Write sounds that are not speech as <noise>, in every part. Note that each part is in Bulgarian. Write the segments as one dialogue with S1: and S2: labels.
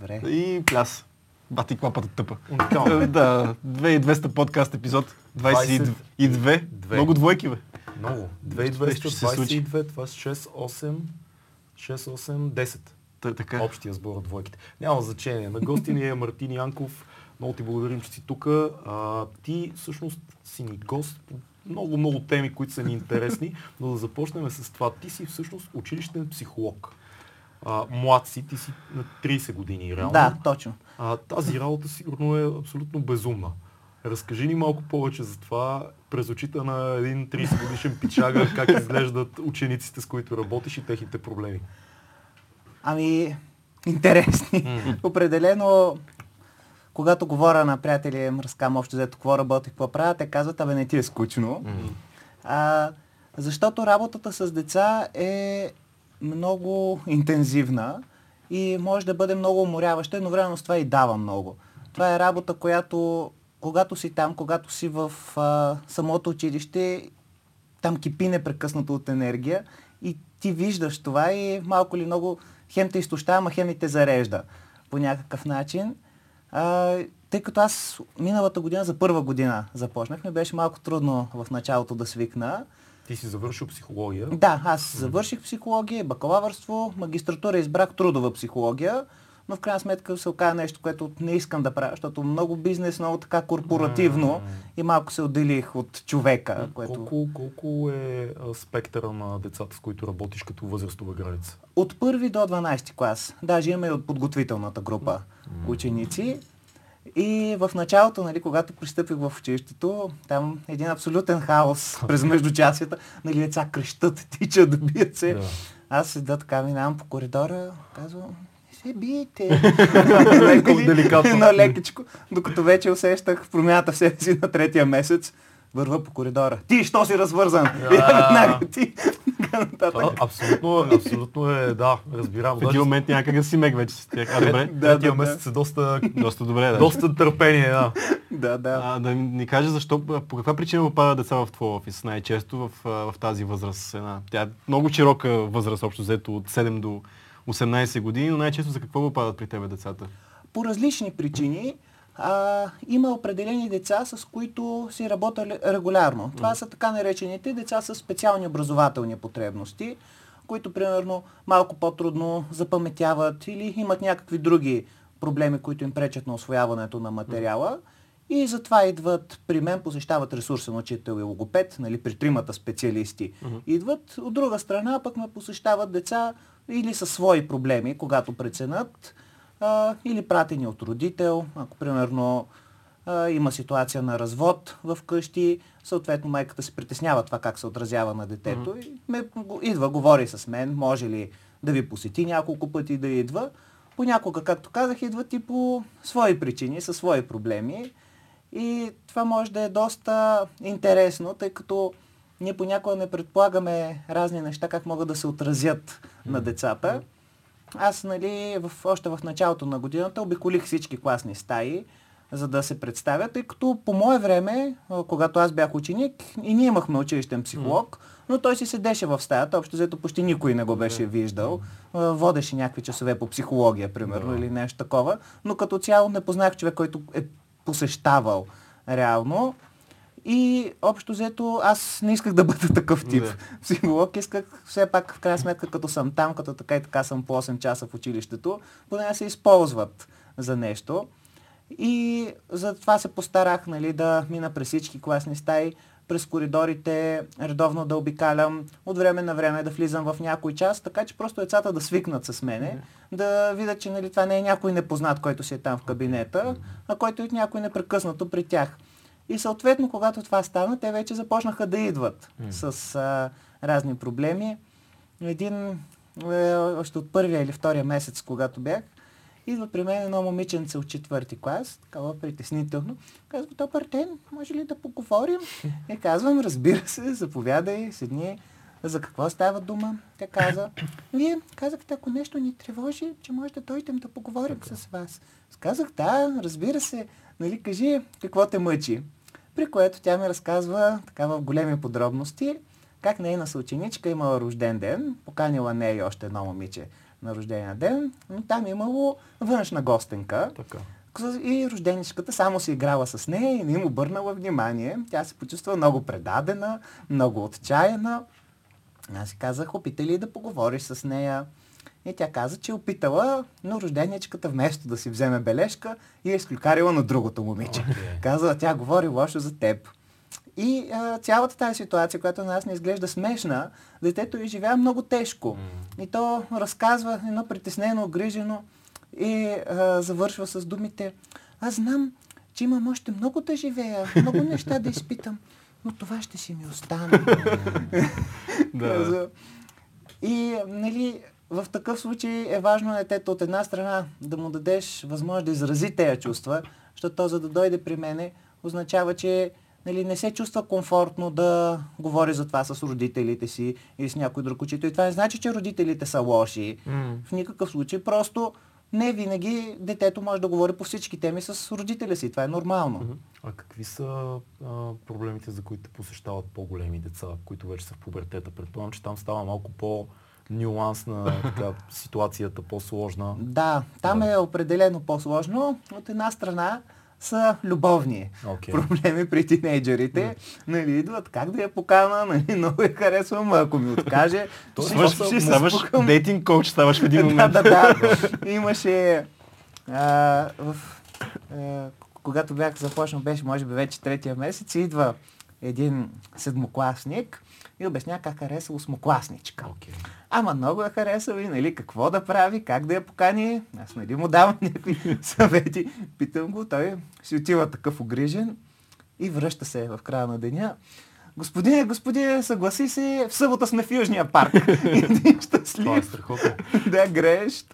S1: Добре.
S2: И пляс. Бати клапата тъпа.
S3: Уникално.
S2: Е, да, 2200 подкаст епизод. 22.
S3: Две.
S2: Много двойки, бе.
S3: Много.
S2: Нещо ще се случи.
S3: 2222, това са 6, 8, 6, 8, 10.
S2: Та, така.
S3: Общия сбор от двойките. Няма значение. На гости ни е Мартин Янков. Много ти благодарим, че си тук. Ти всъщност си ни гост по много, много теми, които са ни интересни, но да започнем с това. Ти си всъщност училищен психолог. А, млад си, ти си на 30 години, реално.
S1: Да, точно.
S3: А, тази работа сигурно е абсолютно безумна. Разкажи ни малко повече за това през очите на един 30 годишен пичага, как изглеждат учениците, с които работиш и техните проблеми.
S1: Ами, интересни. Определено, когато говоря на приятели, им разкам общо взето какво работих, какво правя, те казват, абе не ти е скучно. А, защото работата с деца е много интензивна и може да бъде много уморяваща, едновременно с това и дава много. Това е работа, която когато си там, когато си в а, самото училище, там кипи непрекъснато от енергия и ти виждаш това и малко ли много хем те изтощава, ама хем и те зарежда по някакъв начин. А, тъй като аз миналата година за първа година започнах, ми беше малко трудно в началото да свикна.
S3: Ти си завършил психология.
S1: Да, аз завърших психология, бакалавърство, магистратура избрах трудова психология, но в крайна сметка се оказа нещо, което не искам да правя, защото много бизнес, много така корпоративно и малко се отделих от човека, което...
S3: Колко, колко е спектъра на децата, с които работиш като възрастова граница?
S1: От първи до 12 клас. Даже имаме и от подготвителната група ученици. И в началото, нали, когато пристъпих в училището, там един абсолютен хаос <laughs> през междучасията. Нали, деца крещат, <laughs> тичат, да бият се.
S3: Да.
S1: Аз седа така, минавам по коридора, казвам, се биете. <laughs>
S3: Много деликатно.
S1: Едно лекичко, докато вече усещах промяната в себе си на третия месец. Върва по коридора. Ти, що си развързан? Веднага ти.
S3: Абсолютно, абсолютно е, да, разбирам.
S2: В един момент някак да си мег вече с тях. А, добре.
S3: Да, Третия месец е доста,
S2: Доста добре, да.
S3: доста търпение, да.
S1: Да, да.
S2: А, да ни каже защо, по каква причина попадат деца в твоя офис най-често в, в тази възраст? Една, тя е много широка възраст, общо взето от 7 до 18 години, но най-често за какво попадат при тебе децата?
S1: по различни причини а, има определени деца, с които си работя регулярно. Това са така наречените деца с специални образователни потребности, които примерно малко по-трудно запаметяват или имат някакви други проблеми, които им пречат на освояването на материала. И затова идват при мен, посещават ресурсен учител и логопед, нали, при тримата специалисти. Идват, от друга страна пък ме посещават деца или със свои проблеми, когато преценят, а, или пратени от родител, ако примерно а, има ситуация на развод в къщи, съответно майката се притеснява това как се отразява на детето и ме, идва, говори с мен, може ли да ви посети няколко пъти да идва. Понякога, както казах, идват и по свои причини, със свои проблеми. И това може да е доста интересно, тъй като ние понякога не предполагаме разни неща, как могат да се отразят на децата. Аз, нали, в, още в началото на годината обиколих всички класни стаи, за да се представя, тъй като по мое време, когато аз бях ученик, и ние имахме училищен психолог, но той си седеше в стаята, общо взето почти никой не го беше виждал. Водеше някакви часове по психология, примерно, или нещо такова, но като цяло не познах човек, който е посещавал реално. И общо взето аз не исках да бъда такъв тип
S2: Да.
S1: психолог. Исках все пак, в крайна сметка, като съм там, като така и така съм по 8 часа в училището, поне да се използват за нещо. И за това се постарах нали, да мина през всички класни стаи, през коридорите, редовно да обикалям, от време на време да влизам в някой час, така че просто децата да свикнат с мене, да видят, че нали, това не е някой непознат, който си е там в кабинета, а който е някой непрекъснато при тях. И съответно, когато това стана, те вече започнаха да идват с а, разни проблеми. Един, е, още от първия или втория месец, когато бях, идва при мен едно момиченце от четвърти клас, такава притеснително. Казва, добър ден, може ли да поговорим? И казвам, разбира се, заповядай, седни. За какво става дума? Тя каза, вие казахте, ако нещо ни тревожи, че може да дойдем да поговорим с вас. Аз Казах, да, разбира се, нали, кажи какво те мъчи. При което тя ми разказва така в големи подробности как нейна съученичка имала рожден ден, поканила нея и още едно момиче на рождения ден, но там имало външна гостенка.
S3: Така.
S1: И рожденичката само си играла с нея и не им обърнала внимание. Тя се почувства много предадена, много отчаяна. Аз си казах, опитай ли да поговориш с нея. И тя каза, че е опитала, но рожденичката вместо да си вземе бележка и е изклюкарила на другото момиче. Okay. Казала, тя говори лошо за теб. И а, цялата тази ситуация, която на нас не изглежда смешна, детето изживява много тежко. Mm. И то разказва едно притеснено, огрижено и а, завършва с думите Аз знам, че имам още много да живея, много неща да изпитам, но това ще си ми остане. <laughs> да. И, нали, в такъв случай е важно детето от една страна да му дадеш възможност да изрази тези чувства, защото то за да дойде при мене означава, че нали, не се чувства комфортно да говори за това с родителите си или с някой друг учител. И това не значи, че родителите са лоши. Mm. В никакъв случай. Просто не винаги детето може да говори по всички теми с родителя си. Това е нормално.
S3: А какви са а, проблемите, за които посещават по-големи деца, които вече са в пубертета? Предполагам, че там става малко по- нюансна така, ситуацията, по-сложна.
S1: Да, там да. е определено по-сложно. От една страна са любовни okay. проблеми при тинейджерите. Mm. Нали, идват как да я покана, нали, много я харесвам, ако ми откаже.
S2: То ставаш, ще ставаш дейтинг коуч, ставаш в един момент.
S1: да, да, <laughs> да. Имаше а, в, а, когато бях започнал, беше може би вече третия месец, идва един седмокласник и обясня как харесал осмокласничка. Okay. Ама много я харесал и нали, какво да прави, как да я покани. Аз нали му давам <laughs> някакви съвети. Питам го, той си отива такъв огрижен и връща се в края на деня. Господине, господине, съгласи се, в събота сме в Южния парк. <laughs> Един щастлив.
S3: Това е <laughs>
S1: да, греш.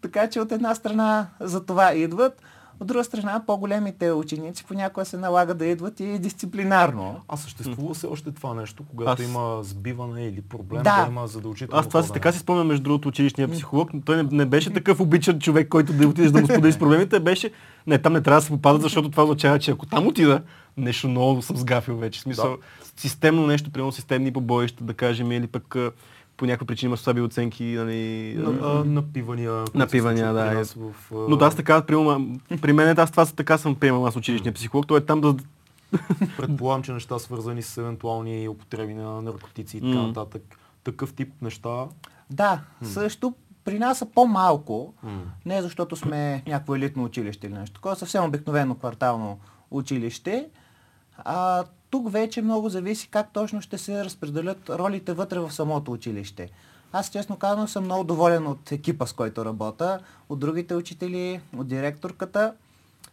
S1: Така че от една страна за това идват, от друга страна, по-големите ученици понякога се налага да идват и дисциплинарно.
S3: А съществува се още това нещо, когато Аз... има сбиване или проблем, да, да има задължително
S2: Аз това си така си спомням между другото училищния психолог. Той не, не беше такъв обичан човек, който да отидеш да му сподели с проблемите. Беше, не, там не трябва да се попадат, защото това означава, че ако там отида, нещо много съм сгафил вече. В смисъл, да. системно нещо, примерно системни побоища, да кажем, или пък по някаква причина има слаби оценки. Нали,
S3: на, напивания.
S2: Напивания, да. Е. В, Но да, аз така, при, при мен аз това така съм приемал аз училищния психолог. Той е там да...
S3: Предполагам, че неща свързани с евентуални употреби на наркотици и така нататък. Такъв тип неща.
S1: Да, също при нас са по-малко, не защото сме някакво елитно училище или нещо такова, съвсем обикновено квартално училище. А, тук вече много зависи как точно ще се разпределят ролите вътре в самото училище. Аз честно казвам съм много доволен от екипа, с който работя, от другите учители, от директорката,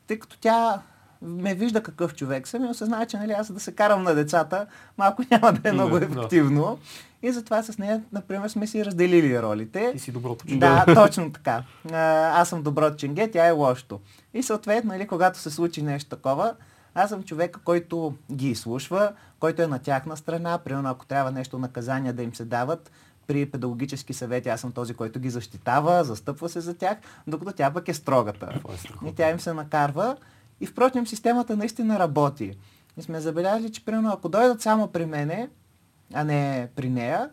S1: тъй като тя ме вижда какъв човек съм и осъзнава, че нали, аз да се карам на децата, малко <laughs> няма да е много ефективно. И затова с нея, например, сме си разделили ролите.
S3: Ти си доброто
S1: ченге. Да, <laughs> точно така. Аз съм доброто ченге, тя е лошото. И съответно, нали, когато се случи нещо такова, аз съм човека, който ги изслушва, който е на тяхна страна. Примерно, ако трябва нещо наказания да им се дават, при педагогически съвети аз съм този, който ги защитава, застъпва се за тях, докато тя пък е строгата. Е и тя им се накарва. И впрочем, системата наистина работи. И сме забелязали, че примерно, ако дойдат само при мене, а не при нея,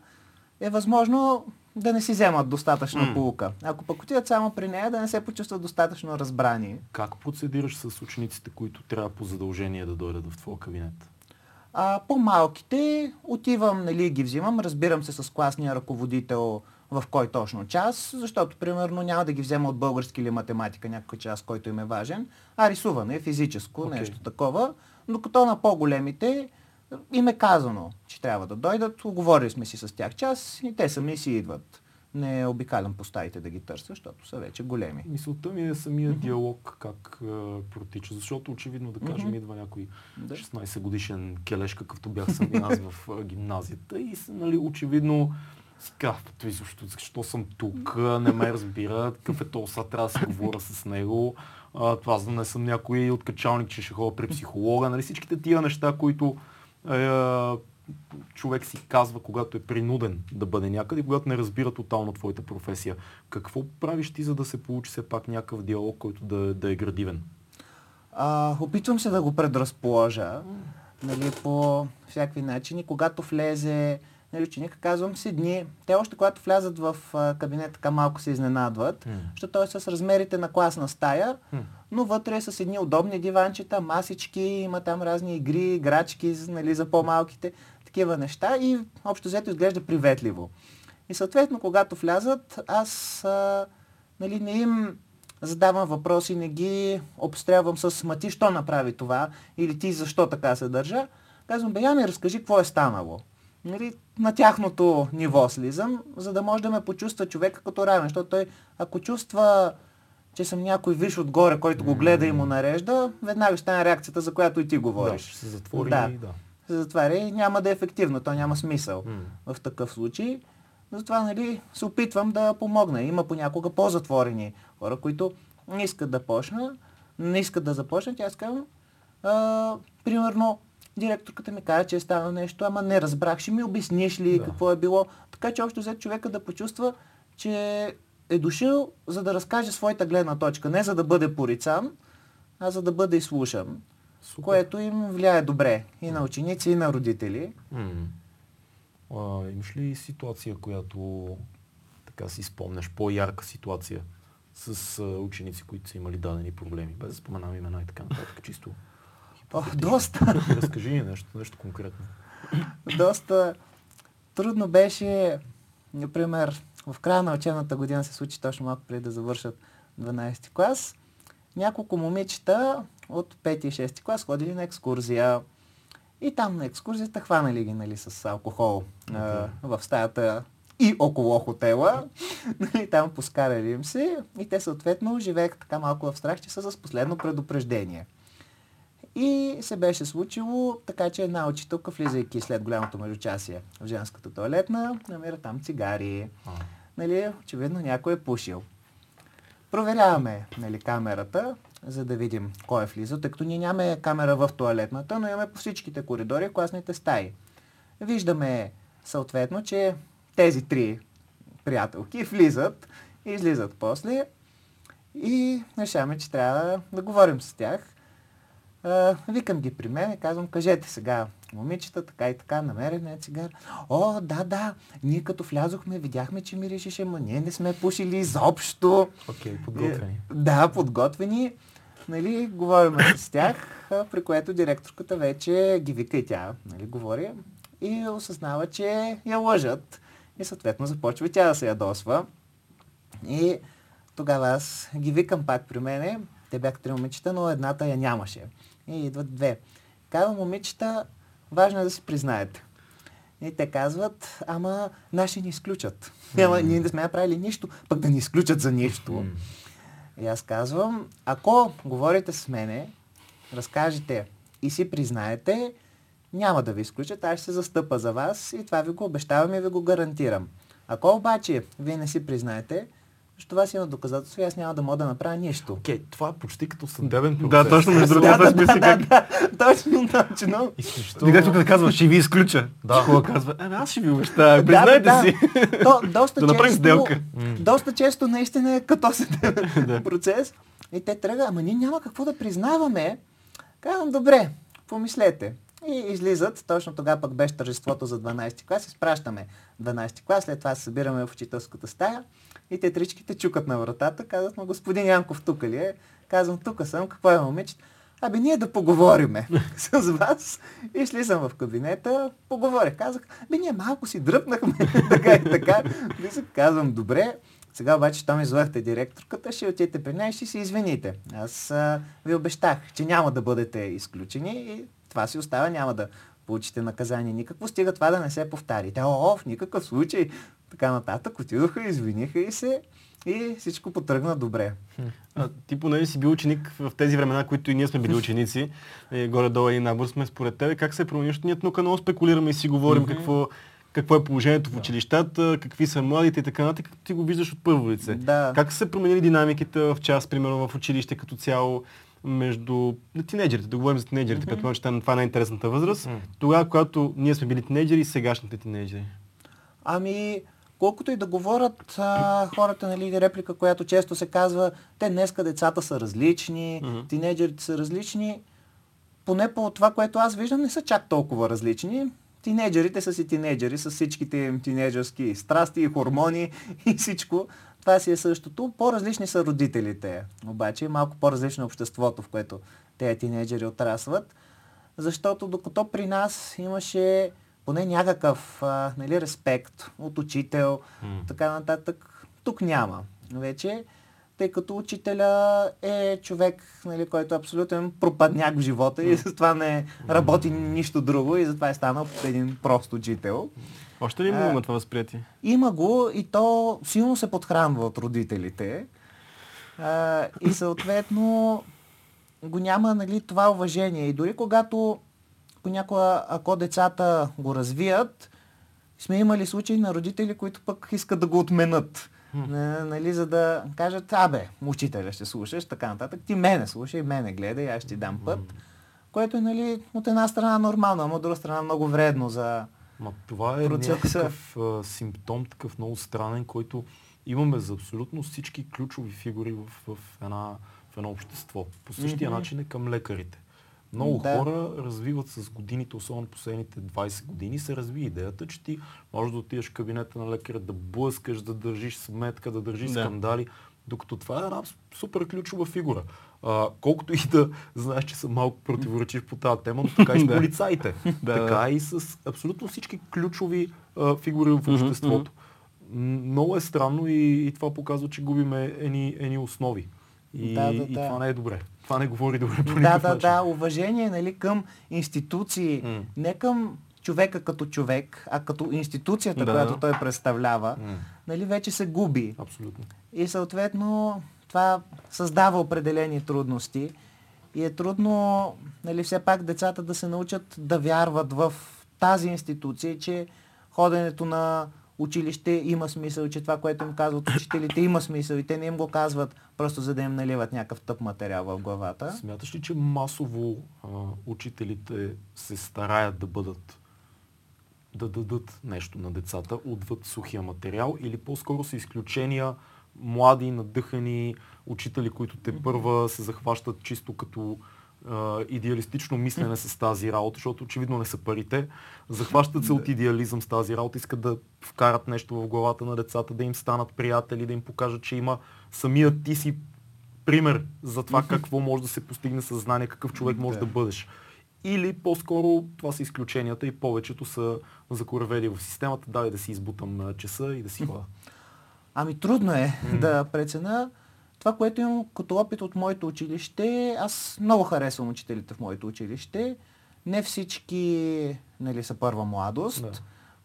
S1: е възможно да не си вземат достатъчно mm. полука. Ако пък отидат само при нея, да не се почувстват достатъчно разбрани.
S3: Как процедираш с учениците, които трябва по задължение да дойдат в твоя кабинет?
S1: А, по-малките отивам, нали, ги взимам, разбирам се с класния ръководител в кой точно час, защото, примерно, няма да ги взема от български или математика някой час, който им е важен, а рисуване, физическо, okay. нещо такова. Докато на по-големите, им е казано, че трябва да дойдат, оговорили сме си с тях час и те сами си идват. Не обикалям по стаите да ги търся, защото са вече големи.
S3: Мисълта ми е самия mm-hmm. диалог как е, протича, защото очевидно да кажем mm-hmm. идва някой 16 годишен келеш, какъвто бях съм аз в е, гимназията и нали, очевидно си казва, защо, защо съм тук, не ме разбира, какъв е то са, трябва да се говоря с него. А, това за да не съм някой откачалник, че ще ходя при психолога. Нали, всичките тия неща, които е, човек си казва, когато е принуден да бъде някъде, когато не разбира тотално твоята професия. Какво правиш ти, за да се получи все пак някакъв диалог, който да, да е градивен?
S1: А, опитвам се да го предразположа нали, по всякакви начини. Когато влезе Нали, ученика казвам седни. Те още когато влязат в кабинет, така малко се изненадват,
S3: М.
S1: защото той е с размерите на класна стая,
S3: М.
S1: но вътре е с едни удобни диванчета, масички, има там разни игри, играчки нали, за по-малките, такива неща и общо взето изглежда приветливо. И съответно, когато влязат, аз а, нали, не им задавам въпроси, не ги обстрелвам с ма ти що направи това или ти защо така се държа. Казвам, бе, я ми разкажи какво е станало. Нали, на тяхното ниво слизам, за да може да ме почувства човека като равен. Защото той, ако чувства, че съм някой виш отгоре, който го гледа и му нарежда, веднага ще стане реакцията, за която и ти
S3: Да,
S1: говориш.
S3: ще се затвори
S1: Да.
S3: да.
S1: се затваря и няма да е ефективно, то няма смисъл
S3: М.
S1: в такъв случай. Затова нали, се опитвам да помогна. Има понякога по-затворени хора, които не искат да почна, не искат да започнат. Аз казвам, а, примерно, директорката ми каза, че е станало нещо, ама не разбрах, ще ми обясниш ли
S3: Да.
S1: какво е било. Така че общо взето човека да почувства, че е дошъл за да разкаже своята гледна точка. Не за да бъде порицан, а за да бъде изслушан.
S3: Супер.
S1: Което им влияе добре и на ученици, и на родители.
S3: А, имаш ли ситуация, която така си спомняш, по-ярка ситуация с а, ученици, които са имали дадени проблеми, без да споменавам имена и така нататък, чисто.
S1: Ох, доста, <laughs>
S3: Разкажи ни нещо, нещо конкретно.
S1: доста трудно беше, например, в края на учебната година се случи точно малко преди да завършат 12 клас. Няколко момичета от 5 и 6 клас ходили на екскурзия. И там на екскурзията хванали ги нали, с алкохол а, в стаята и около хотела. <laughs> Нали, там поскарали им се и те съответно живееха така малко в страх, че са с последно предупреждение. И се беше случило така, че една учителка, влизайки след голямото междучасие в женската туалетна, намира там цигари.
S3: А,
S1: Нали, очевидно някой е пушил. Проверяваме нали, камерата, за да видим кой е влизал, тъй като ние нямаме камера в туалетната, но имаме по всичките коридори, класните стаи. Виждаме съответно, че тези три приятелки влизат и излизат после и решаваме, че трябва да говорим с тях. А, викам ги при мен и казвам, кажете сега, момичета, така и така, намерена е цигара. О, да, да, ние като влязохме, видяхме, че миришеше, но ние не сме пушили изобщо.
S3: Окей, подготвени.
S1: Е, Да, подготвени. Нали, говорим с тях, при което директорката вече ги вика и тя, нали, говори и осъзнава, че я лъжат. И съответно започва тя да се ядосва. И тогава аз ги викам пак при мене. Те бяха три момичета, но едната я нямаше. И идват две. Казвам, момичета, важно е да си признаете. И те казват, ама наши ни изключат. Ама ние не сме направили нищо, пък да ни изключат за нищо. И аз казвам, ако говорите с мене, разкажете и си признаете, няма да ви изключат, аз ще се застъпа за вас и това ви го обещавам и ви го гарантирам. Ако обаче вие не си признаете, защото това си има доказателство и аз няма да мога да направя нищо.
S3: Окей, това е почти като съдебен процес.
S2: Да, точно между другото,
S1: Да, да, да,
S2: как...
S1: да, точно, точно.
S3: Изключително...
S2: Директорът да казва, ще ви изключа.
S3: Да.
S2: Хубаво казва, ами аз ще ви обещая, признайте
S1: да,
S2: си.
S1: То, доста
S2: Да направим сделка.
S1: Доста често наистина е като съдебен процес. И те тръгват, ама ние няма какво да признаваме. Казвам, добре, помислете. И излизат, точно тогава пък беше тържеството за 12 клас, изпращаме 12 клас, след това се събираме в учителската стая и те тричките чукат на вратата, казват, ма господин Янков тук ли е? Казвам, тук съм, какво е момичето? Абе, ние да поговориме <laughs> с вас. И слизам в кабинета, поговорих. Казах, бе, ние малко си дръпнахме, <laughs> така и така. Влизам, казвам, добре. Сега обаче, що ми излъхте директорката, ще отидете при нея и ще се извините. Аз а, ви обещах, че няма да бъдете изключени и това си остава, няма да получите наказание никакво, стига това да не се повтари. Те, о, в никакъв случай. Така нататък отидоха, извиниха и се и всичко потръгна добре.
S2: А, ти поне си бил ученик в тези времена, които и ние сме били ученици, и горе-долу и набор сме според тебе. Как се е променил? Ние тук много спекулираме и си говорим какво, какво е положението в училищата, какви са младите и така нататък, като ти го виждаш от първо лице.
S1: Да.
S2: Как са се променили динамиките в час, примерно в училище като цяло, между на тинейджерите, да говорим за тинейджерите, като mm-hmm. че това е най-интересната възраст,
S3: Мгм.
S2: тогава, когато ние сме били тинейджери и сегашните тинейджери.
S1: Ами, колкото и да говорят а, хората, нали, реплика, която често се казва, те днеска децата са различни,
S2: Мгм.
S1: тинейджерите са различни, поне по това, което аз виждам, не са чак толкова различни. тинейджерите са си тинейджери с всичките им тинейджерски страсти и хормони <laughs> и всичко. Това си е същото. По-различни са родителите. Обаче малко по-различно е обществото, в което тези тинейджери отрасват. Защото докато при нас имаше поне някакъв а, нали, респект от учител, mm. така нататък, тук няма. Вече тъй като учителя е човек, нали, който е абсолютен пропадняк в живота и затова не работи нищо друго и затова е станал един прост учител.
S2: Още ли има това възприятие?
S1: Има го и то силно се подхранва от родителите. А, и съответно го няма нали, това уважение. И дори когато понякога, ако децата го развият, сме имали случаи на родители, които пък искат да го отменят нали, за да кажат, абе, учителя ще слушаш, така нататък. Ти мене слушай, мене гледай, аз ще ти дам път. Което е, нали, от една страна нормално, а от друга страна много вредно за
S3: Ма това е процеса. някакъв а, симптом, такъв много странен, който имаме за абсолютно всички ключови фигури в, в, една, в едно общество. По същия mm-hmm. начин е към лекарите. Много да. хора развиват с годините, особено последните 20 години, се разви идеята, че ти можеш да отидеш в кабинета на лекаря, да блъскаш, да държиш сметка, да държиш да. скандали, докато това е една супер ключова фигура. А, колкото и да знаеш, че съм малко противоречив по тази тема, но така и с <laughs> полицаите. така и с абсолютно всички ключови а, фигури в обществото. Много е странно и, и това показва, че губиме едни, едни основи. И, да, да, и да. това не е добре. Това не говори добре по
S1: Да, да, да. Уважение нали, към институции, mm. не към човека като човек, а като институцията, да. която той представлява, mm. нали, вече се губи.
S3: Абсолютно.
S1: И съответно това създава определени трудности. И е трудно, нали, все пак децата да се научат да вярват в тази институция, че ходенето на училище има смисъл, че това, което им казват учителите има смисъл и те не им го казват просто за да им наливат някакъв тъп материал в главата.
S3: Смяташ ли, че масово а, учителите се стараят да бъдат да дадат нещо на децата отвъд сухия материал или по-скоро са изключения млади, надъхани учители, които те първа се захващат чисто като идеалистично мислене с тази работа, защото очевидно не са парите. Захващат се от идеализъм с тази работа, искат да вкарат нещо в главата на децата, да им станат приятели, да им покажат, че има самият ти си пример за това какво може да се постигне със знание, какъв човек може да бъдеш. Или по-скоро това са изключенията и повечето са закоравели в системата, дай да си избутам часа и да си ходя.
S1: Ами трудно е да прецена. Това, което имам като опит от моето училище, аз много харесвам учителите в моето училище. Не всички нали, са първа младост, да.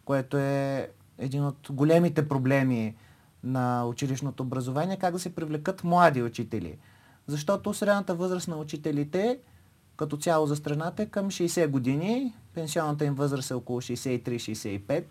S1: което е един от големите проблеми на училищното образование, как да се привлекат млади учители. Защото средната възраст на учителите като цяло за страната е към 60 години. Пенсионната им възраст е около 63-65. Mm.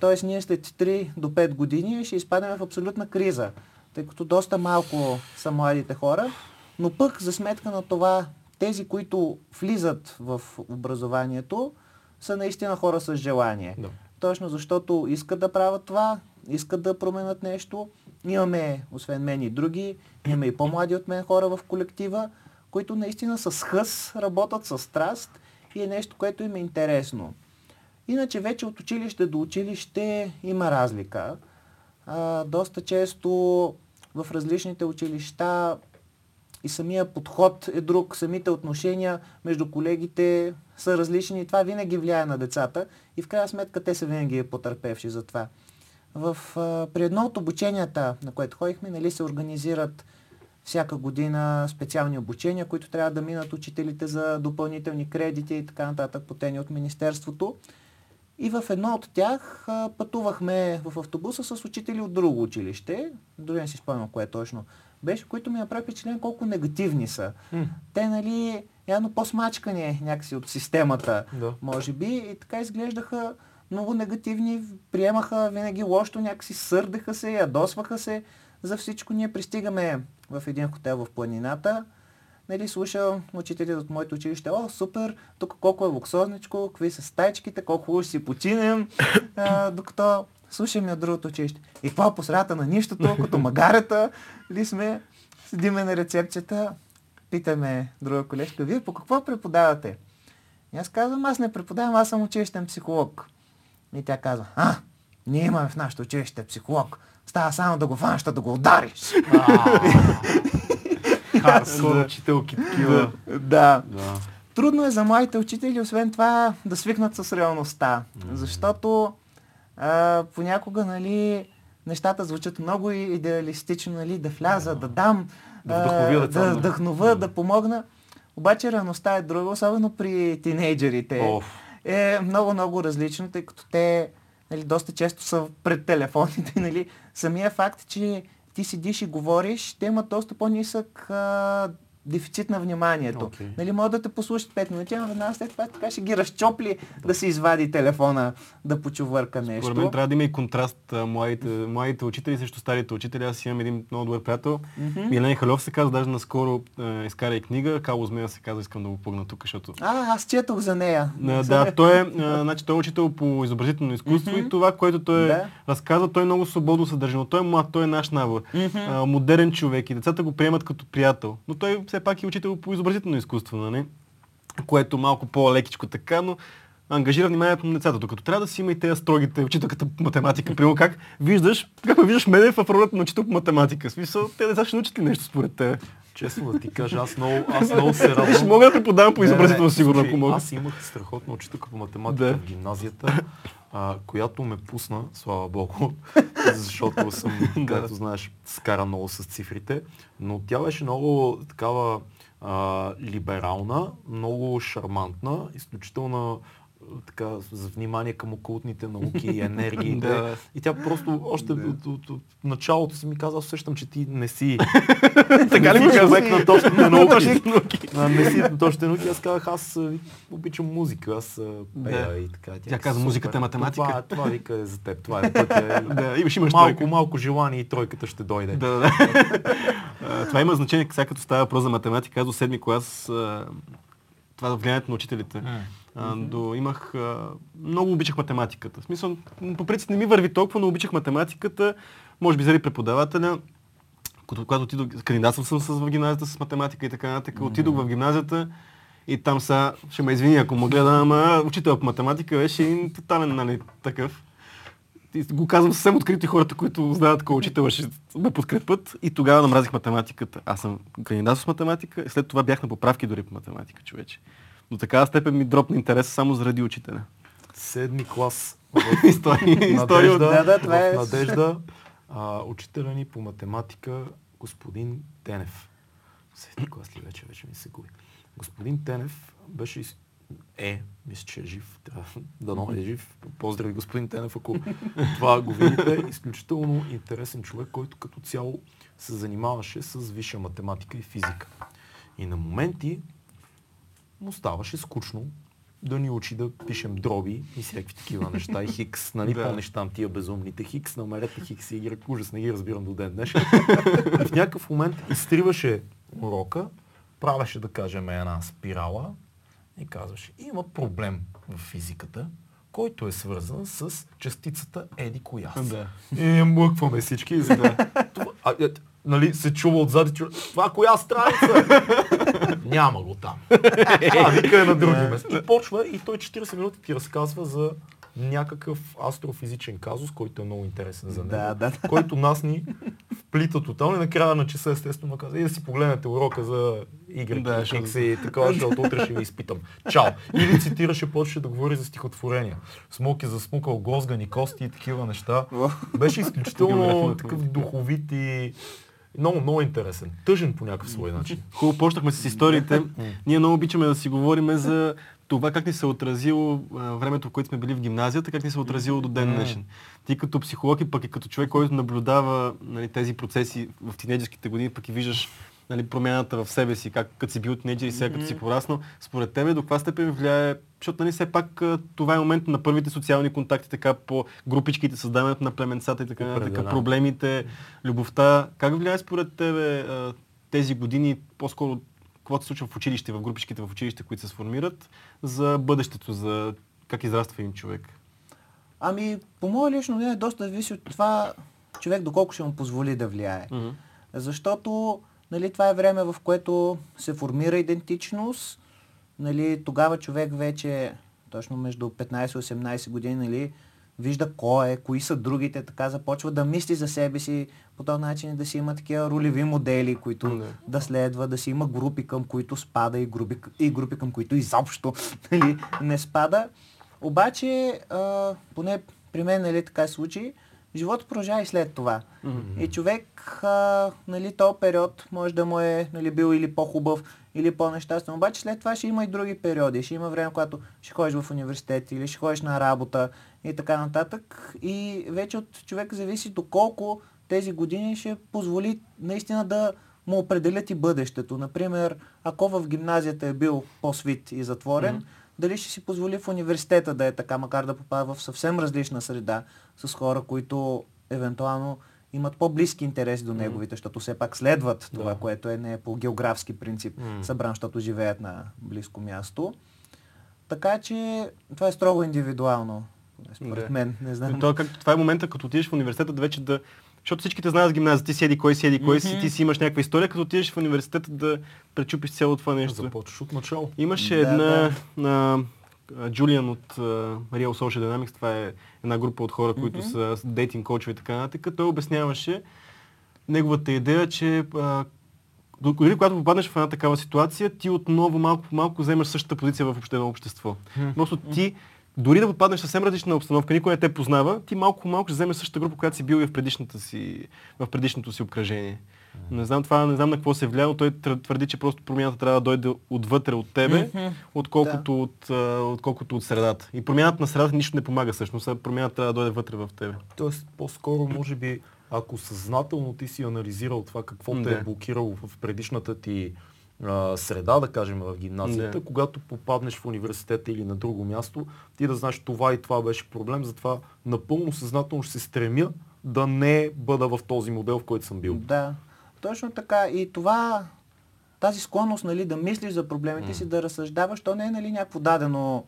S1: Тоест ние след 3 до 5 години ще изпадаме в абсолютна криза тъй като доста малко са младите хора, но пък за сметка на това тези, които влизат в образованието, са наистина хора с желание. Да. Точно защото искат да правят това, искат да променят нещо. Имаме, освен мен и други, имаме и по-млади от мен хора в колектива, които наистина с хъс работят с страст и е нещо, което им е интересно. Иначе вече от училище до училище има разлика. А, доста често в различните училища и самия подход е друг, самите отношения между колегите са различни и това винаги влияе на децата и в крайна сметка те са винаги потърпевши за това. В, а, при едно от обученията, на което ходихме, нали, се организират всяка година специални обучения, които трябва да минат учителите за допълнителни кредити и така нататък, потени от Министерството. И в едно от тях пътувахме в автобуса с учители от друго училище, дори не си спомням кое точно беше, които ми направи впечатление колко негативни са. Mm. Те, нали, явно по-смачкани някакси от системата, да. може би, и така изглеждаха много негативни, приемаха винаги лошо, някакси сърдеха се, ядосваха се за всичко. Ние пристигаме в един хотел в планината, нали, слушам учителите от моето училище, о, супер, тук колко е луксозничко, какви са стайчките, колко хубаво ще си починем, а, докато слушаме от другото училище. И какво по средата на нищото, като <laughs> магарата, ли сме, седиме на рецепцията, питаме друга колежка, вие по какво преподавате? И аз казвам, аз не преподавам, аз съм училищен психолог. И тя казва, а, ние имаме в нашото училище психолог. Става само да го фанеш, да го удариш. <laughs> <laughs>
S3: Хардкор учителки такива.
S1: да.
S3: Да.
S1: Трудно е за младите учители, освен това, да свикнат с реалността. Защото а, понякога, нали, нещата звучат много идеалистично, нали, да вляза, да дам,
S3: Да вдъхновя
S1: да вдъхнува, да помогна. Обаче реалността е друга, особено при тинейджерите. Е много-много различно, тъй като те нали, доста често са пред телефоните. <laughs> Нали. Самия факт, че ти седиш и говориш, те имат доста по-нисък дефицит на вниманието.
S3: Окей.
S1: Нали, могат да те послушат 5 минути, ама веднага след това така ще ги разчопли да се извади телефона, да почувърка нещо.
S2: Според мен трябва да има и контраст младите, младите учители срещу старите учители. Аз имам един много добър приятел.
S1: Мгм.
S2: Милен Халев се казва, даже наскоро е, изкара и книга. Кало Змея се казва, искам да го пъгна тук, защото...
S1: А, аз четох за нея.
S2: А, да, той е, а, значи, той е учител по изобразително изкуство
S1: Мгм.
S2: и това, което той
S1: Да.
S2: разказва, той е много свободно съдържано. Той е млад, той е наш набор.
S1: Мгм.
S2: А, модерен човек и децата го приемат като приятел. Но той все пак е учител по изобразително изкуство, нали? Което малко по-лекичко така, но ангажира вниманието на децата, докато трябва да си има и тези строгите учителката по математика. Примерно как виждаш, как ме виждаш мене в ролята на учител по математика. В смисъл, те деца ще научат ли нещо според те?
S3: Честно да ти кажа, аз много, аз много се радвам.
S2: Ще мога да преподавам по изобразително сигурно, ако мога.
S3: Аз имах страхотна учителка по математика
S2: Да.
S3: в гимназията, а, която ме пусна, слава богу, <laughs> защото съм, както знаеш, скара много с цифрите, но тя беше много такава а, либерална, много шармантна, изключително така, за внимание към окултните науки и <laughs> енергиите.
S2: Да.
S3: И тя просто още от, от, от, началото си ми каза, аз усещам, че ти не си <laughs>
S2: Така ли каза?
S3: човек на точните <laughs> науки. Не си точните науки, аз казах, аз обичам музика, аз пея
S2: Да.
S3: и така.
S2: Тя каза,
S3: супер.
S2: музиката е математика.
S3: Това, това вика е за теб, това е пътя.
S2: Да, имаш, имаш
S3: малко, малко желание и тройката ще дойде.
S2: Да, да, да. Това има значение, сега като става въпрос за математика, аз до седми клас, това е влиянието на учителите. А, до, имах, много обичах математиката. В смисъл, по принцип не ми върви толкова, но обичах математиката, може би заради преподавателя. Когато отидох, кандидатствал съм с, в гимназията с математика и така нататък, отидох в гимназията и там са, ще ме извини, ако му гледа, ама учител по математика беше един тотален, нали, такъв. И го казвам съвсем открито и хората, които знаят кой учител ще ме подкрепят. И тогава намразих математиката. Аз съм кандидат с математика след това бях на поправки дори по математика, човече. До такава степен ми дропна интерес само заради учителя.
S3: Седми клас <laughs>
S2: История, история от...
S1: Да, да, това
S3: в
S1: е-
S3: Надежда, а, учителя ни по математика, господин Тенев. Седми клас ли вече, вече ми се губи. Господин Тенев беше из- е, мисля, че е жив. Дано е жив. Поздрави господин Тенев, ако <laughs> това го видите. Изключително интересен човек, който като цяло се занимаваше с висша математика и физика. И на моменти му ставаше скучно да ни учи да пишем дроби и всякакви такива неща. И Хикс, нали,
S2: Да.
S3: помниш там тия безумните Хикс, намерете Хикс и Y, ужас, не ги разбирам до ден днешен. <laughs> В някакъв момент изтриваше урока, правеше да кажем една спирала и казваше, има проблем в физиката, който е свързан с частицата Еди коя. си».
S2: Да.
S3: И млъкваме всички. Да. Това, а, е, нали, се чува отзад и чува, това коя страница? <laughs> Няма го там. А, вика е на други места. И почва и той 40 минути ти разказва за някакъв астрофизичен казус, който е много интересен за него.
S1: Да, да, да.
S3: Който нас ни вплита тотално и накрая на часа естествено каза, и да си погледнете урока за Y,
S2: Да,
S3: X и така, защото утре ще ви изпитам. Чао! Или цитираше, почваше да говори за стихотворения. Смоки за смукал гозгани кости и такива неща. Беше изключително такъв духовит и много, много интересен. Тъжен по някакъв свой начин.
S2: Хубаво, почнахме с историите. Ние много обичаме да си говорим за това как ни се е отразило а, времето, в което сме били в гимназията, как ни се е отразило до ден днешен. Ти като психолог и пък и като човек, който наблюдава нали, тези процеси в тинейджерските години, пък и виждаш нали, промяната в себе си, как като си бил тинейджер и сега като си пораснал, според тебе до каква степен влияе, защото нали, все пак това е момент на първите социални контакти, така по групичките, създаването на племенцата и така,
S3: Определено.
S2: проблемите, любовта. Как влияе според тебе тези години, по-скоро какво се случва в училище, в групичките в училище, които се сформират, за бъдещето, за как израства един човек?
S1: Ами, по мое лично мнение, доста зависи от това човек доколко ще му позволи да влияе.
S2: Мгм.
S1: Защото нали, това е време, в което се формира идентичност, нали, тогава човек вече, точно между 15-18 години, нали, вижда кой е, кои са другите, така започва да мисли за себе си по този начин да си има такива ролеви модели, които
S2: Не.
S1: да следва, да си има групи към които спада и групи, и групи към които изобщо <laughs> нали, не спада. Обаче, а, поне при мен нали, така се случи, живота продължава и след това.
S2: Мгм.
S1: И човек, а, нали, този период може да му е нали, бил или по-хубав, или по-нещастен. Обаче след това ще има и други периоди. Ще има време, когато ще ходиш в университет или ще ходиш на работа и така нататък. И вече от човека зависи доколко тези години ще позволи наистина да му определят и бъдещето. Например, ако в гимназията е бил по-свит и затворен,
S2: Мгм.
S1: Дали ще си позволи в университета да е така, макар да попада в съвсем различна среда с хора, които евентуално имат по-близки интереси до неговите, защото все пак следват това,
S3: Да.
S1: което е не по географски принцип
S2: М.
S1: събран, защото живеят на близко място. Така че това е строго индивидуално, според
S2: Да.
S1: мен. Не знам.
S2: То, как, това е момента, като отидеш в университета, да вече да... Защото всичките знаят с гимназия, ти седи кой седи, кой си,
S1: Мгм.
S2: ти си имаш някаква история, като отидеш в университета да пречупиш цяло това нещо.
S3: Започваш от начало.
S2: Имаше
S1: Да,
S2: една
S1: да.
S2: на Джулиан от uh, Real Social Dynamics, това е една група от хора, които
S1: Мгм.
S2: са дейтинг коучове и така нататък. Той обясняваше неговата идея, че дори когато попаднеш в една такава ситуация, ти отново малко по малко вземаш същата позиция в общено общество. Просто ти, дори да попаднеш съвсем различна обстановка, никой не те познава, ти малко по малко ще вземеш същата група, която си бил и в, предишната си, в предишното си обкръжение. Не знам това, не знам на какво се влияе, но той твър- твърди, че просто промяната трябва да дойде отвътре от тебе, отколкото, от, а, отколкото от средата. И промяната на средата нищо не помага всъщност, а промяната трябва да дойде вътре в тебе.
S3: Тоест, по-скоро, може би, ако съзнателно ти си анализирал това какво те е
S2: Да.
S3: блокирало в предишната ти а, среда, да кажем, в гимназията,
S2: Да.
S3: когато попаднеш в университета или на друго място, ти да знаеш това и това беше проблем, затова напълно съзнателно ще се стремя да не бъда в този модел, в който съм бил.
S1: Да, точно така. И това, тази склонност нали, да мислиш за проблемите си, да разсъждаваш, то не е нали, някакво дадено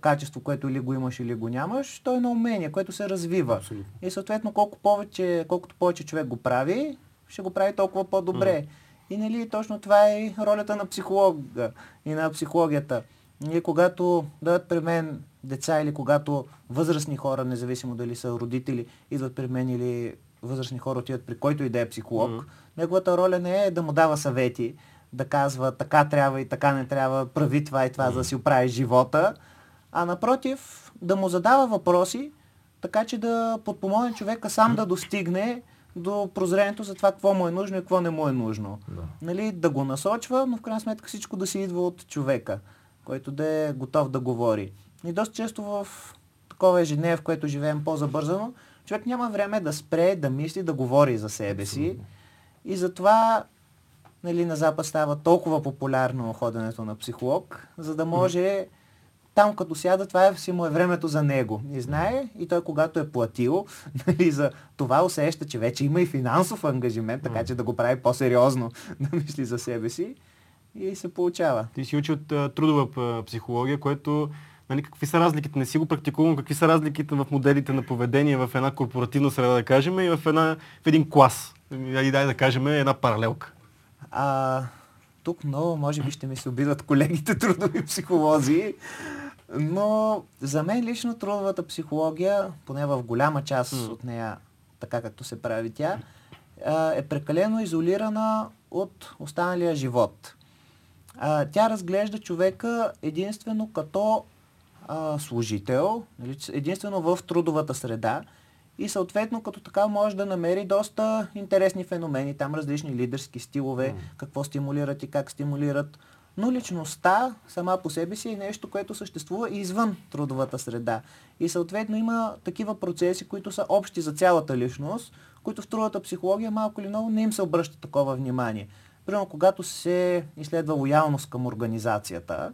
S1: качество, което или го имаш, или го нямаш, то е на умение, което се развива.
S3: Абсолютно.
S1: И съответно, колко повече, колкото повече човек го прави, ще го прави толкова по-добре. И нали, точно това е ролята на психолога и на психологията. Ние когато дадат при мен деца или когато възрастни хора, независимо дали са родители, идват при мен или възрастни хора отиват при който и да е психолог,
S2: Мгм.
S1: неговата роля не е да му дава съвети, да казва така трябва и така не трябва, прави това и това, за да си оправиш живота, а напротив да му задава въпроси, така че да подпомогне човека сам да достигне до прозрението за това какво му е нужно и какво не му е нужно.
S3: Да.
S1: Нали, да го насочва, но в крайна сметка всичко да се идва от човека, който да е готов да говори. И доста често в такова ежедневие, в което живеем по-забързано, човек няма време да спре, да мисли, да говори за себе си. И затова нали, на Запад става толкова популярно ходенето на психолог, за да може там като сяда, това е, си му е времето за него. И знае, и той когато е платил, <laughs> нали, за това усеща, че вече има и финансов ангажимент, така че да го прави по-сериозно, <laughs> да мисли за себе си. И се получава.
S2: Ти си учи от трудова психология, което нали, какви са разликите, не си го практикувам, какви са разликите в моделите на поведение в една корпоративна среда, да кажем, и в, една, в един клас. И дай да кажем една паралелка.
S1: А, тук много, може би ще ми се обидат колегите трудови психолози, но за мен лично трудовата психология, поне в голяма част от нея, така както се прави тя, е прекалено изолирана от останалия живот. Тя разглежда човека единствено като служител, нали, единствено в трудовата среда и съответно като така може да намери доста интересни феномени, там различни лидерски стилове, какво стимулират и как стимулират. Но личността сама по себе си е нещо, което съществува извън трудовата среда. И съответно има такива процеси, които са общи за цялата личност, които в трудовата психология малко или много не им се обръща такова внимание. Примерно, когато се изследва лоялност към организацията,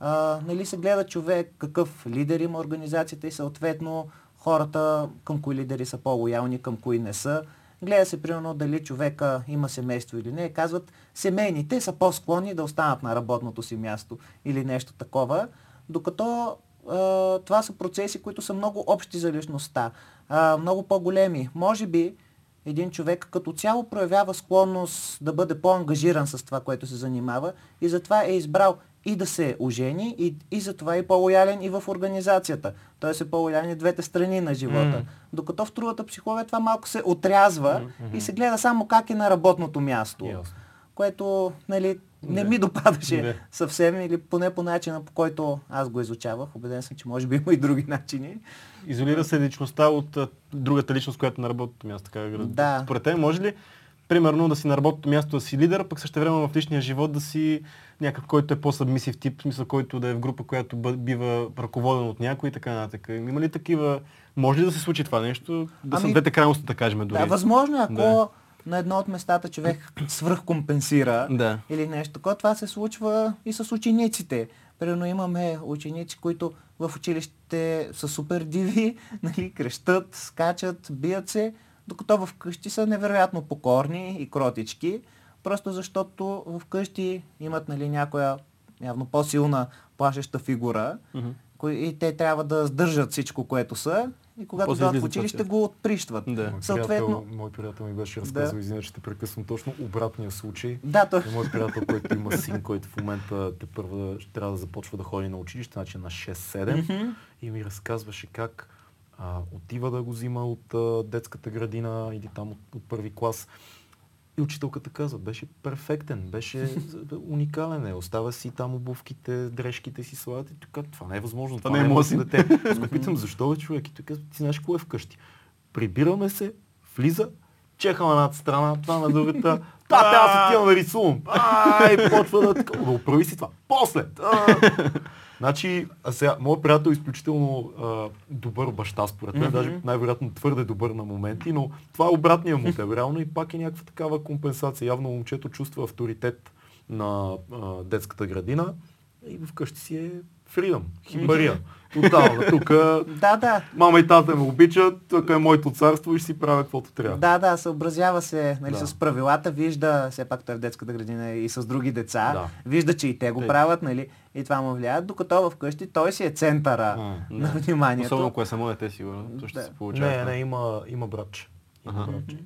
S1: а, нали се гледа човек какъв лидер има организацията и съответно хората към кои лидери са по-лоялни, към кои не са. Гледа се примерно дали човека има семейство или не. Казват, семейните са по-склонни да останат на работното си място или нещо такова. Докато а, това са процеси, които са много общи за личността, а, много по-големи. Може би един човек като цяло проявява склонност да бъде по-ангажиран с това, което се занимава и затова е избрал и да се ожени и, и затова е по-лоялен и в организацията. Той е по-лоялен и двете страни на живота. Mm. Докато в трудовата психология това малко се отрязва mm-hmm. и се гледа само как е на работното място. Yes. Което нали, не, не ми допадаше не. съвсем или поне по начина по който аз го изучавах. Обеден съм, че може би има и други начини.
S2: Изолира се личността от другата личност, която е на работното място. Така,
S1: да.
S2: Според те, може ли примерно да си на работното място да си лидер, пък също време в личния живот да си някакъв, който е по-събмисив тип, в смисъл, който да е в група, която бива ръководен от някой и така нататък. Има ли такива, може ли да се случи това нещо? Да ами, са двете крайности, да кажем дори.
S1: Да, възможно, е, ако да. на едно от местата човек свръхкомпенсира
S2: да.
S1: или нещо такова, това се случва и с учениците. Примерно имаме ученици, които в училище са супер диви, <laughs> нали, крещат, скачат, бият се, докато вкъщи са невероятно покорни и кротички, просто защото вкъщи имат нали, някоя явно по-силна плашеща фигура mm-hmm. и те трябва да сдържат всичко, което са и когато дойдат в училище го отприщват.
S3: Да. Мой, Съответно... приятел, мой приятел ми беше разказал, да. извиня, че те прекъсвам точно обратния случай.
S1: Да, то...
S3: Мой приятел, който има син, който в момента те първа ще трябва да започва да ходи на училище, значи на 6-7 mm-hmm. и ми разказваше как а, отива да го взима от а, детската градина или там от, от първи клас. И учителката казва, беше перфектен, беше <laughs> уникален е, остава си там обувките, дрежките си слагат и тук, това не е възможно, това, това не е моят дете. Аз го <laughs> питам, защо е човек? И той казва, ти знаеш какво е вкъщи. Прибираме се, влиза, чеха на едната страна, това на другата. <laughs> Та, аз отивам да рисувам. Ай, почва. Да оправи си това. После! Значи, а сега, моят приятел е изключително а, добър баща, според мен, mm-hmm. даже най-вероятно твърде добър на моменти, но това е обратния модел. Реално и пак е някаква такава компенсация. Явно момчето чувства авторитет на а, детската градина и вкъщи си е фридъм, химбария. Тотално. Тук <laughs>
S1: да, да.
S3: мама и тата ме обичат, тук е моето царство и ще си правя каквото трябва.
S1: Да, да, съобразява се нали, да. с правилата, вижда, все пак той е в детската градина и с други деца, да. вижда, че и те го правят, нали, и това му влияе, докато вкъщи той си е центъра а, на да. вниманието.
S2: Особено ако е само дете, сигурно, то ще да. се получава.
S3: Не, не, има, има братче. Има ага. братче.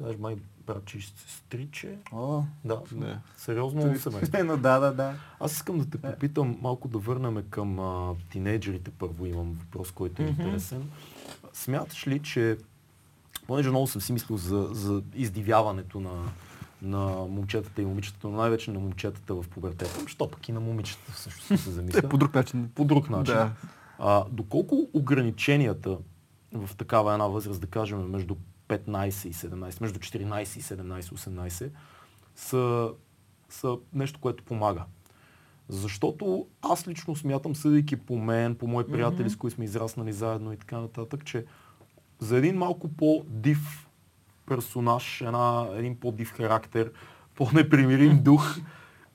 S3: Даже май братче и сестриче.
S1: О,
S3: да, не. сериозно семейство.
S1: Но да, да, да.
S3: Аз искам да те попитам малко да върнем към а, тинейджерите първо. Имам въпрос, който е mm-hmm. интересен. Смяташ ли, че понеже много съм си мислил за, за издивяването на, на момчетата и момичетата, но най-вече на момчетата в пубертета. Що пък и на момичетата също се замисля.
S2: По друг начин.
S3: По друг начин. Да. А, доколко ограниченията в такава една възраст, да кажем, между 15 и 17, между 14 и 17, 18, са, са нещо, което помага. Защото аз лично смятам, съдейки по мен, по мои приятели, mm-hmm. с които сме израснали заедно и така нататък, че за един малко по-див персонаж, една, един по-див характер, по-непримирим дух,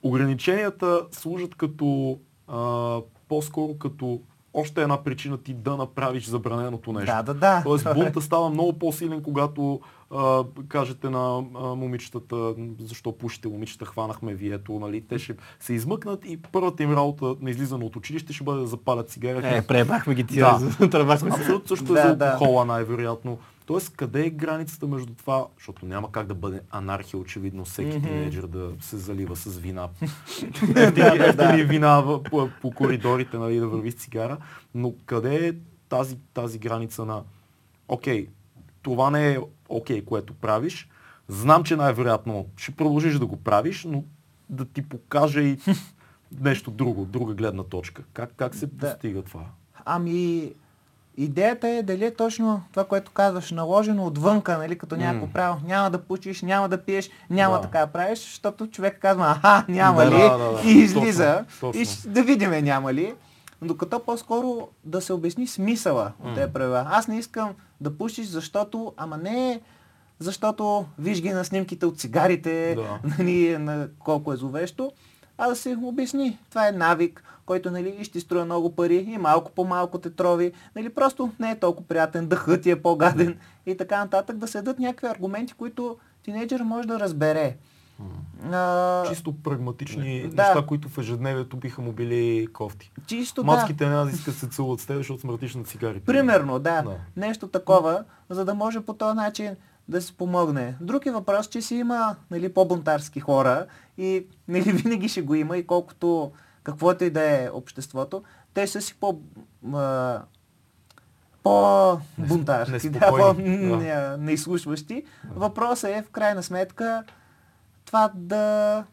S3: ограниченията служат като а, по-скоро като още една причина ти да направиш забраненото нещо.
S1: Да, да, да.
S3: Тоест <laughs> бунта става много по-силен, когато а, кажете на а, момичетата, защо пушите момичета, хванахме вието, нали? Те ще се измъкнат и първата им работа на излизане от училище ще бъде да запалят цигари.
S2: Е, пребахме ги
S3: тия. Да. <laughs> Абсолютно също да, е за алкохола най-вероятно. Тоест, къде е границата между това, защото няма как да бъде анархия, очевидно, всеки mm-hmm. тинейджър да се залива с вина. <laughs> Ефтини вина по, по коридорите, нали, да върви с цигара. Но къде е тази, тази граница на, окей, това не е окей, което правиш, знам, че най-вероятно ще продължиш да го правиш, но да ти покажа и <laughs> нещо друго, друга гледна точка. Как, как се да. постига това?
S1: Ами, Идеята е дали е точно това, което казваш, наложено отвънка, нали, като някакво mm. право. Няма да пучиш, няма да пиеш, няма да. така да правиш, защото човек казва, аха, няма да, ли, да, да, да. и излиза. Точно, точно. И да видиме няма ли. Докато по-скоро да се обясни смисъла mm. от тези правила. Аз не искам да пушиш, защото, ама не защото виж ги на снимките от цигарите, да. <laughs> нали, на колко е зловещо, а да се обясни. Това е навик, който нали, ще струва много пари и малко по-малко те трови. Нали, просто не е толкова приятен, дъхът ти е по-гаден и така нататък. Да седат някакви аргументи, които тинейджър може да разбере.
S3: А... Чисто прагматични да. неща, които в ежедневието биха му били кофти.
S1: Чисто
S3: Мацките да. да искат се целуват с теб, защото смъртиш на цигари.
S1: Примерно, да. да. Нещо такова, за да може по този начин да се помогне. Друг е въпрос, че си има нали, по-бунтарски хора и нали, <laughs> винаги ще го има и колкото каквото и да е обществото, те са си по... А, по-бунтарски, да, по-неизслушващи. Въпросът е в крайна сметка това да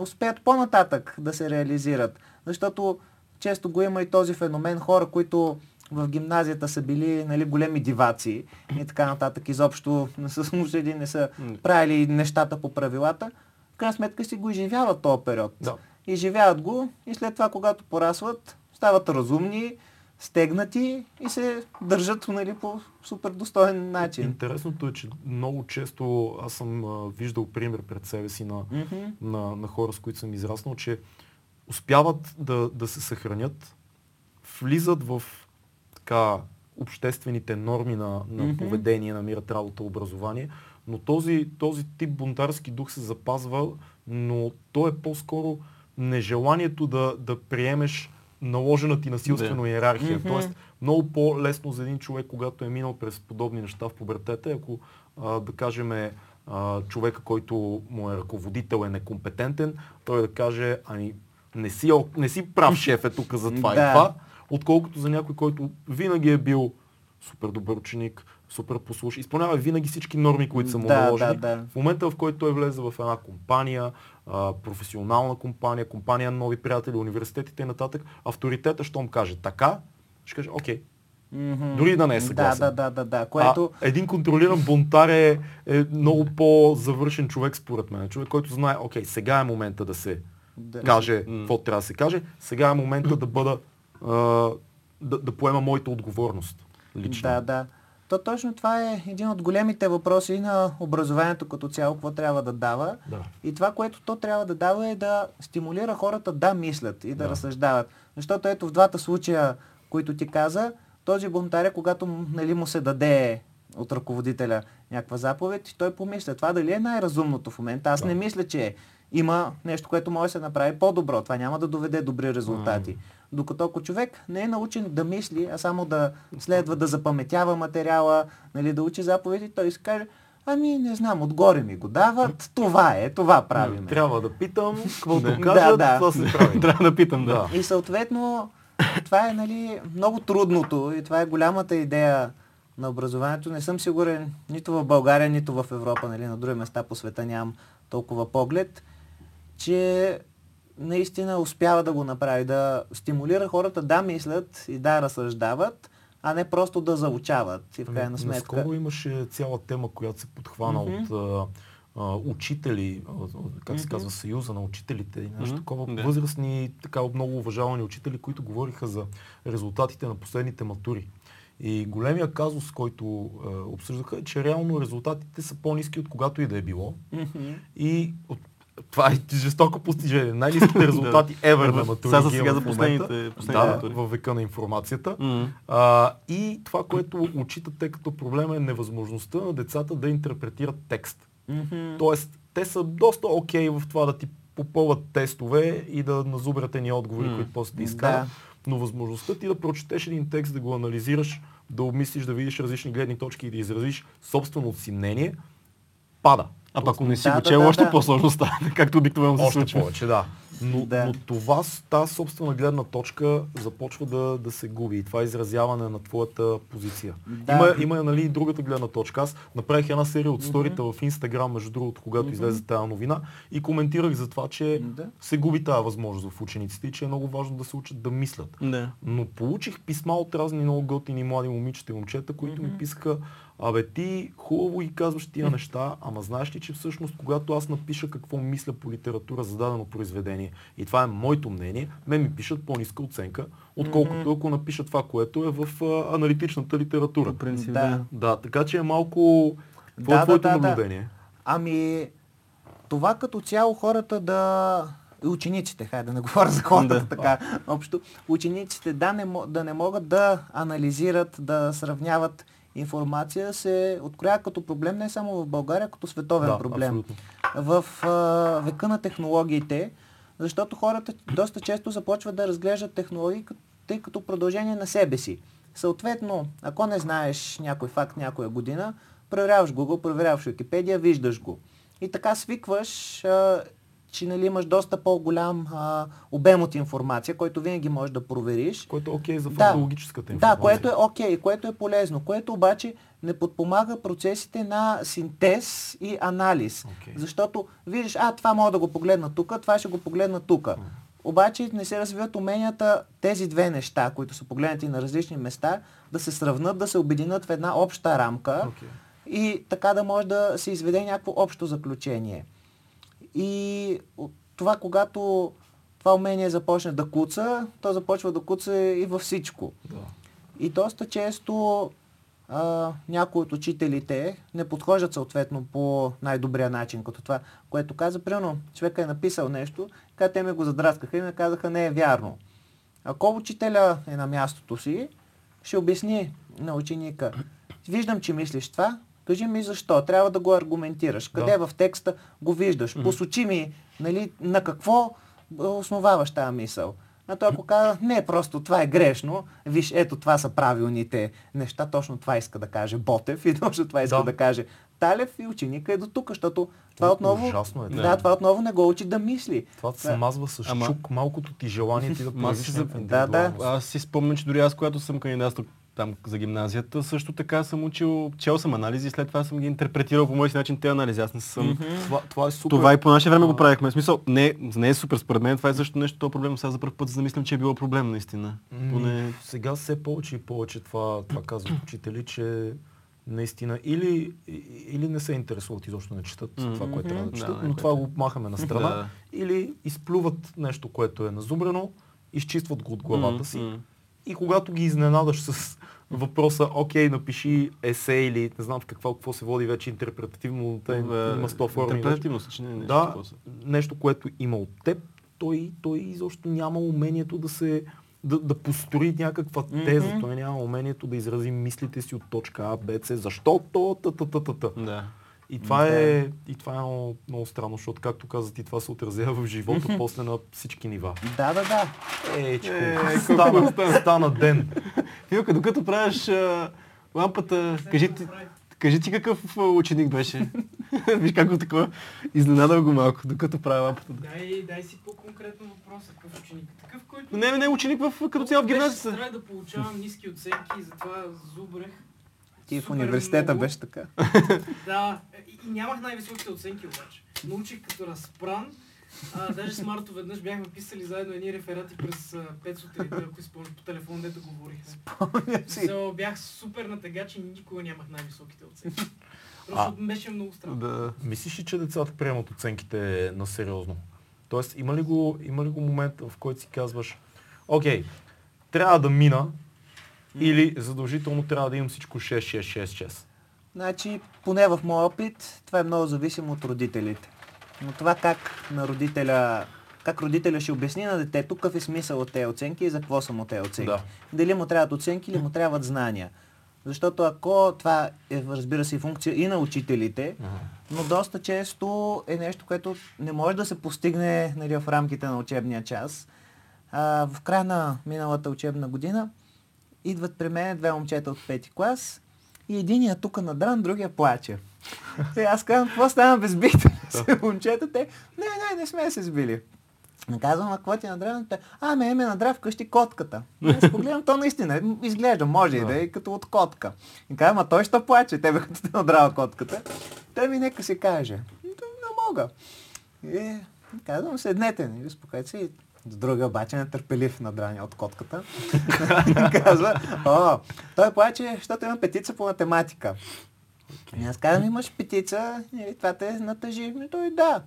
S1: успеят по-нататък да се реализират. Защото често го има и този феномен хора, които в гимназията са били нали, големи диваци и така нататък. Изобщо <laughs> не са слушали, не са правили нещата по правилата. В крайна сметка си го изживяват този период.
S3: Да.
S1: Изживяват го и след това, когато порасват, стават разумни, стегнати и се държат нали, по супер достоен начин.
S3: Интересното е, че много често аз съм а, виждал пример пред себе си на,
S1: Мгм.
S3: на, на хора, с които съм израснал, че успяват да, да се съхранят, влизат в така обществените норми на, на
S1: Мгм.
S3: поведение, намират работа, образование, но този, този тип бунтарски дух се запазва, но то е по-скоро нежеланието да, да приемеш наложена ти насилствено
S2: Да.
S3: иерархия.
S1: Мгм.
S3: Тоест, много по-лесно за един човек, когато е минал през подобни неща в пубертета, ако, а, да кажем, е, а, човека, който му е ръководител е некомпетентен, той да каже, ами не си, не си прав шеф е тук за това и това, отколкото за някой, който винаги е бил супер добър ученик, супер послуш, изпълнява винаги всички норми, които са му
S1: Да,
S3: наложени.
S1: да, да.
S3: В момента, в който той влезе в една компания, а, професионална компания, компания на нови приятели, университетите и нататък, авторитета, щом каже така, ще каже, окей,
S1: Мгм.
S3: дори да не е съгласен.
S1: Да, да, да, да, да. Което...
S3: А един контролиран бунтар е, е много по-завършен човек според мен. Човек, който знае, окей, сега е момента да се
S1: Да.
S3: каже какво трябва да се каже, сега е момента да бъда, да, да поема моята отговорност. Лично.
S1: Да, да. То точно това е един от големите въпроси на образованието като цяло, какво трябва да дава.
S3: Да.
S1: И това, което то трябва да дава е да стимулира хората да мислят и да,
S3: Да.
S1: разсъждават. Защото ето в двата случая, които ти каза, този бунтаря, когато нали, му се даде от ръководителя някаква заповед, той помисля, това дали е най-разумното в момента. Аз
S3: Да.
S1: не мисля, че има нещо, което може да се направи по-добро. Това няма да доведе добри резултати. Докато ако човек не е научен да мисли, а само да следва да запаметява материала, нали, да учи заповеди, той си каже, ами не знам, отгоре ми го дават, това е, това правим.
S3: Трябва да питам, каквото
S2: Да.
S3: кажат,
S1: Да, да.
S3: това се прави.
S2: Трябва да питам, да.
S3: Да.
S1: И съответно, това е нали, много трудното и това е голямата идея на образованието. Не съм сигурен нито в България, нито в Европа, нали, на други места по света нямам толкова поглед, че наистина успява да го направи, да стимулира хората да мислят и да разсъждават, а не просто да заучават. И в крайна сметка.
S3: Наскоро имаше цяла тема, която се подхвана
S1: Мгм.
S3: от а, а, учители, как се казва, Съюза на учителите и нещо
S2: Мгм.
S3: такова. Възрастни, така много уважавани учители, които говориха за резултатите на последните матури. И големия казус, който а, обсъждаха, е, че реално резултатите са по-низки от когато и да е било. И от, това е жестоко постижение. Най-низките <laughs> резултати ever на матури.
S2: Сега за сега за последните, последните
S3: Да, във века на информацията.
S2: М.
S3: А, и това, което отчитате като проблем е невъзможността на децата да интерпретират текст.
S1: Мгм.
S3: Тоест, те са доста окей в това да ти попълват тестове и да назубрят ни отговори,
S2: М.
S3: които после ти изкарат.
S1: Да.
S3: Но възможността ти да прочетеш един текст, да го анализираш, да обмислиш, да видиш различни гледни точки и да изразиш собственото си мнение, пада.
S2: А пък ако не си
S1: Да,
S2: го чел,
S1: да,
S2: още
S1: да.
S2: по-сложно става, <laughs> както обикновено се случва.
S3: повече, да. Но,
S1: Да.
S3: но това, тази собствена гледна точка започва да, да се губи. И това е изразяване на твоята позиция.
S1: Да.
S3: Има, има нали, и другата гледна точка. Аз направих една серия от сторита в Инстаграм, между другото, когато излезе тази новина и коментирах за това, че
S1: Да.
S3: се губи тази възможност в учениците и че е много важно да се учат да мислят.
S2: Да.
S3: Но получих писма от разни много готини млади момичета и момчета, които ми писаха, абе ти хубаво ги казваш тия неща, ама знаеш ли, че всъщност когато аз напиша какво мисля по литература за дадено произведение и това е моето мнение, мен ми пишат по-ниска оценка, отколкото ако напиша това, което е в а, аналитичната литература.
S2: По принцип,
S1: Да.
S2: да.
S3: Така че е малко... Какво
S1: Да,
S3: е
S1: да,
S3: твоето
S1: да, да.
S3: наблюдение?
S1: Ами, това като цяло хората да... и Учениците, хайде да не <laughs> говоря за хората
S2: Да.
S1: така общо. Учениците да не, да не могат да анализират, да сравняват информация се откроява като проблем не само в България, като световен
S3: да,
S1: проблем.
S3: абсолютно.
S1: В а, века на технологиите, защото хората доста често започват да разглеждат технологии, тъй като продължение на себе си. Съответно, ако не знаеш някой факт някоя година, проверяваш Google, проверяваш Wikipedia, виждаш го. И така свикваш, а, че нали, имаш доста по-голям а, обем от информация, който винаги можеш да провериш.
S3: Което е окей за
S1: Да.
S3: фактологическата информация.
S1: Да, което е окей, което е полезно, което обаче не подпомага процесите на синтез и анализ.
S3: Окей.
S1: Защото виждаш, а, това мога да го погледна тук, това ще го погледна тук. Обаче не се развиват уменията тези две неща, които са погледнати на различни места, да се сравнат, да се обединят в една обща рамка
S3: Окей.
S1: и така да може да се изведе някакво общо заключение. И това, когато това умение започне да куца, то започва да куца и във всичко.
S3: Да.
S1: И доста често а, някои от учителите не подхождат съответно по най-добрия начин, като това, което каза. Примерно, човека е написал нещо, така те ме го задраскаха и ме казаха не е вярно. Ако учителя е на мястото си, ще обясни на ученика. Виждам, че мислиш това, кажи ми защо. Трябва да го аргументираш. Къде в текста го виждаш? Посочи ми нали, на какво основаваш тази мисъл. А той ако казва, не, просто това е грешно, виж, ето това са правилните неща, точно това иска да каже Ботев и <laughs> точно това иска
S3: Да.
S1: да, каже Талев и ученика е до тук, защото това отново,
S3: Ужасно е,
S1: да,
S2: да.
S1: това отново не го учи да мисли.
S3: Това се мазва с
S2: Ама-
S3: чук малкото ти желание ти да проявиш
S1: Да, да.
S2: Аз си спомням, че дори аз, когато съм кандидатствал там за гимназията, също така съм учил, чел съм анализи и след това съм ги интерпретирал по мой си начин тези анализи. Аз не съм...
S3: Това, това е супер.
S2: Това и по наше време го правихме. В смисъл, не, не е супер според мен, това е също нещо, това проблем. Сега за първ път замислям, че е било проблем наистина.
S3: М,
S2: Поне...
S3: Сега все повече и повече това, това казват учители, че наистина или, или не се интересуват изобщо не четат това, което трябва да
S2: Да,
S3: четат,
S2: не,
S3: но това
S2: е.
S3: го махаме на страна,
S2: Да.
S3: или изплюват нещо, което е назубрено, изчистват го от главата си
S2: м.
S3: И когато ги изненадаш с въпроса, окей, напиши есе или не знам в какво, какво се води вече интерпретативно, те
S2: Бе,
S3: има 100 форми.
S2: Интерпретативно съчинение. нещо
S3: Да, нещо, което има от теб, той, той изобщо няма умението да се да, да построи някаква теза.
S1: Мгм.
S3: Той няма умението да изрази мислите си от точка А, Б, С, защото, та, та, та, та, та.
S2: Да.
S3: И това
S1: Да.
S3: е, и това е много, много странно, защото, както каза ти, това се отразява в живота после на всички нива.
S1: Да, да, да.
S3: Ечко,
S2: Е,
S3: стана, стана ден.
S2: Филка, докато правиш а, лампата, кажи ти, кажи ти какъв ученик беше. <laughs> Виж как го такова. Изненадал го малко, докато правя лампата.
S4: Дай, дай си по-конкретно въпрос, какъв ученик. Такъв, който...
S2: Не, не, ученик в, като цяло в гимназията.
S4: Трябва да получавам ниски оценки затова зубрех.
S1: Ти в университета
S4: много.
S1: беше така. <laughs>
S4: Да, и, и нямах най-високите оценки обаче. Научих като разпран. А, даже с Марто веднъж бяхме писали заедно едни реферати през а, 5 сутринта, ако си спомняш по телефон, дето говорихме.
S1: Помня си.
S4: So, бях супер натегач и никога нямах най-високите оценки. Просто беше много странно.
S2: Да.
S3: Мислиш ли, че децата приемат оценките на сериозно? Тоест, има ли го, има ли го момент, в който си казваш, окей, трябва да мина или задължително трябва да имам всичко 6-6-6-6?
S1: Значи, поне в моя опит, това е много зависимо от родителите. Но това как на родителя, как родителя ще обясни на детето какъв е смисъл от тези оценки и за какво са му тези оценки.
S3: Да.
S1: Дали му трябват оценки или му трябват знания. Защото ако това е, разбира се, и функция и на учителите, но доста често е нещо, което не може да се постигне нали, в рамките на учебния час. А, в края на миналата учебна година идват при мен две момчета от пети клас и единия тук надран, другия плаче. И аз казвам, какво стана безбите <laughs> се момчета? Те, не, не, не сме се сбили. Не казвам, а какво ти надран? Те, а, ме, ме надра вкъщи котката. Аз погледам, то наистина изглежда, може и да е като от котка. И казвам, а той ще плаче, тебе като те надрава котката. Той ми нека се каже. Не мога. И казвам, седнете, нали, успокойте се. И Другия обаче нетърпелив надрания от котката. И <laughs> казва, о, той плаче, защото има петица по математика. И аз казвам, имаш петица, нали, това те натъжи. Ми той да.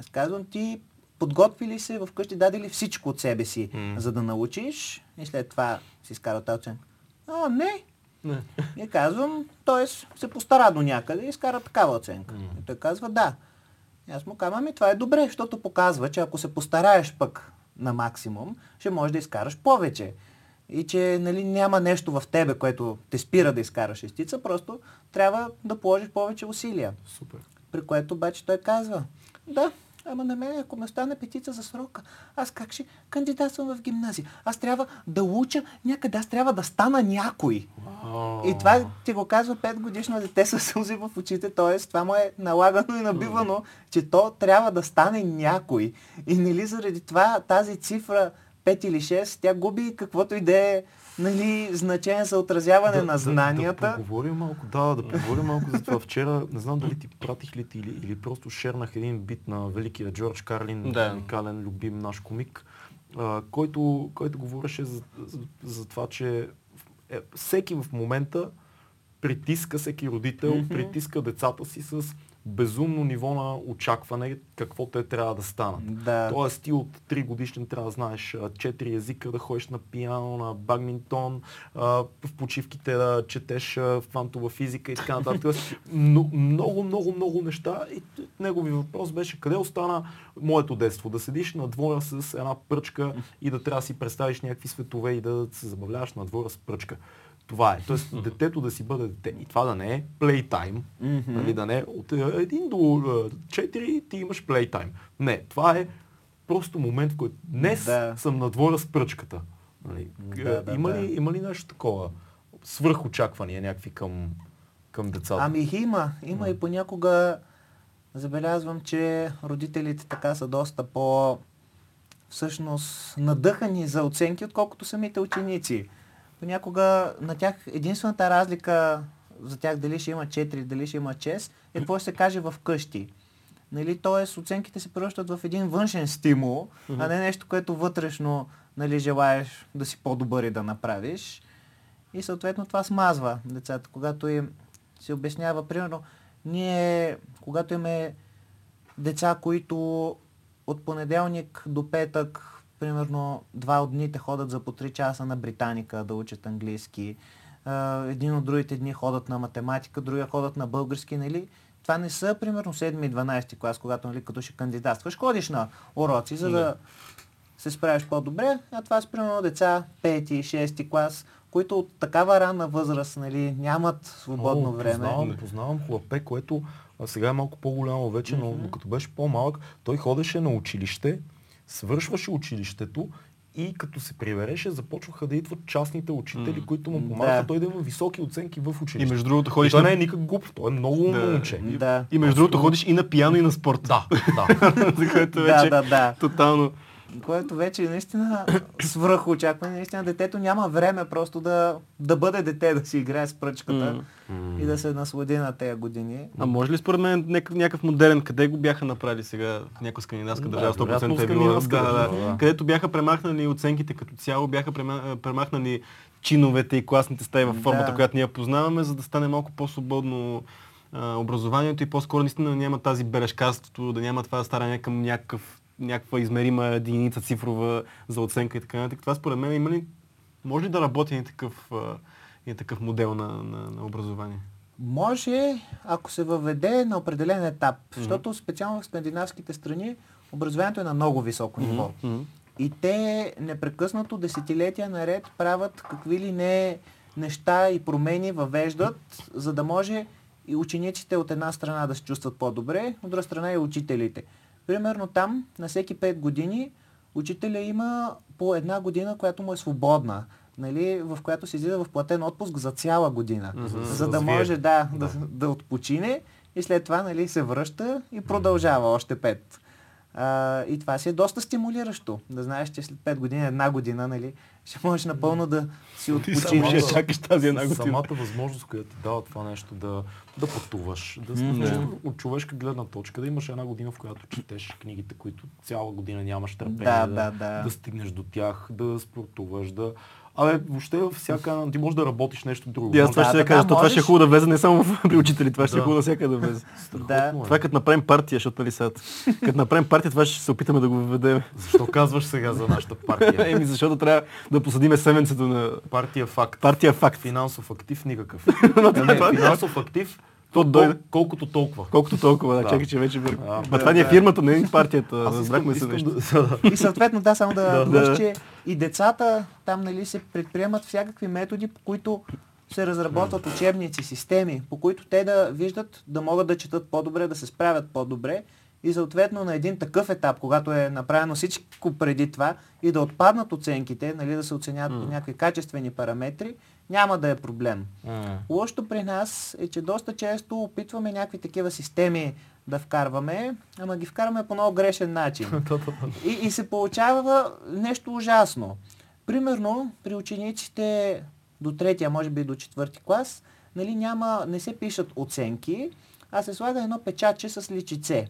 S1: Аз казвам, ти подготви ли се вкъщи, даде ли всичко от себе си,
S2: М.
S1: за да научиш и след това си изкара тази оценка. А, не.
S2: Не.
S1: И казвам, т.е. се постара до някъде и изкара такава оценка.
S2: М.
S1: И той казва, да. И аз му казвам, ами това е добре, защото показва, че ако се постараеш пък на максимум, ще можеш да изкараш повече. И че нали, няма нещо в тебе, което те спира да изкараш шестица, просто трябва да положиш повече усилия.
S3: Супер.
S1: При което обаче той казва, да, Ама на мен, ако ме остане петица за срока, аз как ще кандидатствам в гимназия? Аз трябва да уча някъде, аз трябва да стана някой. И това ти го казва 5 годишно дете с сълзи в очите, т.е. това му е налагано и набивано, че то трябва да стане някой. И нали заради това тази цифра 5 или 6, тя губи каквото и да е нали, значение за отразяване
S3: да,
S1: на знанията.
S3: Да, да поговорим малко, да, да поговорим малко за това. Вчера, не знам дали ти пратих ли ти или, или просто шернах един бит на великия Джордж Карлин,
S2: Да.
S3: уникален, любим наш комик, а, който, който говореше за, за, за това, че е, всеки в момента притиска, всеки родител притиска децата си с безумно ниво на очакване какво те трябва да станат.
S1: Да.
S3: Тоест ти от 3 годишен трябва да знаеш 4 езика, да ходиш на пиано, на бадминтон, а, в почивките да четеш квантова физика и така нататък. Но- много, много, много неща. И негови въпрос беше къде остана моето детство? Да седиш на двора с една пръчка и да трябва да си представиш някакви светове и да се забавляваш на двора с пръчка. Това е. Тоест, <laughs> детето да си бъде дете. И това да не е плейтайм,
S1: Мгм.
S3: нали, да не е от 1 до 4 ти имаш плейтайм. Не, това е просто момент, в който днес
S1: Да.
S3: съм на двора с пръчката. Нали.
S1: Да, да,
S3: има,
S1: да.
S3: Ли, има ли нещо такова? Свръхочаквания някакви към, към децата?
S1: Ами има. Има и понякога забелязвам, че родителите така са доста по всъщност надъхани за оценки, отколкото самите ученици. Понякога на тях единствената разлика за тях дали ще има 4, дали ще има 6, е какво ще се каже в къщи. Нали, Тоест оценките се превръщат в един външен стимул, а не нещо, което вътрешно нали, желаеш да си по-добър и да направиш. И съответно това смазва децата, когато им се обяснява, примерно, ние, когато имаме деца, които от понеделник до петък, примерно два от дните ходят за по 3 часа на Британика да учат английски, един от другите дни ходят на математика, другия ходят на български, нали? Това не са, примерно, 7 и 12 клас, когато, нали, като ще кандидатстваш, ходиш на уроци, за да се справиш по-добре, а това са примерно деца 5 и 6 клас, които от такава ранна възраст нали, нямат свободно
S3: О,
S1: време.
S3: Познавам, познавам хлапе, което а сега е малко по-голямо вече, но, но като беше по-малък, той ходеше на училище, свършваше училището и като се прибереше, започваха да идват частните учители, които му помагаха
S1: Да.
S3: той да има високи оценки в
S2: И
S3: училище.
S2: между другото
S3: И
S2: ходиш
S3: той
S2: на...
S3: не е никак глуп, той е много умно
S2: Да.
S3: момче.
S1: Да.
S2: И между другото ходиш и на пияно, и на спорт.
S3: Да, да. <laughs>
S2: За което
S1: Да,
S2: вече
S1: да, да.
S2: тотално...
S1: Което вече е наистина свръх очакване. Наистина детето няма време просто да, да бъде дете, да си играе с пръчката и да се наслади на тези години.
S2: А може ли според мен някакъв, някакъв модерен, къде го бяха направили сега в някаква скандинавска
S3: Да,
S2: държава,
S3: вероятно
S2: 100% е било, да, да, да,
S3: да.
S2: където бяха премахнали оценките като цяло, бяха према- премахнали чиновете и класните стаи в формата,
S1: Да.
S2: която ние познаваме, за да стане малко по-свободно образованието и по-скоро наистина да няма тази бележкарството, да няма това старание към някакъв, някаква измерима единица цифрова за оценка и така нататък. Това според мен има ли, може ли да работи един такъв, един такъв модел на, на, на образование?
S1: Може, ако се въведе на определен етап, защото специално в скандинавските страни образованието е на много високо ниво.
S2: Мгм.
S1: И те непрекъснато десетилетия наред правят какви ли не неща и промени въвеждат, за да може и учениците от една страна да се чувстват по-добре, от друга страна и учителите. Примерно там, на всеки 5 години, учителя има по една година, която му е свободна, нали, в която се излиза в платен отпуск за цяла година,
S2: Мгм.
S1: за да
S3: развие.
S1: може да, да,
S3: Да.
S1: да отпочине и след това нали, се връща и продължава още 5. А, и това си е доста стимулиращо. Да знаеш, че след 5 години, една година, нали, ще можеш напълно да си
S2: Ти
S1: отпочинеш.
S2: ще чакаш тази една година.
S3: Самата възможност, която ти дава това нещо, да, да пътуваш, да mm,
S2: да.
S3: от човешка гледна точка, да имаш една година, в която четеш книгите, които цяла година нямаш търпение
S1: Да,
S3: да,
S1: да, да.
S3: да стигнеш до тях, да спортуваш, да... Абе, въобще във всяка. Ти можеш да работиш нещо друго.
S2: И аз това
S1: Да,
S2: ще
S1: да,
S2: кажа,
S1: да,
S2: това ще е хубаво да влезе не само в- <laughs> при учители, това ще е
S3: Да.
S2: хубаво навсякъде да влезе. <laughs>
S1: Да.
S3: е.
S2: Това е като направим партия, защото нали сега, като направим партия, това ще се опитаме да го въведем.
S3: Защо казваш сега за нашата партия? <laughs>
S2: Еми, защото трябва да посадиме семенцето на
S3: партия факт.
S2: партия факт.
S3: Финансов актив никакъв. не, финансов актив,
S2: То дойде.
S3: кол- колкото толкова.
S2: Колкото толкова, да,
S3: Да.
S2: чакай, че вече.
S3: А,
S2: Ма това ни е фирмата, не е партията.
S3: Аз искам,
S2: Разбрахме се нещо.
S1: И съответно, да, само да,
S3: Да.
S1: че и децата там нали, се предприемат всякакви методи, по които се разработват учебници, системи, по които те да виждат, да могат да четат по-добре, да се справят по-добре и съответно на един такъв етап, когато е направено всичко преди това и да отпаднат оценките, нали, да се оценят по някакви качествени параметри, няма да е проблем.
S3: М.
S1: Лошото при нас е, че доста често опитваме някакви такива системи да вкарваме, ама ги вкарваме по много грешен начин. <laughs> И, и се получава нещо ужасно. Примерно, при учениците до третия, може би до четвърти клас, нали, няма, не се пишат оценки, а се слага едно печатче с личице.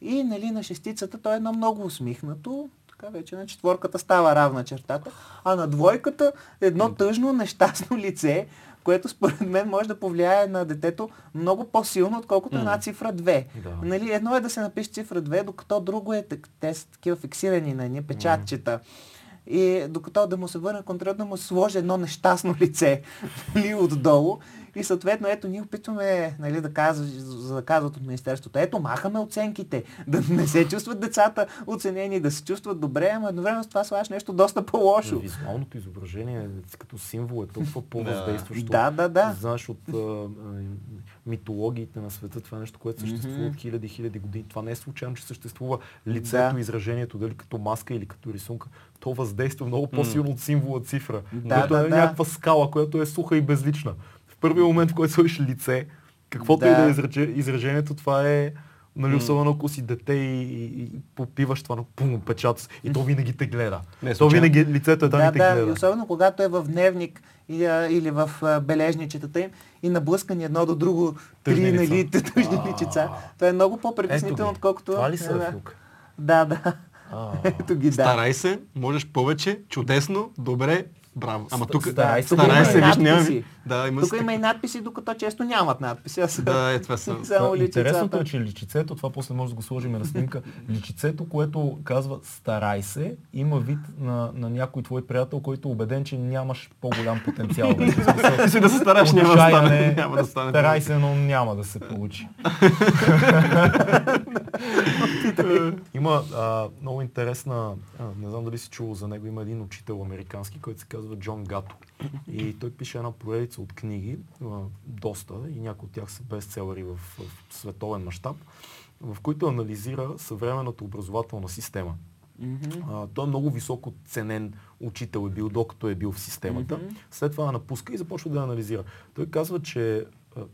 S1: И нали, на шестицата то е едно много усмихнато, така вече на четворката става равна чертата, а на двойката едно тъжно, нещастно <laughs> лице, което според мен може да повлияе на детето много по-силно, отколкото една цифра 2.
S3: Да.
S1: Нали, едно е да се напише цифра 2, докато друго е, те са такива фиксирани на едни печатчета. И докато да му се върне контрол, да му сложи едно нещастно <laughs> лице нали, отдолу. И съответно, ето, ние опитваме нали, да, казва, за да казват от Министерството, ето, махаме оценките, <laughs> да не се чувстват децата оценени, да се чувстват добре, ама едновременно с това слагаш нещо доста по-лошо.
S3: Визуалното изображение е като символ е толкова по-въздействащо.
S1: Да, да, да.
S3: Знаеш от а, а, митологиите на света, това е нещо, което съществува от хиляди, хиляди години. Това не е случайно, че съществува лицето,
S1: Да.
S3: изражението, дали като маска или като рисунка. То въздейства много по-силно от символа цифра,
S1: Да,
S3: което
S1: да,
S3: е
S1: да.
S3: някаква скала, която е суха и безлична. В първия момент, в който сложиш лице, каквото и
S1: Да.
S3: да е израже- изражението, това е Нали, особено ако си дете и, и, и попиваш това на пум, печата си, и то винаги те гледа.
S2: Не
S3: то винаги лицето е да,
S1: Да,
S3: те
S1: да, и
S3: гледа.
S1: особено когато е в дневник и, а, или в а, бележничетата им и наблъскани едно до друго три нали, <laughs> тъжни личица. Това е много по-притеснително, отколкото...
S3: Това ли са,
S1: да, да, да. <laughs> Ето ги, да.
S2: Старай се, можеш повече, чудесно, добре, браво. Ама тук,
S3: старай се,
S2: старай
S1: има
S2: се,
S1: и
S2: виж, няма
S1: надписи.
S2: ми. Да, има
S1: Тук има и надписи, докато често нямат надписи. а са
S2: Да, е, това <laughs> са.
S1: само
S3: Това, интересното е, че личицето, това после може да го сложим на снимка, <laughs> личицето, което казва старай се, има вид на, на някой твой приятел, който е убеден, че нямаш по-голям потенциал. <laughs>
S2: Си да се стараш, няма да стане. Няма да стане.
S3: Старай се, но няма да се получи. има а, много интересна, а, не знам дали си чувал за него, има един учител американски, който се казва Джон Гато. И той пише една поредица от книги, доста, и някои от тях са бестселери в, в световен мащаб, в които анализира съвременната образователна система. А, той е много високо ценен учител е бил, докато е бил в системата. След това напуска и започва да анализира. Той казва, че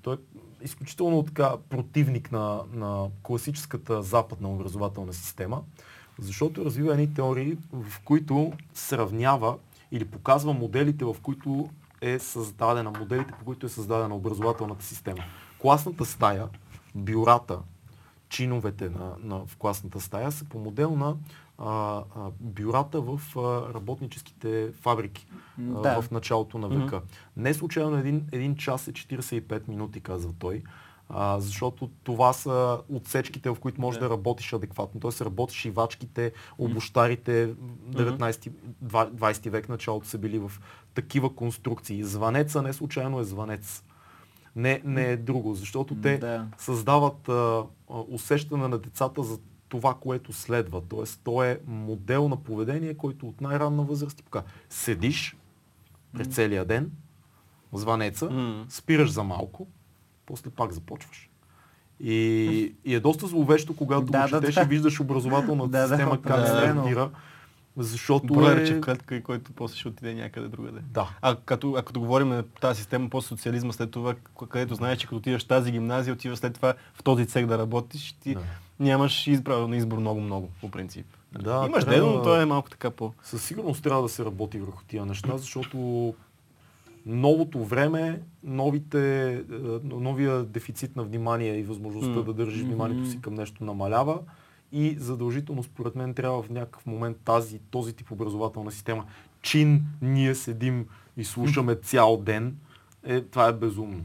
S3: той е изключително така противник на, на класическата западна образователна система, защото развива едни теории, в които сравнява или показва моделите, в които е създадена, моделите, по които е създадена образователната система. Класната стая, бюрата, чиновете на, на, в класната стая са по модел на а, а, бюрата в а, работническите фабрики а,
S1: Да.
S3: в началото на века. Не случайно един, един час е 45 минути, казва той, а, защото това са отсечките, в които можеш да, работиш адекватно. Тоест работиш шивачките, обощарите, 19, 20 век началото са били в такива конструкции. Звънеца не случайно е звънец. Не, не е друго, защото те
S1: Да.
S3: създават а, усещане на децата за това, което следва. Тоест, то е модел на поведение, който от най-ранна възраст ти показва. Седиш през целия ден, звънеца, спираш за малко, после пак започваш. И, и е доста зловещо, когато
S1: Да,
S3: го
S1: да,
S3: четеш
S1: да.
S3: и виждаш образователната <laughs>
S1: Да, да,
S3: система как
S1: определено.
S3: стартира, защото
S2: Броерче
S3: е...
S2: в клетка и който после ще отиде някъде другаде.
S3: Да.
S2: А като, а като говорим на тази система по социализма след това, където знаеш, че като отидеш в тази гимназия, отиваш след това в този цех да работиш, ти
S3: Да.
S2: нямаш избор, на избор много-много, по принцип.
S3: Да,
S2: Имаш
S3: трябва-
S2: дедо, но той е малко така по...
S3: Със сигурност трябва да се работи върху тия неща, защото новото време, новите, е, новия дефицит на внимание и възможността
S2: М.
S3: да държиш вниманието си към нещо намалява и задължително според мен трябва в някакъв момент тази, този тип образователна система, чин ние седим и слушаме <laughs> цял ден, е, това е безумно.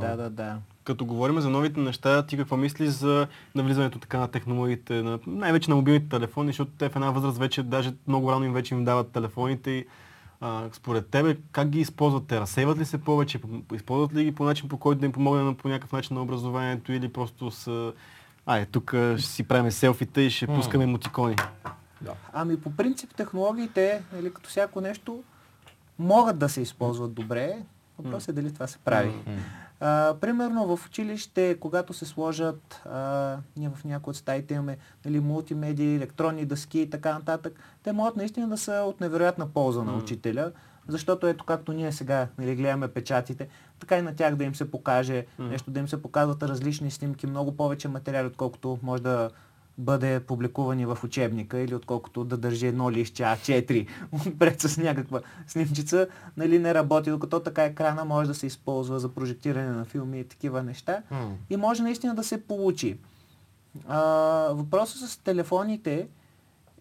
S1: Да, да, да.
S2: Като говорим за новите неща, ти какво мислиш за навлизането така на технологиите, на, най-вече на мобилните телефони, защото те в една възраст вече, даже много рано им вече им дават телефоните и а, според тебе как ги използват те? Разсейват ли се повече? Използват ли ги по начин, по който да им помогне по някакъв начин на образованието или просто са... Ай, тук а, ще си правим селфита и ще пускаме мутикони.
S3: да.
S1: Ами по принцип технологиите, нали, като всяко нещо, могат да се използват добре. Въпросът е дали това се прави. А, примерно в училище, когато се сложат, а, ние в някои от стаите имаме нали, мултимедии, електронни дъски и така нататък, те могат наистина да са от невероятна полза на учителя, защото ето както ние сега нали, гледаме печатите, така и на тях да им се покаже нещо, да им се показват различни снимки, много повече материали, отколкото може да бъде публикувани в учебника или отколкото да държи едно лище А4 <laughs> пред с някаква снимчица, нали, не работи, докато така екрана може да се използва за прожектиране на филми и такива неща.
S3: М.
S1: И може наистина да се получи. А, въпросът с телефоните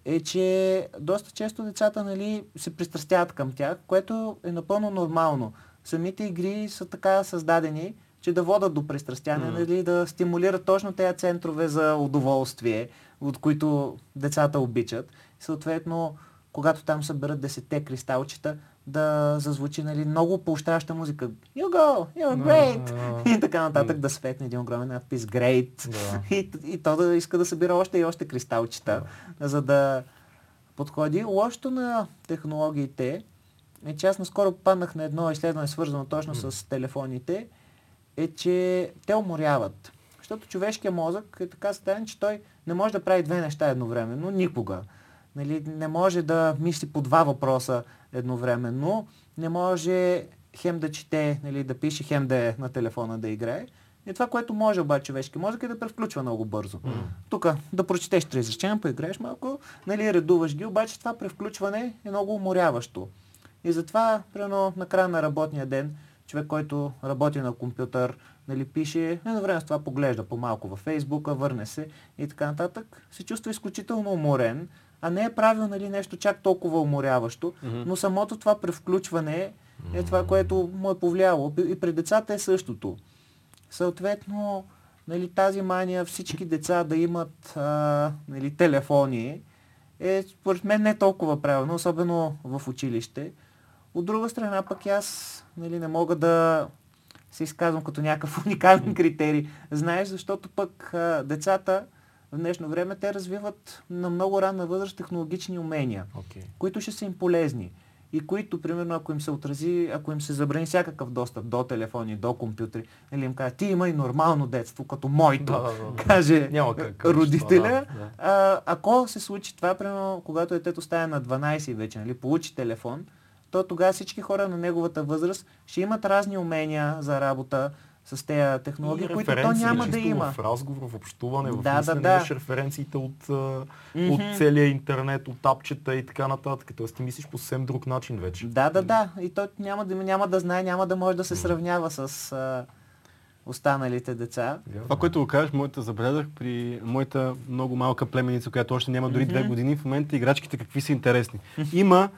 S1: е, че доста често децата нали, се пристрастяват към тях, което е напълно нормално. Самите игри са така създадени, че да водат до пристрастяване,
S2: Мгм.
S1: нали, да стимулират точно тези центрове за удоволствие, от които децата обичат. Съответно, когато там съберат десетте кристалчета, да зазвучи нали, много поощряща музика. You go, you're great!
S3: А,
S1: И така нататък да светне един огромен надпис Great.
S3: Да.
S1: И, и то да иска да събира още и още кристалчета, за да подходи. Лошото на технологиите е, че аз наскоро попаднах на едно изследване, свързано точно с телефоните, е, че те уморяват. Защото човешкият мозък е така създаден, че той не може да прави две неща едновременно, никога. Нали, не може да мисли по два въпроса едновременно, не може хем да чете, нали, да пише, хем да е на телефона да играе. И това, което може обаче човешки мозък е да превключва много бързо. Тук да прочетеш три изречения, поиграеш малко, нали, редуваш ги, обаче това превключване е много уморяващо. И затова, примерно, на края на работния ден, човек, който работи на компютър, нали, пише, едно време с това поглежда по-малко във Фейсбука, върне се и така нататък, се чувства изключително уморен, а не е правил нали, нещо чак толкова уморяващо, но самото това превключване е това, което му е повлияло. И при децата е същото. Съответно, нали, тази мания всички деца да имат а, нали, телефони е според мен не толкова правилно, особено в училище. От друга страна пък аз нали, не мога да се изказвам като някакъв <laughs> уникален критерий. Знаеш, защото пък а, децата в днешно време те развиват на много ранна възраст технологични умения
S3: Окей.
S1: които ще са им полезни и които, примерно, ако им се отрази, ако им се забрани всякакъв достъп до телефони, до компютри, или им кажа, ти има и нормално детство, като моето,
S3: Да, да, да,
S1: каже
S3: Няма как
S1: родителя.
S3: да, да.
S1: А, ако се случи това, примерно, когато детето стане на 12 вече, нали, получи телефон, то тогава всички хора на неговата възраст ще имат разни умения за работа с тези технологии,
S3: И
S1: които то няма да има.
S3: В разговор, в общуване, в
S1: Да, да,
S3: мислене
S1: да.
S3: имаш референциите от,
S1: Мгм.
S3: от целия интернет, от апчета и така нататък. Тоест ти мислиш по съвсем друг начин вече.
S1: Да, да, да. И той няма да, няма да знае, няма да може да се сравнява с а, останалите деца.
S2: Това, което го кажеш, моята забелязах при моята много малка племеница, която още няма дори две години, в момента играчките какви са интересни. Има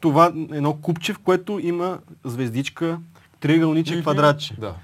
S2: това едно купче, в което има звездичка, триъгълниче, квадратче.
S3: Да.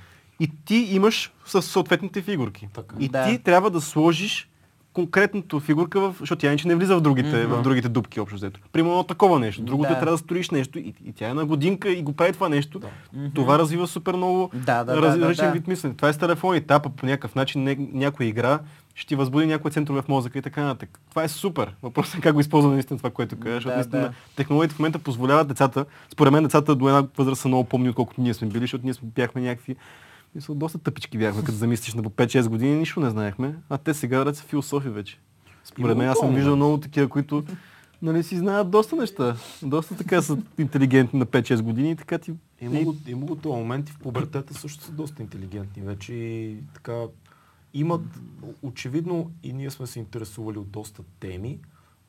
S2: И ти имаш с съответните фигурки.
S3: Така.
S2: И
S1: Да.
S2: ти трябва да сложиш конкретното фигурка, в, защото тя иначе не влиза в другите, в другите дупки общо взето. Примерно такова нещо. Другото
S1: Да.
S2: трябва да строиш нещо и, и тя е на годинка и го прави това нещо.
S3: Да.
S2: Това развива супер много
S1: Да, да, да,
S2: раз-
S1: да,
S2: различен
S1: да.
S2: вид мислене. Това е с телефони. Тапа по някакъв начин не, някоя игра ще ти възбуди някои центрове в мозъка и така нататък. Това е супер. Въпросът е как го използваме наистина това, което кажеш. защото
S1: Да,
S2: наистина
S1: да.
S2: технологиите в момента позволяват децата, според мен децата до една възраст са много помни, отколкото ние сме били, защото ние сме, бяхме някакви мисля, доста тъпички бяхме, като замислиш на по 5-6 години, нищо не знаехме, а те сега ред са философи вече. Според мен аз съм виждал много такива, които нали, си знаят доста неща. Доста така са интелигентни на 5-6 години и така ти...
S3: Има го, има го този момент и в пубертета също са доста интелигентни вече и така имат, очевидно и ние сме се интересували от доста теми,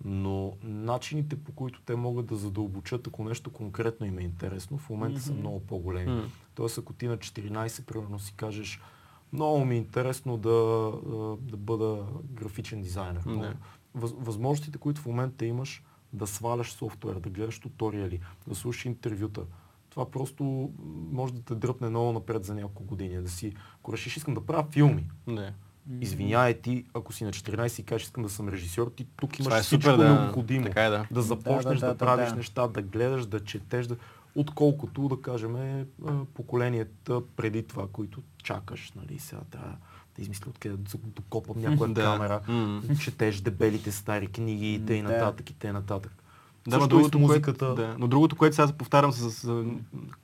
S3: но начините по които те могат да задълбочат, ако нещо конкретно им е интересно, в момента са много по-големи.
S2: М.
S3: Тоест ако ти на 14 примерно си кажеш много ми е интересно да, да бъда графичен дизайнер. Въз, възможностите, които в момента имаш да сваляш софтуер, да гледаш туториали, да слушаш интервюта, това просто може да те дръпне много напред за няколко години. Да си, ако решиш, искам да правя филми,
S2: Не.
S3: извиняй ти, ако си на 14 и кажеш, искам да съм режисьор, ти тук имаш
S2: е
S3: всичко
S2: супер, да.
S3: необходимо.
S2: Така е, да.
S3: да започнеш да,
S1: да, да,
S3: правиш
S1: да.
S3: неща, да гледаш, да четеш, да... отколкото, да кажем, е, поколенията преди това, които чакаш. Нали? Сега трябва да измисля откъде да докопам някоя <laughs>
S2: Да.
S3: камера, четеш дебелите стари книги и т.н.
S1: Да.
S3: нататък и т.н.
S2: Да, но другото,
S3: музиката.
S2: Което, да, но другото, което сега повтарям с, не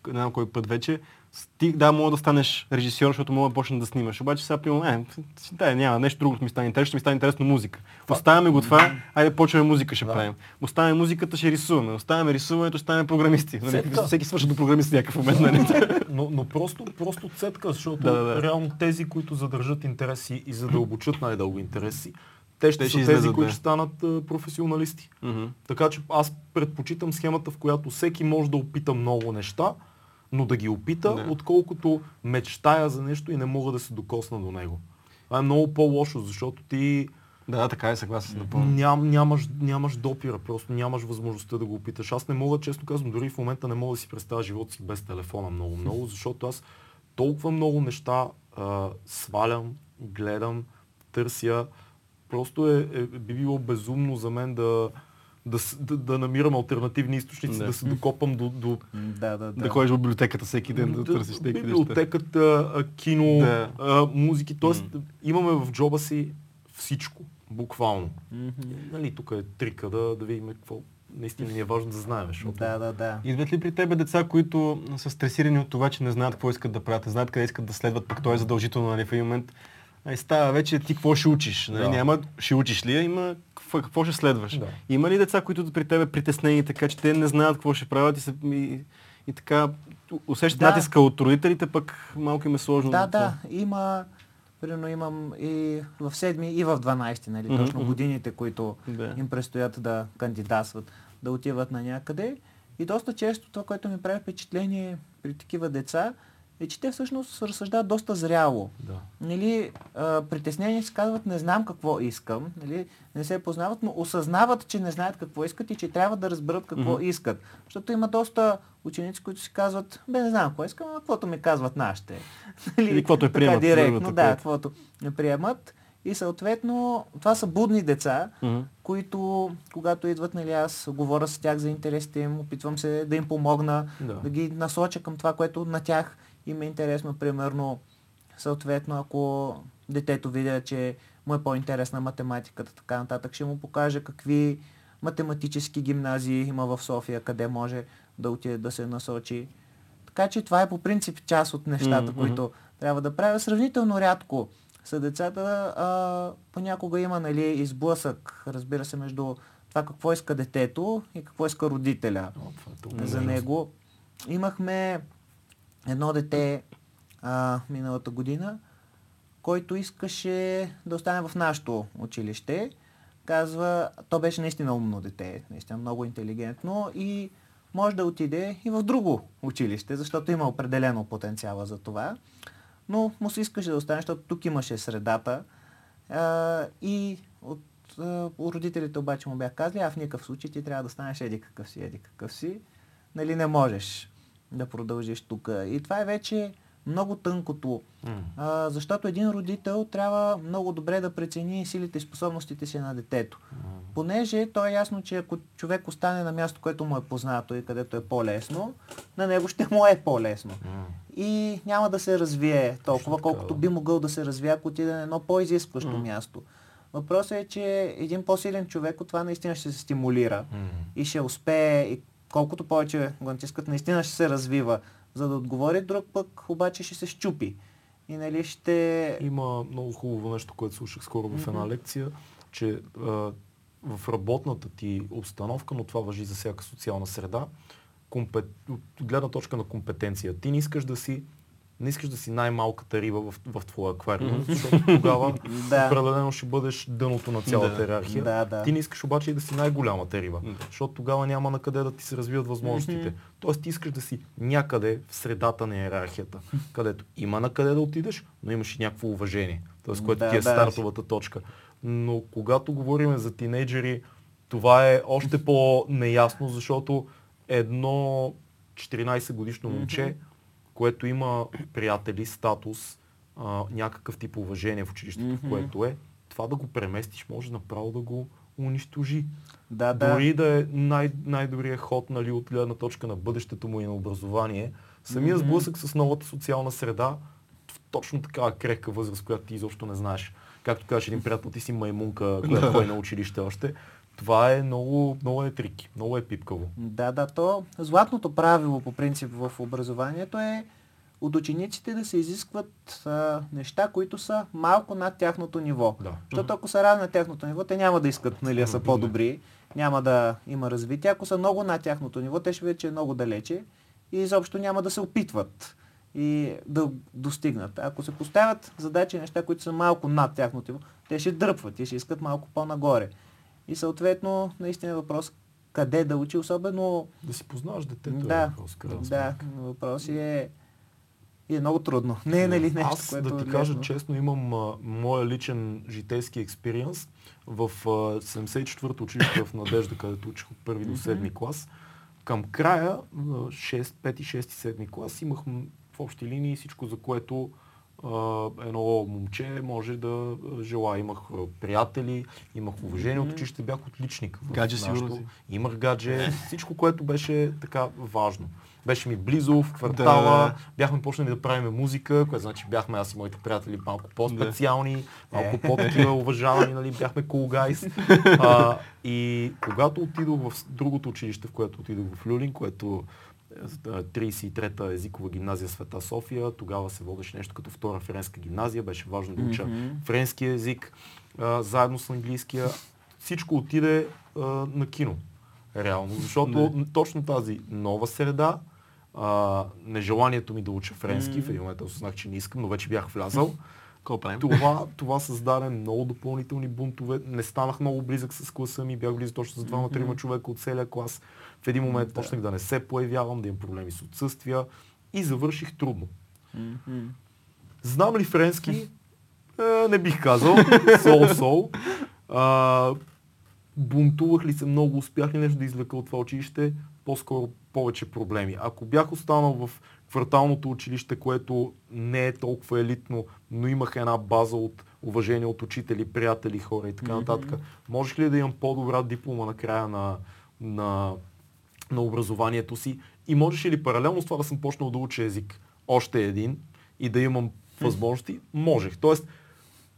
S2: знам кой път вече, с- ти да, мога да станеш режисьор, защото мога да почнеш да снимаш. Обаче сега примерно, е, да, няма, нещо друго ми стане интересно, ще ми стане интересно музика. Оставяме го това, айде почваме музика ще
S3: Да.
S2: правим. Оставяме музиката, ще рисуваме. Оставяме рисуването, ще станем програмисти. Нали?
S3: Всеки-
S2: Всеки свърши до програмист в някакъв момент. Нали? <laughs>
S3: Но, но просто, просто цетка, защото
S2: Да, да, да.
S3: реално тези, които задържат интереси и задълбочат най-дълго интереси, те ще
S2: Те
S3: са
S2: ще
S3: тези,
S2: излезат,
S3: които
S2: да.
S3: ще станат а, професионалисти.
S2: Мгм.
S3: Така че аз предпочитам схемата, в която всеки може да опита много неща, но да ги опита,
S2: Да.
S3: отколкото мечтая за нещо и не мога да се докосна до него. Това е много по-лошо, защото ти
S2: Да, така е, съгласен напълно.
S3: ням, нямаш, нямаш допира, просто нямаш възможността да го опиташ. Аз не мога, често казвам, дори в момента не мога да си представя живота си без телефона много-много, защото аз толкова много неща а, свалям, гледам, търся. Просто е, е, би било безумно за мен да, да, да, да намирам альтернативни източници,
S2: Да.
S3: да, се докопам до, до
S1: Да, да, да.
S2: Да ходиш в библиотеката всеки ден да, търсиш тези неща.
S3: библиотеката, кино,
S2: Да.
S3: а, музики. Тоест, имаме в джоба си всичко, буквално. Нали, тук е трика да, да видим какво наистина ни е важно да знаем. Защото...
S1: Да, да, да.
S2: Идват ли при тебе деца, които са стресирани от това, че не знаят какво искат да правят, не знаят къде искат да следват, пък то е задължително нали, в един момент. Ай, става вече ти какво ще учиш. Нали?
S3: Да.
S2: Няма ще учиш ли, а има какво, какво ще следваш.
S3: Да.
S2: Има ли деца, които при тебе притеснени, така че те не знаят какво ще правят и, се, и, и така усещат
S1: Да.
S2: натиска от родителите, пък малко им е сложно.
S1: Да,
S2: това.
S1: да, има, примерно имам и в седми, и в 12, нали,
S2: Мгм,
S1: точно годините, които
S2: Да.
S1: им предстоят да кандидатстват, да отиват на някъде. И доста често това, което ми прави впечатление при такива деца, е, че те всъщност разсъждават доста зряло.
S3: Да.
S1: Нали, а, притеснени се казват, не знам какво искам, нали, не се познават, но осъзнават, че не знаят какво искат и че трябва да разберат какво
S2: Мгм.
S1: искат. Защото има доста ученици, които си казват, бе, не знам какво искам, а каквото ми казват нашите. <laughs> Нали,
S2: Или каквото е
S1: така
S2: приемат,
S1: Директно,
S2: другото,
S1: да, каквото не приемат. И съответно, това са будни деца,
S2: Мгм.
S1: които, когато идват, нали, аз говоря с тях за интересите им, опитвам се да им помогна,
S3: Да.
S1: да ги насоча към това, което на тях им е интересно. Примерно, съответно, ако детето видя, че му е по-интересна математиката, така нататък, ще му покажа какви математически гимназии има в София, къде може да отиде да се насочи. Така че това е по принцип част от нещата,
S2: Мгм,
S1: които трябва да правя. Сравнително рядко са децата. А, понякога има нали, изблъсък, разбира се, между това какво иска детето и какво иска родителя
S3: О, е
S1: за
S3: важно.
S1: него. Имахме едно дете а, миналата година, който искаше да остане в нашето училище. Казва, то беше наистина умно дете, наистина много интелигентно и може да отиде и в друго училище, защото има определено потенциала за това. Но му се искаше да остане, защото тук имаше средата. А, и от а, родителите обаче му бях казали, а в никакъв случай ти трябва да станеш еди какъв си, еди какъв си. Нали, не можеш да продължиш тук. И това е вече много тънкото, а, защото един родител трябва много добре да прецени силите и способностите си на детето. Понеже то е ясно, че ако човек остане на място, което му е познато и където е по-лесно, на него ще му е по-лесно. И няма да се развие толкова, колкото би могъл да се развие, ако отиде на едно по-изискващо място. Въпросът е, че един по-силен човек от това наистина ще се стимулира и ще успее, и колкото повече го натискат, наистина ще се развива. За да отговори друг пък, обаче ще се щупи. И нали ще...
S3: Има много хубаво нещо, което слушах скоро в една лекция, че а, в работната ти обстановка, но това въжи за всяка социална среда, компет... от гледна точка на компетенция. Ти не искаш да си не искаш да си най-малката риба в, в твоя аквариум, защото тогава <laughs>
S1: Да.
S3: определено ще бъдеш дъното на цялата
S2: Да.
S3: иерархия.
S1: Да, да.
S3: Ти не искаш обаче и да си най-голямата риба,
S2: Да.
S3: защото тогава няма на къде да ти се развиват възможностите. Тоест ти искаш да си някъде в средата на иерархията, <laughs> където има на къде да отидеш, но имаш и някакво уважение. Тоест, което
S1: Да,
S3: ти е
S1: да.
S3: стартовата точка. Но когато говорим за тинейджери, това е още по-неясно, защото едно 14 годишно момче, което има приятели, статус, а, някакъв тип уважение в училището, в
S1: Мгм.
S3: което е, това да го преместиш може направо да го унищожи.
S1: Да, да.
S3: Дори да е най- най-добрият ход нали, от гледна точка на бъдещето му и на образование, самия
S1: Мгм.
S3: сблъсък с новата социална среда, в точно такава крехка възраст, която ти изобщо не знаеш. Както казваш един приятел, ти си маймунка, която ходи на училище още. Това е много, много е трики, много е пипкаво.
S1: Да, да, то златното правило по принцип в образованието е от учениците да се изискват а, неща, които са малко над тяхното ниво.
S3: Да.
S1: Защото ако са равни на тяхното ниво, те няма да искат нали, да са по-добри, няма да има развитие. Ако са много над тяхното ниво, те ще видят, че е много далече и изобщо няма да се опитват и да достигнат. Ако се поставят задачи неща, които са малко над тяхното ниво, те ще дръпват и ще искат малко по-нагоре. И съответно, наистина е въпрос къде да учи, особено...
S3: Да си познаваш детето е
S1: Да,
S3: въпрос, крайна
S1: да, въпрос е... И е много трудно. Не е нали нещо,
S3: Аз
S1: което
S3: да ти
S1: е
S3: кажа
S1: лесно.
S3: честно, имам а, моя личен житейски експириенс в а, 74-то училище в Надежда, където учих от първи до седми клас. Към края, 6, 5, 6, 7 клас, имах в общи линии всичко, за което едно момче може да желая. Имах приятели, имах уважение от училище, бях отличник.
S2: Гадже сигурно си.
S3: Имах гадже, всичко, което беше така важно. Беше ми близо, в квартала,
S2: Да.
S3: бяхме почнали да правим музика, което значи бяхме аз и моите приятели малко по-специални, малко
S1: Е.
S3: по-такива <laughs> уважавани, нали, бяхме cool guys. <laughs> А, и когато отидох в другото училище, в което отидох в Люлин, което е, 33-та езикова гимназия Света София, тогава се водеше нещо като втора френска гимназия, беше важно да уча френски език, а, заедно с английския. Всичко отиде а, на кино. Реално, защото
S2: Не.
S3: точно тази нова среда, а, нежеланието ми да уча френски, в един момент осъзнах, че не искам, но вече бях влязал. <laughs> Това, това създаде много допълнителни бунтове. Не станах много близък с класа ми, бях близък точно с двама-трима човека от целия клас. В един момент почнах да не се появявам, да имам проблеми с отсъствия и завърших трудно. Знам ли френски? Е, не бих казал. <laughs> Сол-сол. Бунтувах ли се много, успях ли нещо да извлека от това училище? По-скоро повече проблеми. Ако бях останал в кварталното училище, което не е толкова елитно, но имах една база от уважение от учители, приятели, хора и така нататък, можех ли да имам по-добра диплома на края на, на, на образованието си и можеше ли паралелно с това да съм почнал да уча език още един и да имам възможности? Можех. Тоест,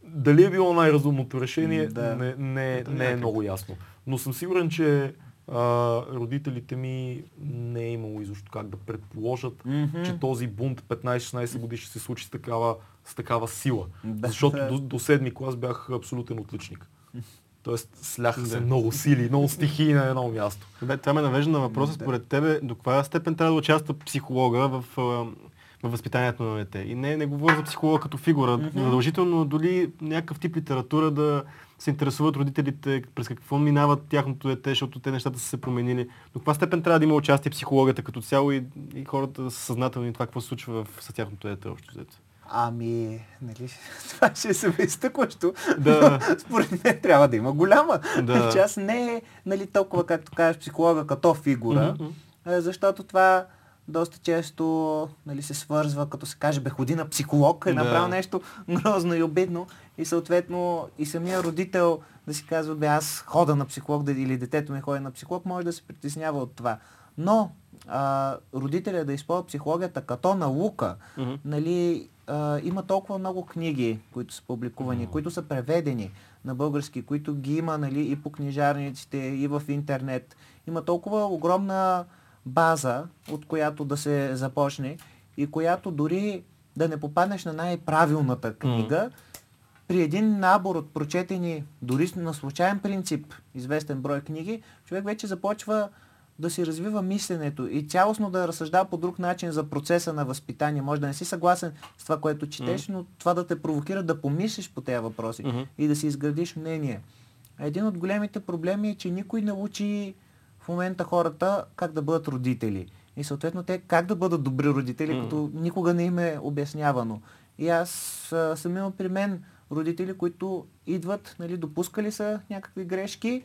S3: дали е било най-разумното решение,
S1: Да.
S3: не, не,
S2: Да,
S3: не е много ясно. Но съм сигурен, че а, родителите ми не е имало изобщо как да предположат,
S1: Мгм.
S3: че този бунт 15-16 години ще се случи с такава, с такава сила.
S1: Да.
S3: Защото
S1: Да.
S3: до, до седми клас бях абсолютен отличник. <laughs> Тоест сляха се много сили, много стихии на едно място.
S2: Бе, това ме навежда на въпроса, според тебе, до каква степен трябва да участва психолога в, в възпитанието на дете. И не, не говоря за психолога като фигура, задължително дори някакъв тип литература да се интересуват родителите, през какво минават тяхното дете, защото те нещата са се променили. До каква степен трябва да има участие психологията като цяло и, и хората да са съзнателни това какво се случва в, с тяхното дете общо взето.
S1: Ами, нали, <laughs> това ще е съвестъкващо.
S2: Да. <laughs>
S1: Според мен трябва да има голяма
S2: Да.
S1: част. Не е нали, толкова, както кажеш, психолога като фигура, а, защото това доста често нали, се свързва, като се каже, бе, ходи на психолог, е
S2: Да.
S1: направил нещо грозно и обидно. И съответно и самия родител да си казва, бе, аз хода на психолог или детето ми ходи на психолог, може да се притеснява от това. Но а, родителя да използва психологията като наука,
S2: Мгм.
S1: нали, а, има толкова много книги, които са публикувани, които са преведени на български, които ги има нали, и по книжарниците, и в интернет. Има толкова огромна база, от която да се започне и която дори да не попаднеш на най-правилната книга, при един набор от прочетени, дори на случайен принцип, известен брой книги, човек вече започва да си развива мисленето и цялостно да разсъждава по друг начин за процеса на възпитание. Може да не си съгласен с това, което четеш, но това да те провокира да помислиш по тези въпроси
S2: Мгм.
S1: и да си изградиш мнение. Един от големите проблеми е, че никой не учи в момента хората как да бъдат родители. И съответно те как да бъдат добри родители,
S2: Мгм.
S1: като никога не им е обяснявано. И аз съм имал при мен родители, които идват, нали, допускали са някакви грешки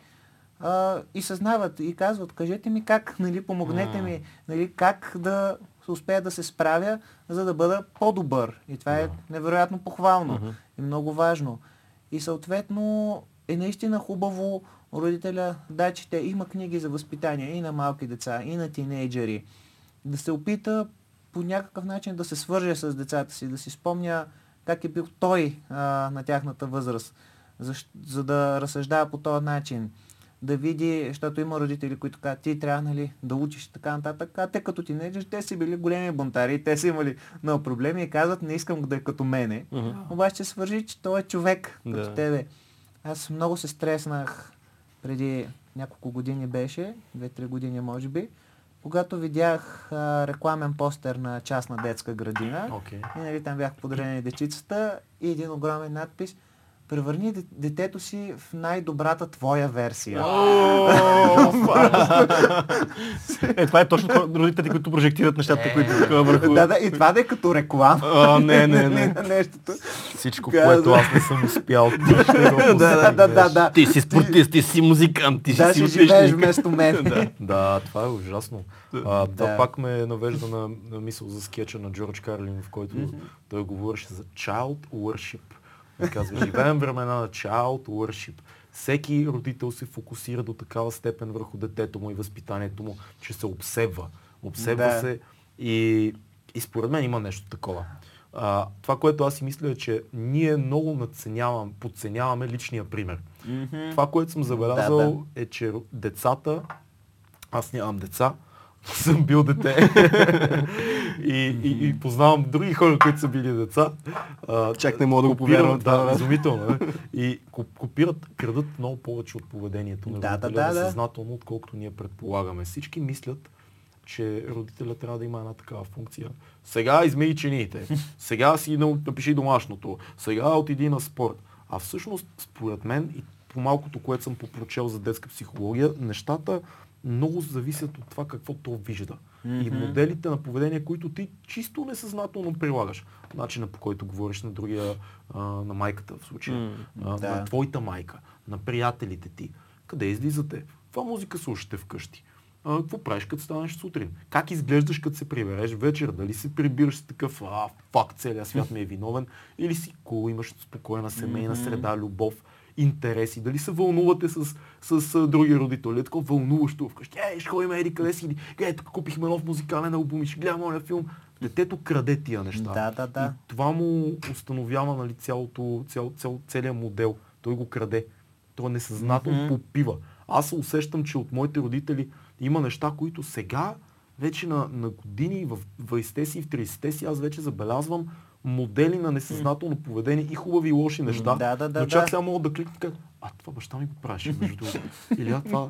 S1: а, и съзнават и казват, кажете ми как, <laughs> нали, помогнете ми, нали, как да успея да се справя, за да бъда по-добър. И това е невероятно похвално и много важно. И съответно е наистина хубаво родителя да чете. Има книги за възпитание и на малки деца, и на тинейджери. Да се опита по някакъв начин да се свърже с децата си, да си спомня как е бил той а, на тяхната възраст, за, за да разсъждава по този начин. Да види, защото има родители, които казват, ти трябва нали, да учиш и така нататък, а те като тинейджери, те си били големи бунтари, те са имали много проблеми и казват, не искам да е като мене.
S2: Мгм.
S1: Обаче свържи, че той е човек
S2: Да.
S1: като тебе. Аз много се стреснах преди няколко години беше, 2-3 години може би, когато видях а, рекламен постер на частна детска градина.
S3: Окей.
S1: И нали, там бях подарени дечицата и един огромен надпис Превърни де- детето си в най-добрата твоя версия. <laughs>
S2: Е, това е точно родителите, които прожектират нещата, които тук върху...
S1: Да, да, и това да е като реклама.
S2: Не, не, не.
S1: на <laughs> нещото.
S3: Всичко, което аз не съм успял, ти ще го <laughs>
S1: да, да, да, да.
S2: Ти си спортист, ти си музикант, ти
S1: Да,
S2: си
S1: ще живееш вместо мен.
S2: Да.
S3: Това е ужасно. Това
S1: Да.
S3: пак ме навежда на, на мисъл за скетча на Джордж Карлин, в който той говореше за child worship. Той казва, живеем времена на child worship. Всеки родител се фокусира до такава степен върху детето му и възпитанието му, че се обсебва. Обсебва
S1: Да.
S3: се и, и според мен има нещо такова. А, това, което аз си мисля е, че ние много надценявам, подценяваме личния пример. Това, което съм забелязал
S1: Да,
S3: е, че децата, аз нямам деца, <laughs> съм бил дете <laughs> и, и, и познавам други хора, които са били деца. А,
S2: Чак не мога да го повярвам
S3: Да, изумително. <laughs> И ко- копират, крадат много повече от поведението на
S1: Да, да,
S3: родителя
S1: да, да.
S3: несъзнателно, отколкото ние предполагаме. Всички мислят, че родителя трябва да има една такава функция. Сега измей чиниите, сега си напиши домашното, сега отиди на спорт. А всъщност, според мен, и по малкото, което съм попрочел за детска психология, нещата много зависят от това какво то вижда. И моделите на поведение, които ти чисто несъзнателно прилагаш. Начина по който говориш на другия, а, на майката в случая,
S2: М,
S3: а,
S1: да.
S3: на твоята майка, на приятелите ти. Къде излизате? Каква музика слушате вкъщи? А, какво правиш като станеш сутрин? Как изглеждаш като се прибереш вечер? Дали се прибираш с такъв, а, факт, целият свят ми е виновен? Или си cool, имаш спокойна семейна среда, любов, интереси? Дали се вълнувате с, с, с други родители? Е такова вълнуващо вкъщи. Ей, ще ходим еди къде си? Тук купихме нов музикален албум и ще гледам оня филм. Детето краде тия неща.
S1: Да, да, да.
S3: И това му установява нали, цялото, цял, цял, целият модел. Той го краде. Той несъзнателно
S1: Мгм.
S3: попива. Аз се усещам, че от моите родители има неща, които сега, вече на, на години, в 20-те си и в 30-те си, аз вече забелязвам модели на несъзнателно поведение и хубави и лоши неща.
S1: Да, да, да,
S3: но чак
S1: да.
S3: сега мога да кликна кажа, а това баща ми го правеше, между другото. <laughs> Или а това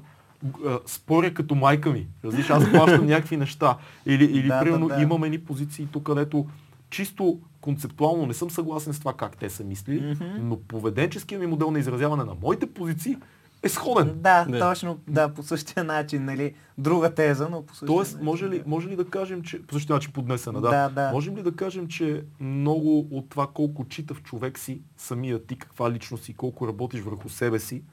S3: а, споря като майка ми. Разбираш, аз плащам <laughs> някакви неща. Или, или
S1: Да, да,
S3: примерно
S1: да.
S3: имаме ни позиции тук, където чисто концептуално не съм съгласен с това как те са мислили, но поведенческия ми модел на изразяване на моите позиции е сходен.
S1: Да,
S2: Да.
S1: точно, да, по същия начин, нали, друга теза, но по същия
S3: Тоест,
S1: начин.
S3: може ли,
S1: да.
S3: може ли да кажем, че по същия начин поднесена, да.
S1: Да, да.
S3: Можем ли да кажем, че много от това колко читав човек си, самия ти, каква личност си, колко работиш върху себе си,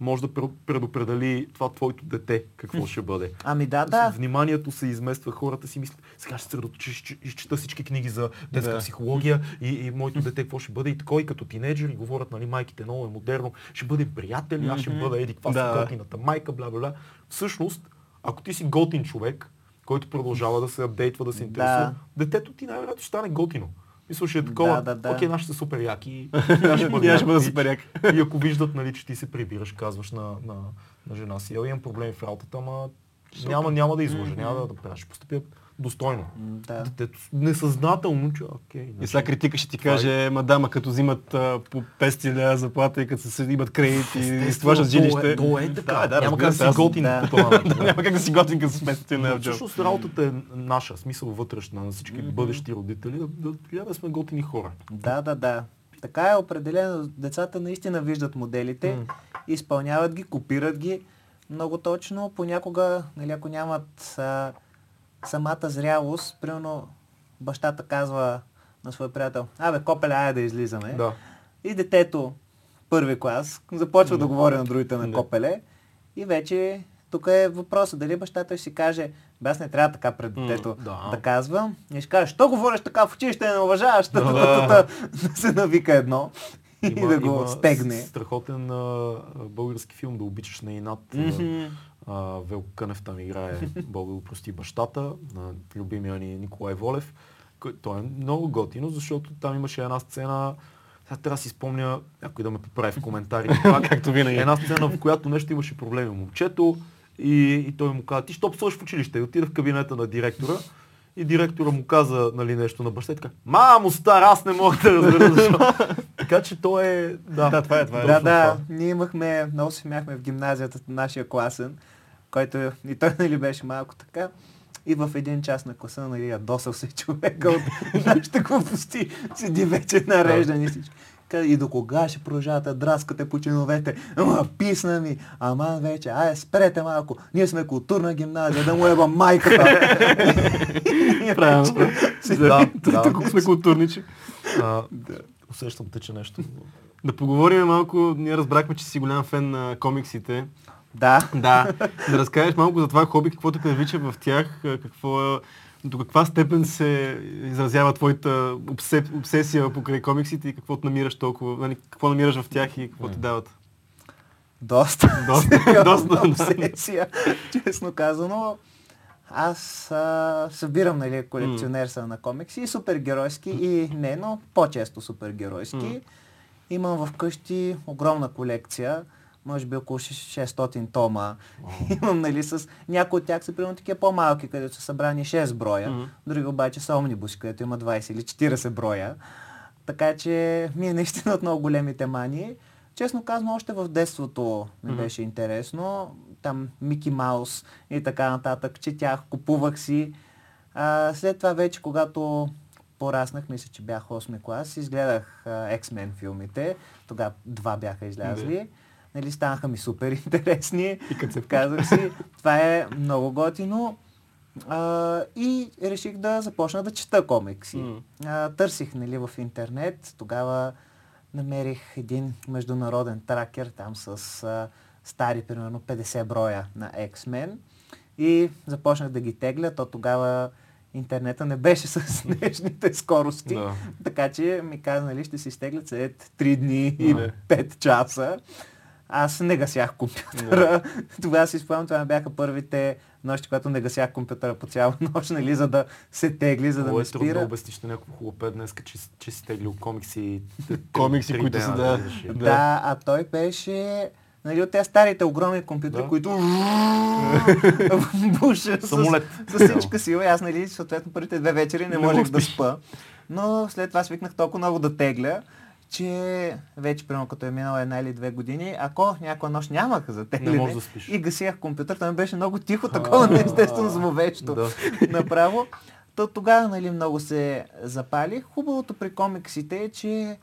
S3: може да пре- предопредели това твоето дете, какво ще бъде.
S1: Ами да, да.
S3: Вниманието се измества, хората си мислят, сега ще се съсредоточа, ще изчета всички книги за детска
S2: Да.
S3: психология и, и моето дете какво ще бъде и такова, и като тинейджери говорят, нали, майките много е модерно, ще бъдем приятели, аз ще бъда еди каква
S2: Да.
S3: си готината майка, бла бла бла. Всъщност, ако ти си готин човек, който продължава да се апдейтва, да се интересува, детето ти най-вероятно ще стане готино. Мисля, ще е такова,
S1: Да, да, да.
S3: окей, нашите са супер яки, аз ще бъда
S2: И супер як.
S3: И ако виждат, нали, че ти се прибираш, казваш на, на, на жена си, имам проблеми в работата, ама няма, няма да изложа, няма да, да правя, ще постъпя достойно.
S1: Да.
S3: Детето несъзнателно, че окей.
S2: И
S3: значи,
S2: сега критика ще ти
S3: е-
S2: каже, мадама, като взимат а, по 500 лева заплата и като се имат кредит и
S3: то е-
S2: жилище.
S3: То е така.
S2: Да, да,
S3: няма как да си
S2: аз-
S3: готин
S1: да.
S3: по <laughs> това начин.
S2: Да, няма как да си готин като с 500 лева
S3: Но
S2: в джоб.
S3: Всъщност работата е наша, смисъл вътрешна на всички бъдещи родители, да, да, трябва да сме готини хора.
S1: Да, да, да. Така е определено. Децата наистина виждат моделите, изпълняват ги, копират ги много точно. Понякога, нали, ако нямат а, самата зрялост, примерно бащата казва на свой приятел, абе, копеле, айде да излизаме.
S3: Да.
S1: И детето, първи клас, започва да говори на другите на копеле и вече тук е въпросът, дали бащата ще си каже, бе аз не трябва така пред детето
S3: да.
S1: да казвам. И ще каже, що говориш така в училище, не уважаваш, да, <laughs>
S2: Да.
S1: да, се навика едно <laughs> и да го
S3: има
S1: стегне.
S3: Страхотен а, български филм, да обичаш на инат.
S1: Мгм.
S3: А, Велко Кънев там играе <laughs> Бога го прости бащата, на любимия ни Николай Волев. Той е много готино, защото там имаше една сцена, Сега трябва да си спомня някой да ме поправи в коментарите. <laughs>
S2: Както винаги.
S3: Една сцена, в която нещо имаше проблеми. Момчето и, и той му каза, ти що псуваш в училище? И отида в кабинета на директора и директора му каза нали, нещо на баща и така, мамо стар, аз не мога да разбера защо. <laughs> така че то е... Да,
S2: Да, това е, това е.
S1: Да, да,
S3: това.
S1: ние имахме, много се смяхме в гимназията, нашия класен, който и той <laughs> нали беше малко така. И в един час на класа, нали, ядосал се човека от <laughs> нашите глупости, седи вече нареждани всички. Каза, И до кога ще продължавате драскате по чиновете? Ама писна ми, ама вече, ай, спрете малко, ние сме културна гимназия, да му еба майката. И <laughs>
S2: Правилно.
S3: Да.
S2: Тук сме културничи.
S3: Усещам те, че нещо...
S2: Да поговорим малко, ние разбрахме, че си голям фен на комиксите.
S1: Да,
S2: Да, да разкажеш малко за това хоби, какво те привлича в тях, какво е, до каква степен се изразява твоята обсе, обсесия покрай комиксите и какво намираш толкова, нали, какво намираш в тях и какво ти дават.
S1: доста.
S2: Доста, <laughs> доста, да.
S1: обсесия, честно казано. Аз а, събирам, нали, колекционер съм на комикси, и супергеройски и не, но по-често супергеройски. Имам вкъщи огромна колекция, може би около 600 тома. <laughs> Имам, нали, с някои от тях са примерно такива по-малки, където са събрани 6 броя,
S2: Мгм.
S1: други обаче са омнибуси, където има 20 или 40 броя. Така че ми е наистина от много големите мании. Честно казано, още в детството ми
S2: Мгм.
S1: беше интересно. Там Мики Маус и така нататък. Четях, купувах си. А, след това вече, когато пораснах, мисля, че бях 8 клас, изгледах а, X-Men филмите. Тогава два бяха излязли. Нали, станаха ми супер интересни.
S2: И като се
S1: Казах си, това е много готино. А, и реших да започна да чета комикси.
S2: М.
S1: А, търсих нали, в интернет. Тогава намерих един международен тракер там с а, стари, примерно 50 броя на X-Men. И започнах да ги тегля. То тогава интернета не беше <laughs> с днешните скорости.
S2: Да.
S1: Така че ми каза, нали, ще си изтеглят след 3 дни и
S2: Да.
S1: 5 часа. Аз не гасях компютъра. <laughs> Тогава си спомням, това бяха първите нощи, когато не гасях компютъра по цяла <laughs> нощ, нали, за да се тегли, за да
S3: Много
S1: не
S3: е трудно да
S1: спира.
S3: обясниш на някакво хубаво днес, че, че си теглил комикси. <laughs>
S2: Комикси, които са, да. Да.
S1: Да, а той беше нали, от тези старите огромни компютри,
S3: Да.
S1: които буша с, с всичка сила. И аз, нали, съответно, първите две вечери не
S2: Не
S1: можех да спа. Но след това свикнах толкова много да тегля, че вече, примерно, като е минала една или две години, ако някоя нощ нямах за тегляне
S3: можеш да спиш.
S1: и гасях компютър, ми беше много тихо, такова неестествено зловещо
S3: Да. <laughs>
S1: направо. То тогава нали, много се запали. Хубавото при комиксите е, че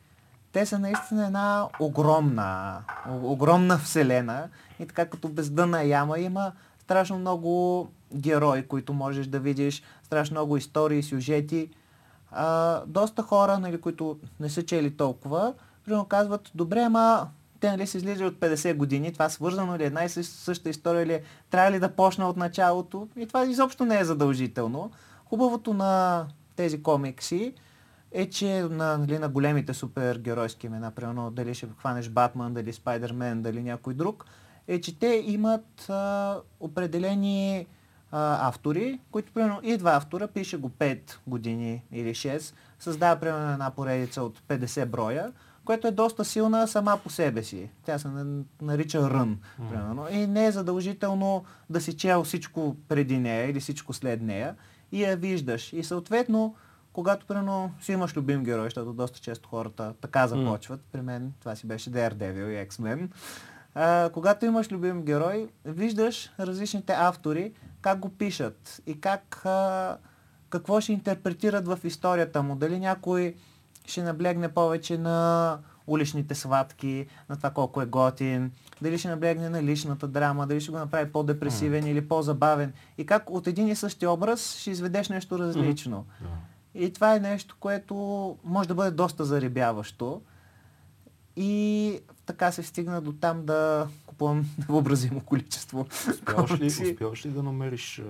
S1: те са наистина една огромна, огромна вселена и така като бездънна яма има страшно много герои, които можеш да видиш, страшно много истории, сюжети. А, доста хора, нали, които не са чели толкова, примерно казват, добре, ама те нали са излизали от 50 години, това свързано ли е, една и съща- история ли е, трябва ли да почна от началото и това изобщо не е задължително. Хубавото на тези комикси е, че на, нали, на големите супергеройски имена, примерно дали ще хванеш Батман, дали Спайдермен, дали някой друг, е, че те имат а, определени а, автори, които примерно идва автора, пише го 5 години или 6, създава примерно една поредица от 50 броя, което е доста силна сама по себе си. Тя се на- нарича рън, примерно. И не е задължително да си чел всичко преди нея или всичко след нея и я виждаш. И съответно, когато примерно си имаш любим герой, защото доста често хората така започват, при мен това си беше Daredevil и X-Men, а, когато имаш любим герой, виждаш различните автори, как го пишат и как, а, какво ще интерпретират в историята му. Дали някой ще наблегне повече на уличните сватки, на това колко е готин, дали ще наблегне на личната драма, дали ще го направи по-депресивен или по-забавен. И как от един и същи образ ще изведеш нещо различно. И това е нещо, което може да бъде доста заребяващо. И така се стигна до там да купувам <laughs> невъобразимо количество
S3: Успяваш ли, успяваш ли да намериш а,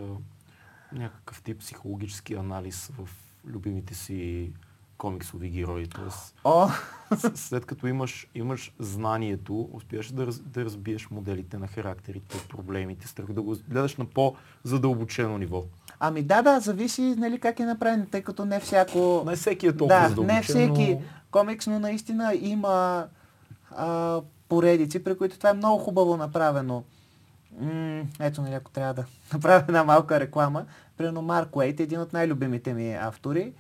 S3: някакъв тип психологически анализ в любимите си комиксови герои? Тоест,
S1: О,
S3: след като имаш, имаш знанието, успяваш да, раз, да разбиеш моделите на характерите, проблемите, страх да го гледаш на по-задълбочено ниво.
S1: ами да, да, зависи нали, как е направен, тъй като не всяко...
S3: Не всеки е толкова
S1: да,
S3: задълбочен,
S1: не всеки.
S3: но...
S1: комикс, но наистина има а, поредици, при които това е много хубаво направено. М- ето, нали, ако трябва да <laughs> направя една малка реклама. Примерно Марк Уейт е един от най-любимите ми автори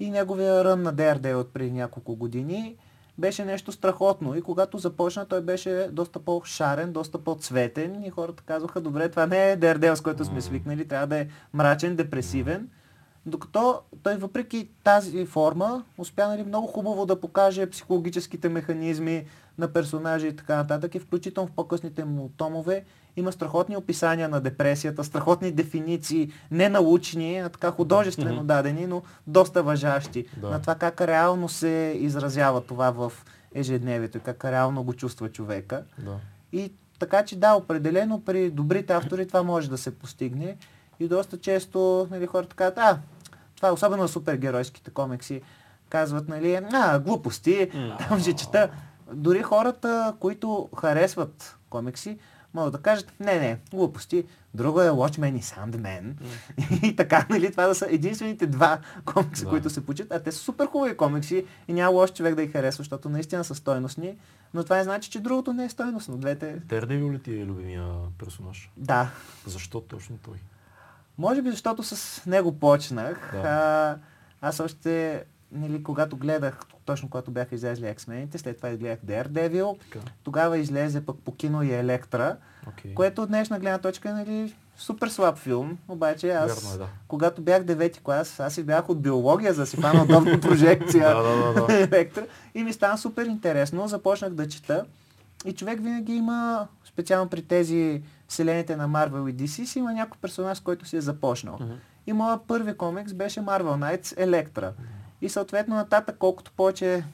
S1: и неговия рън на Daredevil от преди няколко години беше нещо страхотно. И когато започна, той беше доста по-шарен, доста по-цветен и хората казваха, добре, това не е Daredevil, с който сме свикнали, трябва да е мрачен, депресивен. Докато той въпреки тази форма успя нали, много хубаво да покаже психологическите механизми на персонажи и така нататък и включително в по-късните му томове има страхотни описания на депресията, страхотни дефиниции, не научни, а така художествено дадени, но доста въжащи.
S3: Да.
S1: На това как реално се изразява това в ежедневието и как реално го чувства човека.
S3: Да.
S1: И така че да, определено при добрите автори това може да се постигне. И доста често нали, хората казват, а, това е особено на супергеройските комикси, казват, нали, а, глупости, там ще чета. Дори хората, които харесват комикси, могат да кажат, не, не, глупости. Друго е Watchmen и Sandman. и така, нали, това да са единствените два комикса,
S3: Да.
S1: които се получат. А те са супер хубави комикси и няма лош човек да ги харесва, защото наистина са стойностни. Но това не значи, че другото не е стойностно. Двете,
S3: Daredevil ли ти е любимия персонаж?
S1: да.
S3: Защо точно той?
S1: Може би защото с него почнах.
S3: Да.
S1: А, аз още, нали, когато гледах, точно когато бяха излезли X-Men, след това изгледах Daredevil,
S3: Така.
S1: тогава излезе пък по кино и Електра,
S3: Окей.
S1: което от днешна гледна точка е нали, супер слаб филм, обаче аз,
S3: Вярно е, да.
S1: когато бях девети клас, аз си бях от биология, за да си фана удобна <laughs> прожекция
S3: Да, да, да, да. <laughs>
S1: Електра и ми стана супер интересно, започнах да чета и човек винаги има, специално при тези вселените на Marvel и DC, си има някой персонаж, който си е започнал. И моят първи комикс беше Marvel Knights Електра. И съответно нататък, колкото повече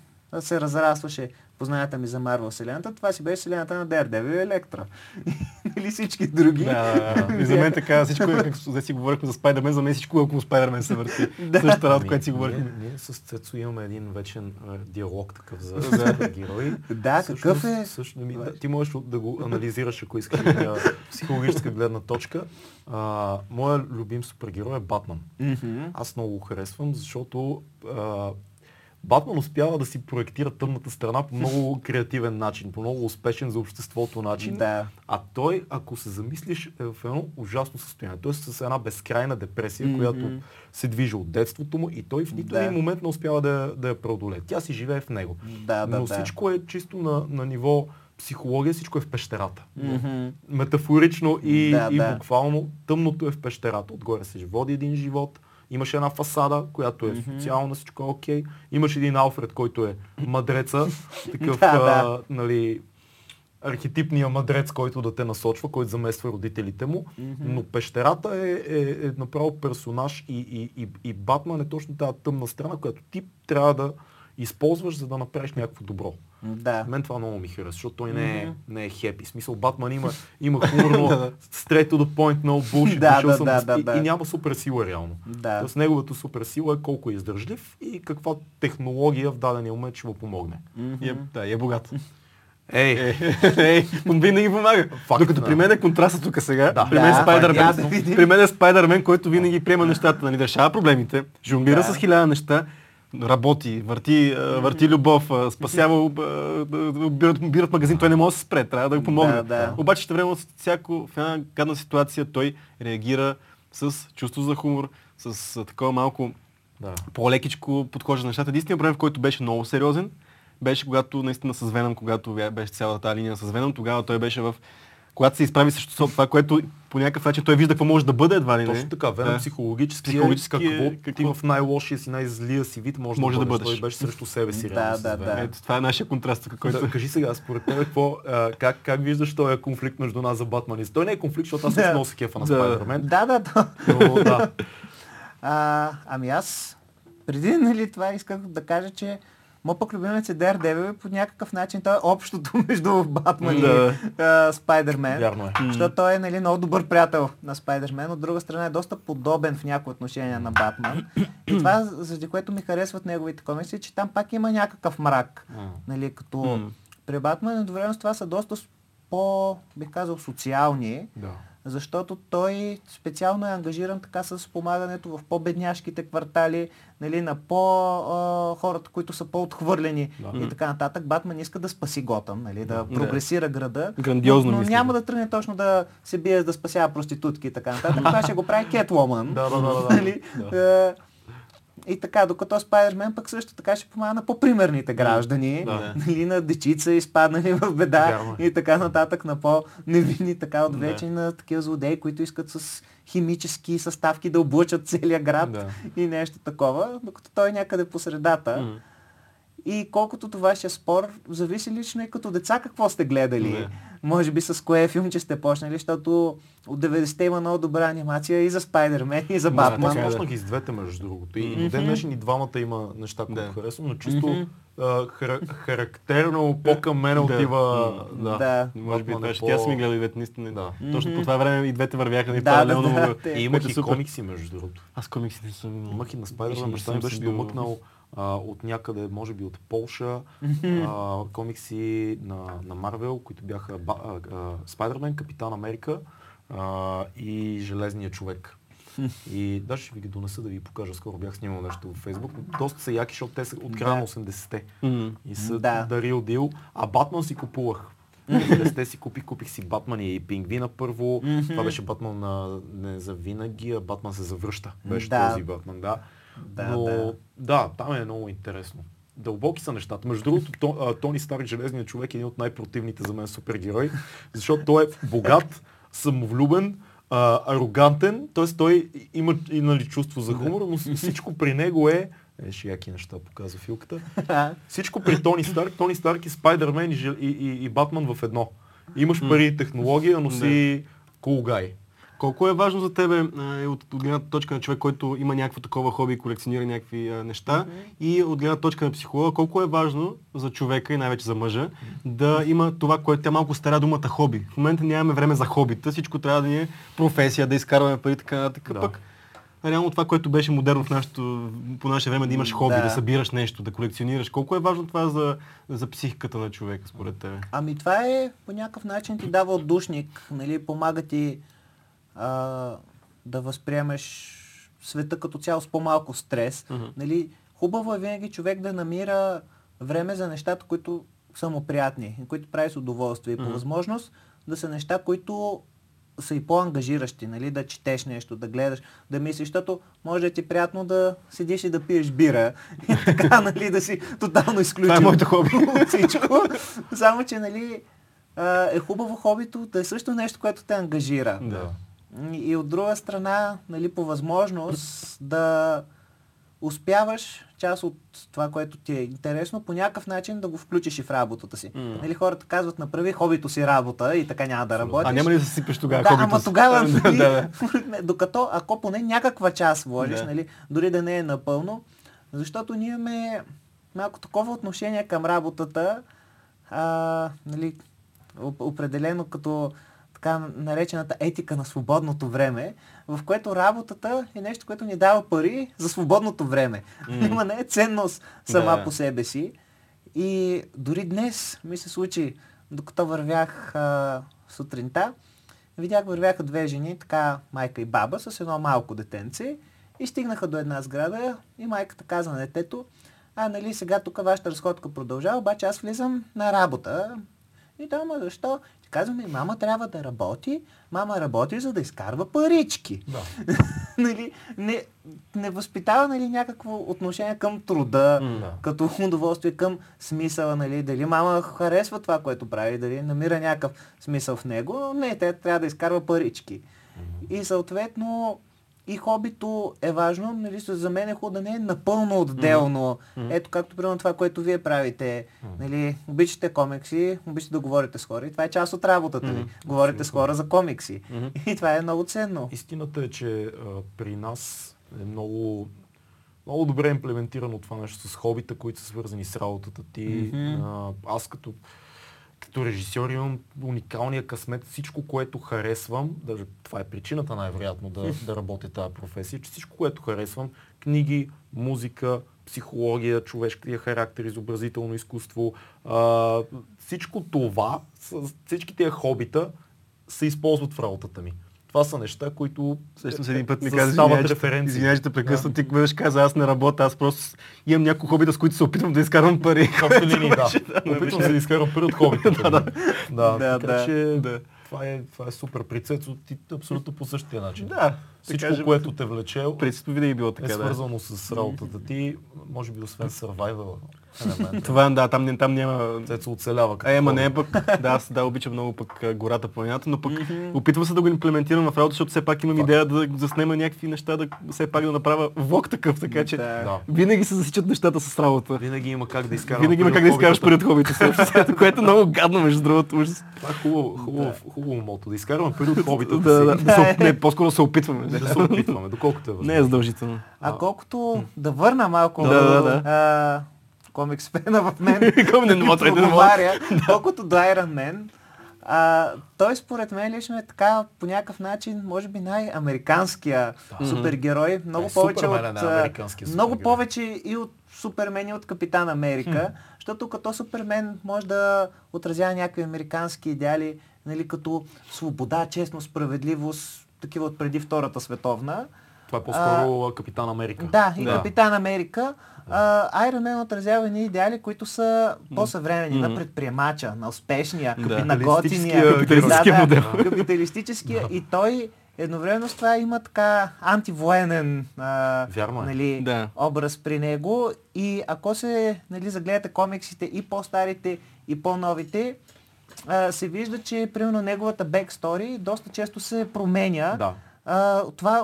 S1: се разрастваше познанията ми за Марвел вселената, това си беше вселената на Daredevil и Електра. <laughs> Или всички други.
S2: Да, да, да. И за мен така всичко, е, както да си говорихме за Спайдермен, за мен всичко е около Спайдермен се върти. <laughs>
S1: Да.
S2: Същата работа, която си
S3: ние,
S2: говорихме.
S3: ние с Цецо имаме един вечен а, диалог такъв за супергерои.
S1: Да, какъв е?
S3: Също, ми, да, ти можеш да го анализираш, ако искаш от а, <laughs> психологическа гледна точка. А, моя любим супергерой е Батман. Аз много го харесвам, защото а, Батман успява да си проектира тъмната страна по много <laughs> креативен начин, по много успешен за обществото начин.
S1: Да.
S3: А той, ако се замислиш, е в едно ужасно състояние. Той е с една безкрайна депресия,
S1: Мгм.
S3: която се движи от детството му и той в нито
S1: Да.
S3: един момент не успява да, да я преодолее. Тя си живее в него.
S1: Да, да,
S3: Но
S1: да.
S3: всичко е чисто на, на ниво психология, всичко е в пещерата.
S1: Мгм.
S3: Метафорично и,
S1: Да,
S3: и
S1: да.
S3: буквално тъмното е в пещерата. Отгоре се води един живот. Имаше една фасада, която е социална, всичко е окей. Имаш един Алфред, който е мъдреца, <laughs> такъв
S1: Да,
S3: а,
S1: да.
S3: нали, архетипния мъдрец, който да те насочва, който замества родителите му. Но пещерата е, е, е направо персонаж и, и, и, и Батман е точно тази тъмна страна, която ти трябва да използваш, за да направиш някакво добро.
S1: Да.
S3: Мен това много ми хареса, защото той не е, не е хепи. Смисъл, Батман има, има <laughs> хуморно, straight to the point, no bullshit,
S1: Да, да,
S3: съм
S1: да, да,
S3: и,
S1: да.
S3: и, няма супер сила реално.
S1: Да.
S3: Тоест неговата супер сила е колко е издържлив и каква технология в дадения момент ще му помогне.
S2: И е, да, е богат. <laughs>
S3: Ей,
S2: Е, <laughs> е, винаги помага.
S3: Факт,
S2: Докато
S3: да.
S2: при мен е контраста тук сега.
S3: Да.
S2: При мен
S1: Да,
S2: е Спайдермен.
S1: я да.
S2: При мен е Спайдермен, който винаги приема нещата, нали, решава проблемите, жонглира
S1: Да.
S2: с хиляда неща, работи, върти, върти любов, спасява, убират, убират магазин, той не може да се спре, трябва да го помогне.
S1: Да, да.
S2: Обаче ще време от всяко, в една гадна ситуация той реагира с чувство за хумор, с такова малко
S3: да.
S2: по-лекичко подхожда на нещата. Единственият проблем, в който беше много сериозен, беше когато наистина с Веном, когато беше цялата тази линия с Веном, тогава той беше в... Когато се изправи срещу това, което по някакъв начин той вижда какво може да бъде едва ли не.
S3: Точно така, Веном
S2: Да.
S3: психологически,
S2: Психологически
S3: е,
S2: е-
S3: какво ти
S2: какво-
S3: в най-лошия си, най-злия си вид може,
S2: Може да
S3: да, бъдеш. Той беше срещу себе си.
S1: Да, да, да.
S2: Ето, това е нашия контраст, който...
S3: Да, кажи сега, според теб, какво, а, как, как виждаш този конфликт между нас за Батман и Той не е конфликт, защото аз
S1: Да.
S3: съм се кефа на
S2: Да.
S3: Спайдермен.
S1: Да, да, да.
S3: Но да, <laughs>
S1: А, ами аз, преди нали, това исках да кажа, че Мо пък любимец е Daredevil и по някакъв начин той е общото <laughs> между Батман
S2: Да.
S1: и Спайдермен.
S3: вярно е.
S1: Защото той е нали, много добър приятел на Спайдермен, от друга страна е доста подобен в някои отношения на Батман. И това, заради което ми харесват неговите комикси, че там пак има някакъв мрак. Нали, като при Батман едновременно с това са доста по, бих казал, социални.
S3: Да.
S1: Защото той специално е ангажиран така с помагането в по-бедняшките квартали, нали, на по хората, които са по-отхвърлени
S3: Да.
S1: и така нататък. Батман иска да спаси Готъм, нали, да,
S2: Да.
S1: прогресира града.
S2: Грандиозно
S1: но, но няма да тръгне точно да се бие да спасява проститутки и така нататък. Това ще го прави Кетвоман.
S3: Да, да, да, да.
S1: Нали? Е, И така, докато Спайдермен пък също така ще помага на по-примерните граждани,
S2: Да.
S1: нали, на дечица изпаднали в беда
S3: Вярно е.
S1: и така нататък, на по-невинни, така отвлечени на такива злодеи, които искат с химически съставки да облъчат целия град
S2: Да.
S1: и нещо такова, докато той е някъде по средата.
S2: М.
S1: И колкото това вашия спор, зависи лично и като деца какво сте гледали.
S2: Да.
S1: Може би с кое филм, че сте почнали, защото от 90-те има много добра анимация и за Спайдермен, и за
S2: Да,
S1: Батман.
S3: Аз
S2: е, да.
S3: почнах и с двете, между другото. И до ден днешен и двамата има неща, които
S2: Да.
S3: харесвам, но чисто а, хара- характерно по-към мене
S2: Да.
S3: отива... Да.
S1: Да.
S2: Може би
S3: Батман е
S2: това ще тя
S3: по-
S2: си ми гледа и двете наистина.
S3: Да.
S2: Точно
S1: Мгм.
S2: по това време и двете вървяха нали,
S1: Да,
S2: паралелно.
S1: да,
S2: в-
S1: те.
S3: И имах и комикси, между другото.
S2: Аз комикси не съм имал.
S3: Имах и на Спайдермен, баща ми беше
S2: си бил-
S3: домъкнал а, от някъде, може би от Полша, а, комикси на, на Марвел, които бяха ба, а, а, Спайдермен, Капитан Америка а, и Железния човек. И даже ще ви ги донеса да ви покажа. Скоро бях снимал нещо във Фейсбук. Доста са яки, защото те са от края на 80-те.
S2: М.
S3: И са
S1: Да.
S3: да. дарил дил. А Батман си купувах. Те си купих, купих си Батман и Пингвина първо. Това беше Батман на, не за винаги, а Батман се завръща. Беше
S1: Да.
S3: този Батман, да.
S1: Да,
S3: Но
S1: да.
S3: да, там е много интересно. Дълбоки са нещата. Между другото, Тони Старк, Железният човек е един от най-противните за мен супергерои, защото той е богат, <laughs> самовлюбен, а, арогантен, т.е. той има и, нали, чувство за хумор, но всичко при него е Еш, яки неща показва филката. <laughs> Всичко при Тони Старк. Тони Старк и Спайдермен и, и, и, и Батман в едно. Имаш пари и технология, но си cool guy.
S2: Колко е важно за тебе е от, от гледната точка на човек, който има някакво такова хоби и колекционира някакви а, неща и от гледна точка на психолога, колко е важно за човека и най-вече за мъжа да има това, което тя малко стара думата хоби. В момента нямаме време за хобита, всичко трябва да ни е професия, да изкарваме пари, така нататък.
S3: Да.
S2: Пък реално това, което беше модерно в нашото, по наше време, да имаш хоби,
S1: Да.
S2: да. събираш нещо, да колекционираш. Колко е важно това за, за психиката на човека, според тебе?
S1: Ами това е по някакъв начин ти дава отдушник, нали, помага ти а, да възприемеш света като цяло с по-малко стрес.
S2: Мгм.
S1: Нали, хубаво е винаги човек да намира време за нещата, които са му приятни, които прави с удоволствие. И по възможност да са неща, които са и по-ангажиращи, нали, да четеш нещо, да гледаш, да мислиш, защото може да ти е приятно да седиш и да пиеш бира <laughs> и така, нали, да си тотално изключен
S2: Това е моето хоби.
S1: от <laughs> всичко. Само, че, нали, е хубаво хобито да е също нещо, което те ангажира.
S2: Да.
S1: И от друга страна, нали, по възможност да успяваш част от това, което ти е интересно, по някакъв начин да го включиш и в работата си.
S2: М.
S1: Нали, хората казват, направи хобито си работа и така няма да работиш.
S2: А няма ли да се сипеш тогава
S1: да, ама
S2: си?
S1: тогава, нали, <laughs>
S2: да. <laughs>
S1: докато ако поне някаква част вложиш,
S2: Да.
S1: нали, дори да не е напълно, защото ние имаме малко такова отношение към работата, а, нали, оп- определено като така наречената етика на свободното време, в което работата е нещо, което ни дава пари за свободното време.
S2: М. <laughs>
S1: Има не е ценност сама
S2: Да.
S1: по себе си. И дори днес ми се случи, докато вървях а, сутринта, видях вървяха две жени, така майка и баба, с едно малко детенце и стигнаха до една сграда и майката каза на детето, а нали сега тук вашата разходка продължава, обаче аз влизам на работа. И да, ама защо? Казваме, мама трябва да работи, мама работи за да изкарва парички.
S3: Да. <laughs>
S1: нали, не, не възпитава нали, някакво отношение към труда.
S3: Да.
S1: като удоволствие към смисъла, нали, дали мама харесва това, което прави, дали намира някакъв смисъл в него. Не, тя трябва да изкарва парички. И съответно и хобито е важно, нали, за мен е хубаво да не е напълно отделно.
S2: Мгм.
S1: Ето както примерно това, което вие правите. Нали, обичате комикси, обичате да говорите с хора и това е част от работата ви.
S2: Мгм.
S1: Говорите с хора за комикси.
S2: Мгм. <laughs>
S1: И това е много ценно.
S3: Истината е, че а, при нас е много, много добре имплементирано това нещо с хобита, които са свързани с работата ти.
S1: Мгм.
S3: А, аз като, като режисьор имам уникалния късмет, всичко, което харесвам, даже това е причината най-вероятно да, <laughs> да работя тази професия, че всичко, което харесвам, книги, музика, психология, човешкия характер, изобразително изкуство, а, всичко това, всички тия хобита се използват в работата ми. Това са неща, които
S2: Сещам се един път ми
S3: за-
S2: каза, извинявай, че- те прекъсвам, ти веднъж каза, аз не работя, аз просто имам няколко хобита, с които се опитвам да изкарвам пари.
S3: В общи линии, <laughs> да.
S2: да,
S3: Опитвам се да изкарам пари от хобитите. <laughs> да, да. да,
S1: Да,
S3: така
S1: да.
S3: че
S2: Да.
S3: това, е, това е супер. При Цецо ти абсолютно по същия начин.
S2: Да,
S3: Всичко,
S2: кажем,
S3: което те влече,
S2: Принципно винаги било
S3: е
S2: така, да.
S3: свързано с работата ти, може би освен елемента.
S2: Това, да, там, не- там няма...
S3: Цецо оцелява.
S2: Е,
S3: хора.
S2: не, пък, да, аз да, обичам много пък гората, планината, но пък опитвам се да го имплементирам в работа, защото все пак имам идея да заснема някакви неща, да все пак да направя влог такъв, така че
S1: Да.
S3: Да.
S2: винаги се засичат нещата с работа.
S3: Винаги има как да изкарам.
S2: Винаги има как да изкараш пари от хобите си, което е много гадно, между другото. ужас.
S3: Това е хубаво, хубаво, хубаво мото. Да изкарваме пари от хобитата
S2: Да,
S3: си.
S2: не, по-скоро се опитваме.
S3: Да се опитваме, доколкото е възможно.
S2: Не е задължително.
S1: А колкото да върна малко
S2: Да, да, да.
S1: Комикс фена в мен, <laughs>
S2: не мога, не мога.
S1: проговаря, колкото до Iron Man, а, той според мен лично е така по някакъв начин, може би най-американския супергерой. Много
S3: Е,
S1: повече
S3: Супермен
S1: от... а,
S3: най-американския
S1: много повече и от Супермен и от Капитан Америка, защото като Супермен може да отразява някакви американски идеали, нали, като свобода, честност, справедливост, такива от преди Втората световна.
S3: Това е по-скоро Капитан Америка.
S1: Да, и
S2: Да.
S1: Капитан Америка. А, Iron Man отразява едни идеали, които са по-съвремени, на
S2: Мгм.
S1: предприемача, на успешния,
S2: Да.
S1: на готиния,
S3: Капиталистическия
S1: да,
S2: модел.
S1: Да, капиталистическия. И той едновременно с това има така антивоенен а,
S3: Вярно е.
S1: нали,
S2: Да.
S1: образ при него. И ако се нали, загледате комиксите и по-старите, и по-новите, а, се вижда, че примерно неговата бекстори доста често се променя.
S3: Да.
S1: А, това,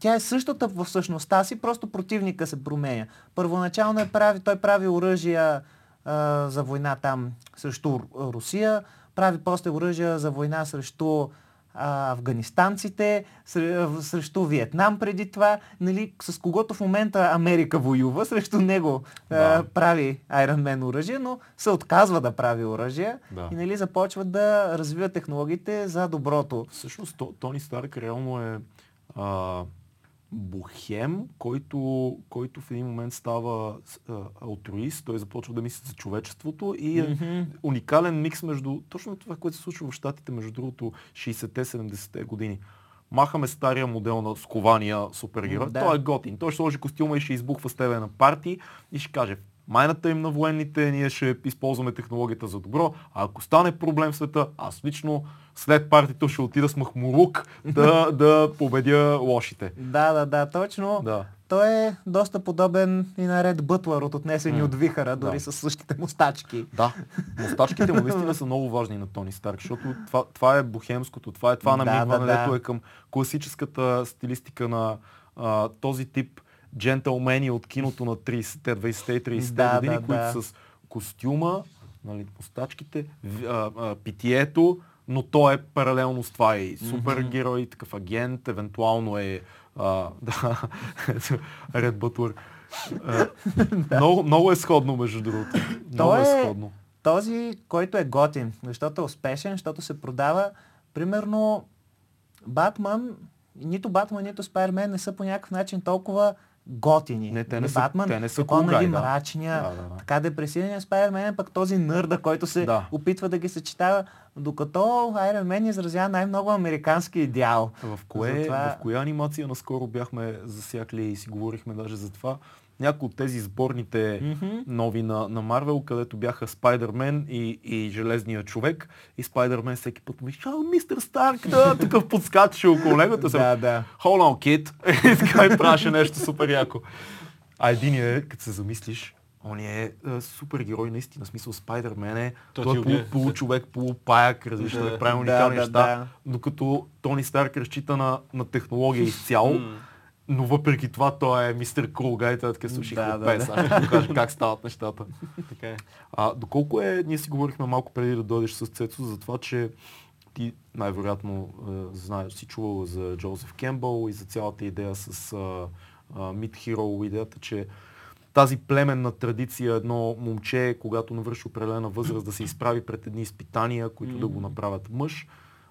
S1: тя е същата в същността си, просто противника се променя. Първоначално е прави, той прави оръжия а, за война там срещу Ру- Русия, прави после оръжия за война срещу а, афганистанците, сре- срещу Виетнам преди това, нали, с когото в момента Америка воюва, срещу него а,
S3: Да.
S1: прави Iron Man оръжие, но се отказва да прави оръжия
S3: Да.
S1: и нали, започва да развива технологиите за доброто.
S3: Всъщност То- Тони Старк реално е а, бухем, който, който в един момент става а, алтруист, той започва да мисли за човечеството и е
S1: Мгм.
S3: уникален микс между точно това, което се случва в Штатите, между другото 60-70-те години. Махаме стария модел на скования супергерой.
S1: М, да.
S3: Той е готин. Той ще сложи костюма и ще избухва с тебе на парти и ще каже майната им на военните, ние ще използваме технологията за добро, а ако стане проблем в света, аз лично след партито ще отида с махмурук да, <laughs> да победя лошите.
S1: Да, да, да, точно.
S3: Да.
S1: Той е доста подобен и на Ред Бътлър от отнесени
S3: М,
S1: от Вихара, дори
S3: да.
S1: с същите мустачки.
S3: Да, мустачките му наистина са много важни на Тони Старк, защото това, това е бухемското, това е това
S1: Да,
S3: намигване,
S1: да, да.
S3: дето е към класическата стилистика на а, този тип джентълмени от киното на 30-те, 20-те и 30-те
S1: Да,
S3: години,
S1: да,
S3: които
S1: да.
S3: с костюма, нали, мустачките, питието, но то е паралелно с това и супергерой, такъв агент, евентуално е а, <laughs> да, Ред Бътлър. А, <laughs> много, много е сходно, между другото. Много е,
S1: е-
S3: сходно.
S1: Този, който е готин, защото е успешен, защото се продава, примерно, Батман, нито Батман, нито Спайермен не са по някакъв начин толкова готини.
S3: Не, те не
S1: Нали,
S3: са-
S1: Батман
S3: те не са cool guy, да.
S1: мрачния,
S3: Да, да, да.
S1: така депресивния Спайермен е пък този нърда, който се
S3: Да.
S1: опитва да ги съчетава, докато Iron Man изразява най-много американски идеал.
S3: В, кое,
S1: Затова-
S3: в коя анимация наскоро бяхме засякли и си говорихме даже за това. Някои от тези сборните
S1: Мгм.
S3: нови на, на Марвел, където бяха Спайдермен и, и Железния човек. И Спайдермен всеки път виж, а, мистер Старк, да, такъв подскачаше около него.
S1: Да, да.
S3: Hold on, kid. <laughs> и така и правеше нещо супер яко. А един е, като се замислиш, он е, е супергерой наистина, смисъл Спайдермен е,
S2: То
S3: той
S2: ти
S3: е полу, получовек, полупаяк, различни да,
S2: Да.
S3: прави
S1: Да,
S3: уникални
S1: да,
S3: неща,
S1: да.
S3: докато Тони Старк разчита на, на технология <laughs> изцяло. Но въпреки това той е мистер Кул Гай, той е така слушай,
S1: Да,
S3: да,
S1: да,
S3: ще покажа как стават нещата.
S2: Така е.
S3: А, доколко е, ние си говорихме малко преди да дойдеш с Цецо за това, че ти най-вероятно е, знаеш, си чувал за Джозеф Кембъл и за цялата идея с а, а, Meat Hero, идеята, че тази племенна традиция, едно момче, когато навърши определена възраст, да се изправи пред едни изпитания, които да го направят мъж.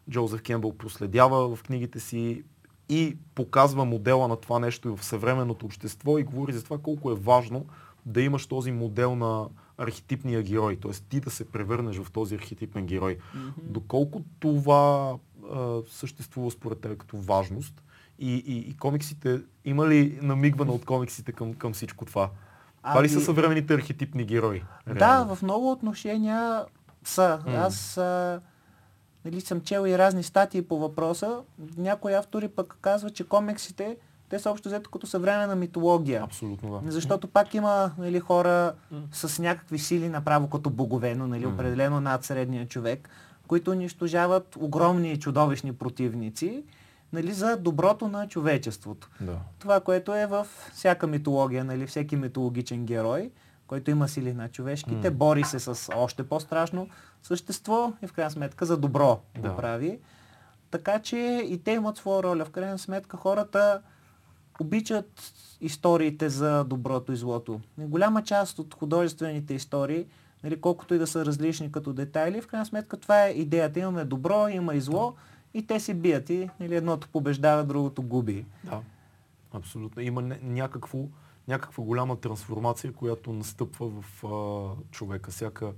S3: Джозеф Кембъл проследява в книгите си и показва модела на това нещо и в съвременното общество и говори за това колко е важно да имаш този модел на архетипния герой, т.е. ти да се превърнеш в този архетипен герой. Доколко това а, съществува според теб като важност? И, и, и комиксите, има ли намигване от комиксите към, към всичко това? Това ли са
S1: Ами-
S3: съвременните архетипни герои?
S1: Да,
S3: реално?
S1: в много отношения са.
S3: М.
S1: Аз а, нали, съм чел и разни статии по въпроса. Някои автори пък казват, че комиксите, те са общо взето като съвременна митология.
S3: Абсолютно да.
S1: Защото пак има нали, хора с някакви сили, направо като боговено, нали, определено над средния човек, които унищожават огромни и чудовищни противници нали, за доброто на човечеството.
S3: Да.
S1: Това, което е в всяка митология, нали, всеки митологичен герой, който има сили на човешките,
S3: М.
S1: бори се с още по-страшно същество и в крайна сметка за добро
S3: Да.
S1: го прави. Така че и те имат своя роля. В крайна сметка хората обичат историите за доброто и злото. Голяма част от художествените истории, нали, колкото и да са различни като детайли, в крайна сметка това е идеята. Имаме добро, има и зло и те се бият и нали, едното побеждава, другото губи.
S3: Да, абсолютно. Има някакво, някаква голяма трансформация, която настъпва в а, човека. Всяка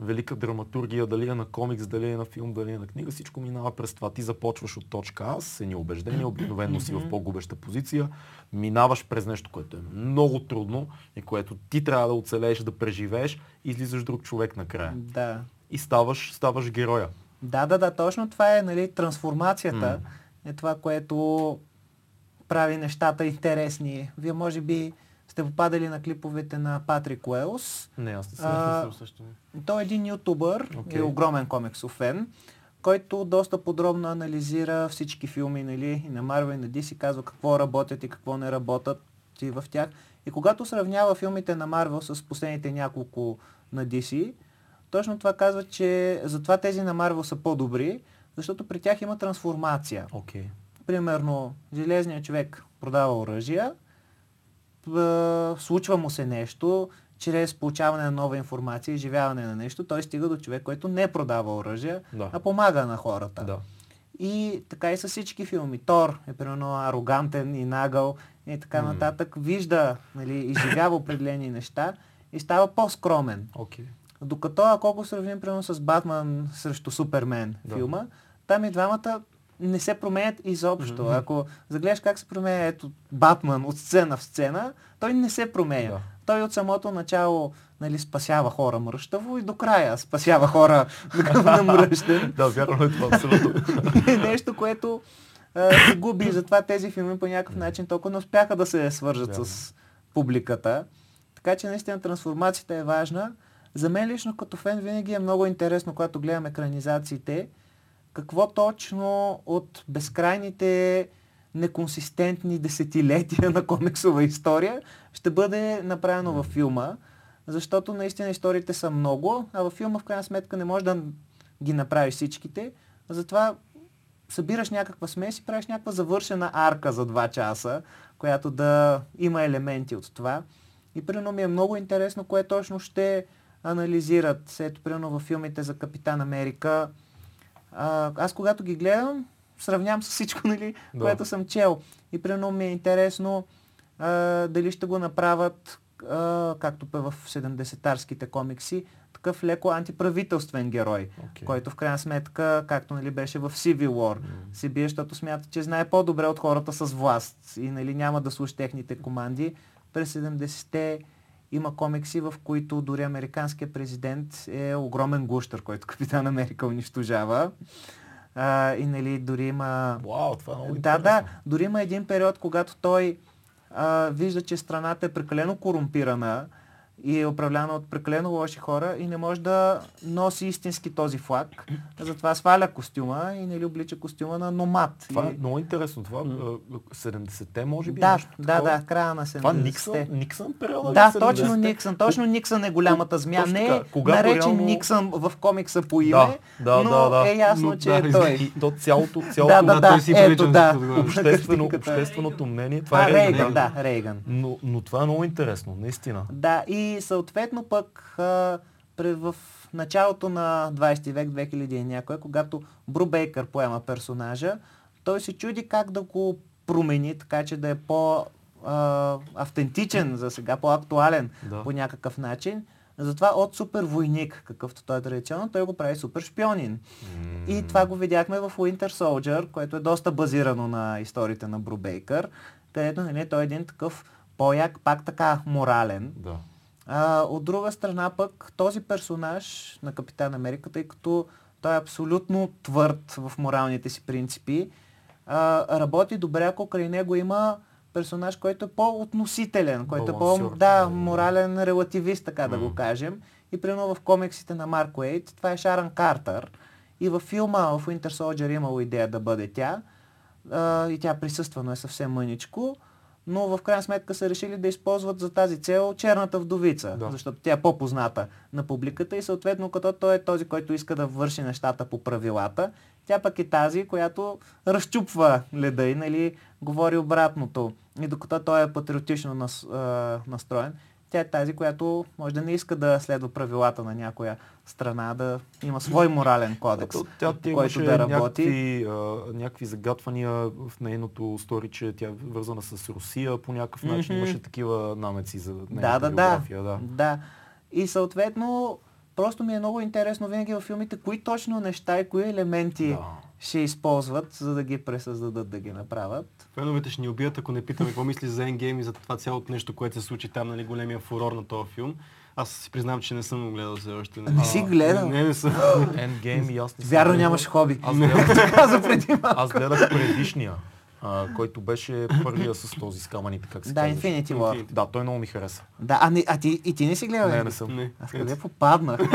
S3: велика драматургия, дали е на комикс, дали е на филм, дали е на книга, всичко минава през това. Ти започваш от точка А, с едни убеждения, обикновено си в по-губеща позиция, минаваш през нещо, което е много трудно и което ти трябва да оцелееш, да преживееш, излизаш друг човек накрая.
S1: Да.
S3: И ставаш, ставаш героя.
S1: Да, да, да, точно това е нали, трансформацията. Е това, което прави нещата интересни. Вие може би сте попадали на клиповете на Патрик Уелс.
S3: Не, аз не съм.
S2: Също.
S1: Той е един ютубър,
S3: Окей.
S1: е огромен комиксов фен, който доста подробно анализира всички филми нали, и на Marvel и на DC, казва какво работят и какво не работят и в тях. И когато сравнява филмите на Marvel с последните няколко на DC, точно това казва, че затова тези на Marvel са по-добри, защото при тях има трансформация.
S3: Окей.
S1: Примерно, железният човек продава оръжия, случва му се нещо, чрез получаване на нова информация изживяване на нещо, той стига до човек, който не продава оръжия,
S3: Да.
S1: а помага на хората.
S3: Да.
S1: И така и с всички филми. Тор е примерно арогантен и нагъл и така
S3: М.
S1: нататък. Вижда, нали, изживява определени неща и става по-скромен.
S3: Окей.
S1: Докато ако го сравним примерно с Батман срещу Супермен
S3: Да.
S1: филма, там и двамата не се променят изобщо.
S3: Мгм.
S1: Ако загледаш как се променя ето Батман от сцена в сцена, той не се променя.
S3: Да.
S1: Той от самото начало нали, спасява хора мръщаво и до края спасява хора <laughs> намръщен.
S3: Да, вярно е това, абсолютно. <laughs>
S1: нещо, което се губи. Затова тези филми по някакъв начин толкова не успяха да се свържат
S3: Вярно.
S1: с публиката. Така че наистина трансформацията е важна. За мен лично като фен винаги е много интересно, когато гледам екранизациите, какво точно от безкрайните неконсистентни десетилетия на комиксова история ще бъде направено във филма, защото наистина историите са много, а във филма в крайна сметка не можеш да ги направиш всичките. Затова събираш някаква смес и правиш някаква завършена арка за два часа, която да има елементи от това. И примерно ми е много интересно кое точно ще анализират. Ето, примерно във филмите за Капитан Америка. А, аз когато ги гледам, сравнявам с всичко, <laughs> нали,
S3: Да.
S1: което съм чел. И примерно ми е интересно а, дали ще го направят, а, както пе в 70-тарските комикси, такъв леко антиправителствен герой,
S3: Окей.
S1: който в крайна сметка, както нали, беше в Civil War, се бие, защото смята, че знае по-добре от хората с власт и нали, няма да слуша техните команди. През 70-те има комикси, в които дори американският президент е огромен гущър, който Капитан Америка унищожава. А, и нали, дори има...
S3: Вау, това е много
S1: Да, да. Дори има един период, когато той а, вижда, че страната е прекалено корумпирана и е управляна от прекалено лоши хора и не може да носи истински този флаг. Затова сваля костюма и нали облича костюма на номад.
S3: Това е
S1: И-
S3: много интересно. Това а, 70-те може би е
S1: да,
S3: нещо
S1: да,
S3: такова?
S1: да, края на 70-те.
S3: Това Никсън, Никсън периода ли
S1: Да,
S3: е
S1: точно
S3: 70-те?
S1: Никсън. Точно Никсън е голямата змия. Не е наречен
S3: реално-
S1: Никсън в комикса по име,
S3: Да, да,
S1: но
S3: да, да.
S1: е ясно,
S2: Но
S1: че
S2: да,
S1: е той.
S3: И то цялото, цялото
S1: да,
S2: Да, той си
S1: ето да.
S3: обществено, общественото мнение.
S1: Това е
S3: е
S1: Рейган,
S3: Рейган.
S1: да, Рейган.
S3: Но, но това е много интересно, наистина.
S1: Да, и съответно пък а, в началото на 20 век, 2000 и някое, когато Бру Бейкър поема персонажа, той се чуди как да го промени, така че да е по а, автентичен за сега, по-актуален
S3: Да.
S1: по някакъв начин. Затова от супер войник, какъвто той е традиционно, той го прави супер шпионин. И това го видяхме в Winter Soldier, което е доста базирано на историите на Брубейкър, където нали, той е един такъв по-як, пак така морален.
S3: Да.
S1: А, от друга страна пък този персонаж на Капитан Америка, тъй като той е абсолютно твърд в моралните си принципи, а, работи добре, ако край него има персонаж, който е по-относителен, който е
S3: Балансьор.
S1: по-да, морален релативист, така да го кажем. И примерно в комиксите на Марк Уейт, това е Шаран Картер. И във филма в Winter Soldier имало идея да бъде тя. А, и тя присъствано е съвсем мъничко. Но в крайна сметка са решили да използват за тази цел черната вдовица,
S3: Да.
S1: защото тя е по-позната на публиката и съответно като той е този, който иска да върши нещата по правилата, тя пък е тази, която разчупва леда и нали, говори обратното. И докато той е патриотично нас, настроен, тя е тази, която може да не иска да следва правилата на някоя страна, да има свой морален кодекс,
S3: Ето, Тя, тя
S1: който да работи.
S3: някакви, а, някакви загатвания в нейното стори, че тя е вързана с Русия по някакъв начин.
S1: Мгм.
S3: Имаше такива намеци за нейната
S1: да, да,
S3: биография. Да.
S1: да. И съответно, просто ми е много интересно винаги във филмите, кои точно неща и кои елементи
S3: Да.
S1: Ще използват, за да ги пресъздадат, да ги направят.
S2: Феновете ще ни убият, ако не питаме какво мисли за Endgame и за това цялото нещо, което се случи там, нали, големия фурор на този филм. Аз си признавам, че не съм го гледал все още.
S1: Не си гледал?
S2: Не, не съм. <gasps>
S3: Endgame и аз не
S1: Вярно нямаш хоби.
S3: Аз гледах, <laughs>
S1: Каза преди малко.
S3: аз гледах предишния, а, който беше първия с този с камъните, как се
S1: Да,
S3: казваше.
S1: Infinity War.
S3: Да, той много ми хареса.
S1: Да, а, не, а ти, и ти не си гледал?
S3: Не,
S1: ли?
S3: не съм.
S2: Не.
S1: Аз къде попаднах? <laughs>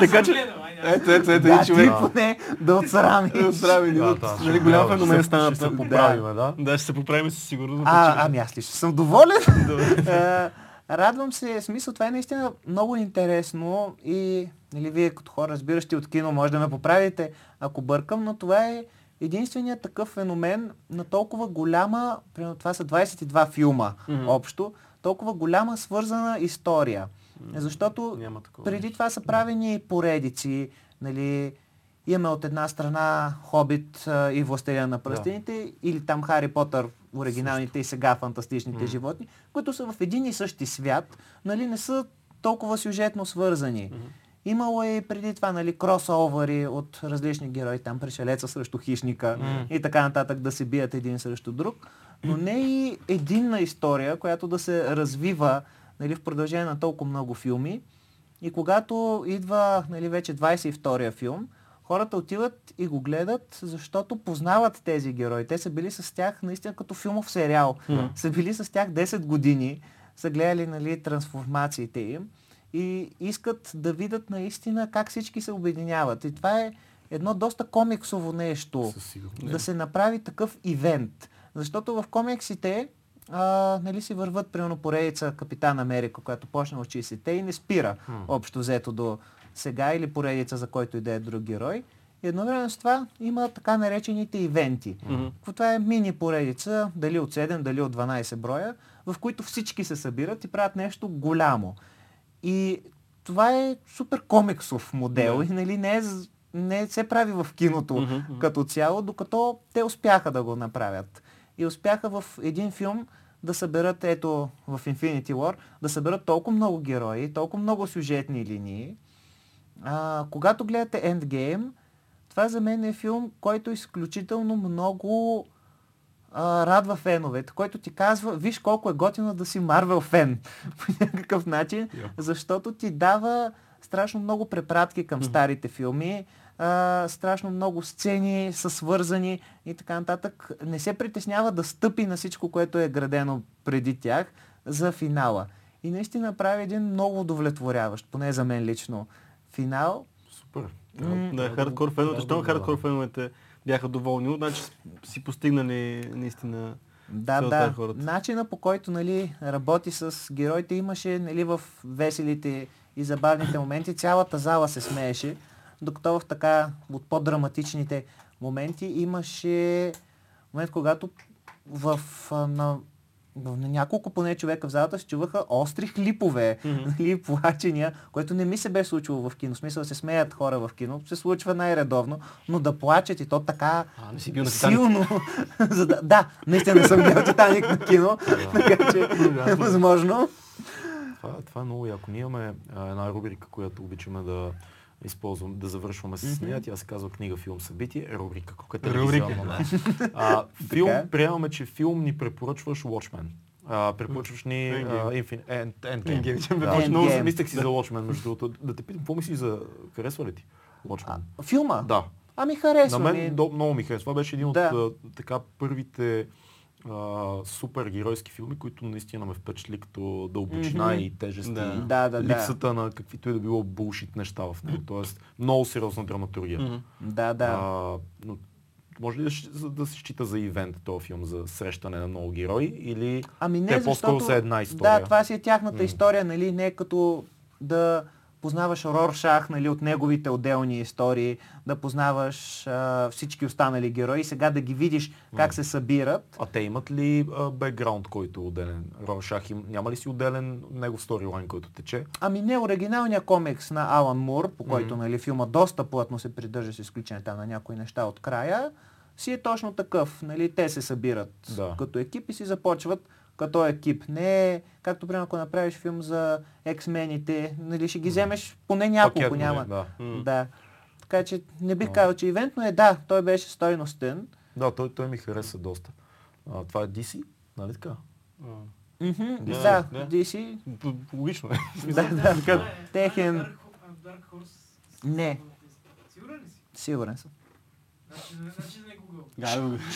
S2: Така че... Ето, ето, ето, един
S1: ти
S2: човек.
S1: поне да отсрамиш.
S2: Здрави,
S3: Да,
S2: да, нали, голям феномен
S3: се-
S2: стана.
S3: Ще се
S2: това.
S3: поправиме, да.
S2: Да, ще се поправим със сигурност.
S1: А, ами аз лично съм доволен. <laughs> А, Радвам се, смисъл, това е наистина много интересно и нали, вие като хора, разбиращи от кино, може да ме поправите, ако бъркам, но това е единственият такъв феномен на толкова голяма, примерно това са 22 филма
S2: Мгм.
S1: общо, толкова голяма свързана история. Защото
S2: Няма такова.
S1: преди това са правени поредици, нали, имаме от една страна Хобит а, и Властелина на пръстените, или там Хари Потър, оригиналните и сега фантастичните животни, които са в един и същи свят, нали, не са толкова сюжетно свързани. Имало е и преди това нали, кросовъри от различни герои, там пришелеца срещу хищника и така нататък да се бият един срещу друг, но не и единна история, която да се развива нали, в продължение на толкова много филми. И когато идва нали, вече 22-я филм, хората отиват и го гледат, защото познават тези герои. Те са били с тях наистина като филмов сериал. Са били с тях 10 години, са гледали нали, трансформациите им и искат да видят наистина как всички се обединяват. И това е едно доста комиксово нещо. Да се направи такъв ивент. Защото в комиксите а, нали си върват, примерно, поредица Капитан Америка, която почна от 60-те и не спира общо взето до сега или поредица за който и да е друг герой. И едновременно с това има така наречените ивенти. Какво Това е мини поредица, дали от 7, дали от 12 броя, в които всички се събират и правят нещо голямо. И това е супер комиксов модел
S2: Да.
S1: и нали, не, е, не се прави в киното
S2: мгм.
S1: като цяло, докато те успяха да го направят. И успяха в един филм да съберат, ето в Infinity War, да съберат толкова много герои, толкова много сюжетни линии. А, когато гледате Endgame, това за мен е филм, който изключително много а, радва феновете, който ти казва, виж колко е готино да си Марвел фен <laughs> по някакъв начин, защото ти дава страшно много препратки към старите филми, а, страшно много сцени са свързани и така нататък. Не се притеснява да стъпи на всичко, което е градено преди тях за финала. И наистина прави един много удовлетворяващ, поне за мен лично, финал.
S3: Супер.
S2: Да, хардкор феновете. Щом хардкор феновете бяха доволни, значи си постигнали наистина
S1: Да, да.
S2: хората.
S1: Начина по който нали, работи с героите имаше нали, в веселите и забавните моменти. Цялата зала се смееше, докато в така от по-драматичните моменти имаше момент, когато в, на, на няколко поне човека в залата се чуваха остри хлипове, нали, плачения, което не ми се бе случило в кино. В смисъл се смеят хора в кино, се случва най-редовно, но да плачат и то така
S2: А, не си бил на
S1: силно. <laughs> За да, да, наистина не съм гледал Титаник на кино, <laughs> така че е възможно.
S3: Това, това е много яко. Ние имаме една рубрика, която обичаме да използвам, да завършваме с нея. Тя се казва книга, филм, събитие. Рубрика. Колко е телевизионна, да. А, <laughs> филм,
S1: е.
S3: приемаме, че филм ни препоръчваш Watchmen. А, препоръчваш ни
S2: Endgame.
S1: Почна
S3: Много си мислех си за Watchmen, между другото. Да те питам, какво мислиш за... Харесва ли ти Watchmen?
S1: Филма?
S3: Да.
S1: Ами харесва
S3: На
S1: ми.
S3: мен до, много ми харесва. Това беше един от така първите а, супергеройски филми, които наистина ме впечатли като дълбочина
S1: Мгм.
S3: и тежест
S2: Да.
S3: и
S1: Да, да, да.
S3: липсата на каквито и да било булшит неща в него. Тоест много сериозна драматургия.
S2: Мгм.
S1: Да, да.
S3: А, но може ли да, да се счита за ивент този филм, за срещане на много герои или
S1: Ами не,
S3: те по-скоро
S1: защото...
S3: са една история?
S1: Да, това си е тяхната
S3: М.
S1: история, нали? Не е като да познаваш Роршах, нали, от неговите отделни истории, да познаваш а, всички останали герои сега да ги видиш как се събират.
S3: А те имат ли а, бекграунд, който е отделен? Рошах им, няма ли си отделен негов сторилайн, който тече?
S1: Ами не, оригиналният комикс на Алан Мур, по който нали, филма доста плътно се придържа с изключение там на някои неща от края, си е точно такъв. Нали, те се събират
S3: Да.
S1: като екип и си започват като екип. Не е, както примерно ако направиш филм за X-мените, нали, ще ги вземеш поне няколко,
S3: Пакетно,
S1: няма.
S3: Да.
S2: М.
S1: Да. Така че не бих казал, че ивент, но е да, той беше стойностен.
S3: да, той, той ми хареса доста. А, това е DC, нали така?
S2: А,
S1: Мгм,
S2: Да,
S1: да,
S2: да.
S1: DC.
S2: Логично е. <laughs>
S1: Да, да.
S4: Е
S1: Техен-. Не.
S4: Сигурен ли си?
S1: Сигурен съм.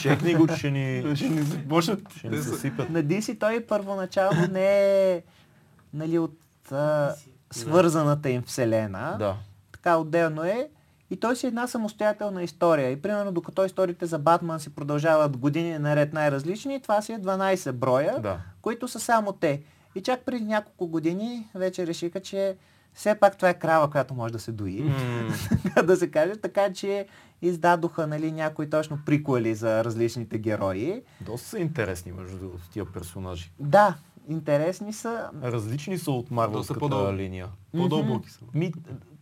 S3: Чекни го, че ни, <laughs>
S2: Ще ни започнат.
S3: ще ни се сипят.
S1: На DC той първоначално не е нали, от а, свързаната им вселена.
S3: Да.
S1: Така отделно е. И той си е една самостоятелна история. И примерно докато историите за Батман си продължават години наред най-различни, това си е 12 броя,
S3: Да.
S1: които са само те. И чак преди няколко години вече решиха, че все пак това е крава, която може да се дои.
S3: М, <laughs>
S1: да се каже, така че издадоха нали, някои точно приколи за различните герои.
S3: Доста са интересни, между другото, тия персонажи.
S1: Да, интересни са.
S3: Различни са от марвелската
S2: по-дълго.
S3: линия.
S2: По-дълбоки са.
S3: Ми,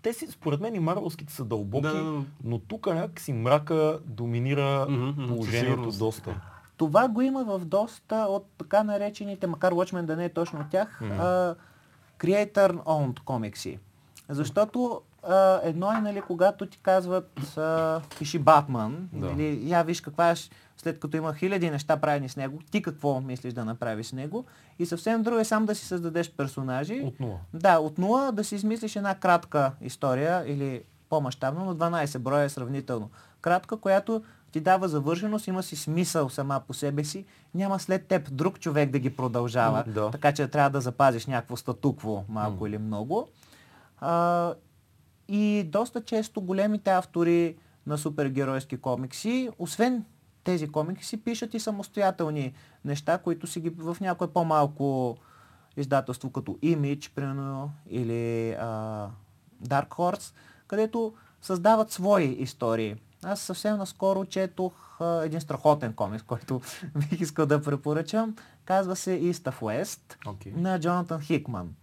S3: те си, според мен и марвелските са дълбоки,
S2: Да, да, да.
S3: но тук някакси мрака доминира
S2: със
S3: положението доста.
S1: Това го има в доста от така наречените, макар Watchmen да не е точно от тях,
S3: Мгм.
S1: а, creator-owned комикси. Защото а, едно е, нали, когато ти казват а, пиши Батман,
S3: Да.
S1: нали, я виж каква е, след като има хиляди неща правени с него, ти какво мислиш да направиш с него. И съвсем друго е сам да си създадеш персонажи.
S3: От нула.
S1: Да, от нула да си измислиш една кратка история или по-масштабна, но 12 броя е сравнително. Кратка, която ти дава завършеност, има си смисъл сама по себе си, няма след теб друг човек да ги продължава,
S3: да.
S1: така че трябва да запазиш някакво статукво, малко
S3: М.
S1: или много. А, и доста често големите автори на супергеройски комикси, освен тези комикси, пишат и самостоятелни неща, които си ги в някое по-малко издателство, като Image, примерно, или а, Dark Horse, където създават свои истории. Аз съвсем наскоро четох а, един страхотен комикс, <laughs> който бих искал да препоръчам. Казва се East of West
S3: Окей.
S1: на Джонатан Хикман.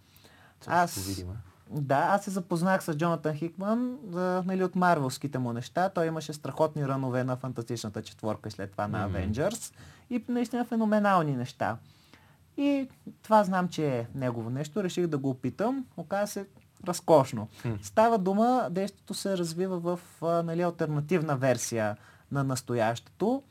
S3: Аз...
S1: Аз-
S3: видим.
S1: Да, аз се запознах с Джонатан Хикман а, нали, от марвелските му неща. Той имаше страхотни ранове на Фантастичната четворка и след това на
S3: Мгм.
S1: Avengers. И наистина феноменални неща. И това знам, че е негово нещо. Реших да го опитам. Оказа се разкошно. Става дума, действието се развива в а, нали, альтернативна версия на настоящето,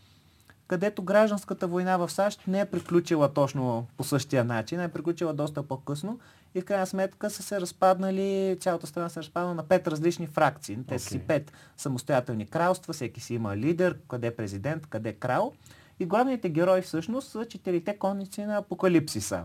S1: където гражданската война в САЩ не е приключила точно по същия начин, е приключила доста по-късно и в крайна сметка са се разпаднали, цялата страна се е разпаднала на пет различни фракции. Те са си пет самостоятелни кралства, всеки си има лидер, къде е президент, къде е крал. И главните герои всъщност са четирите конници на апокалипсиса.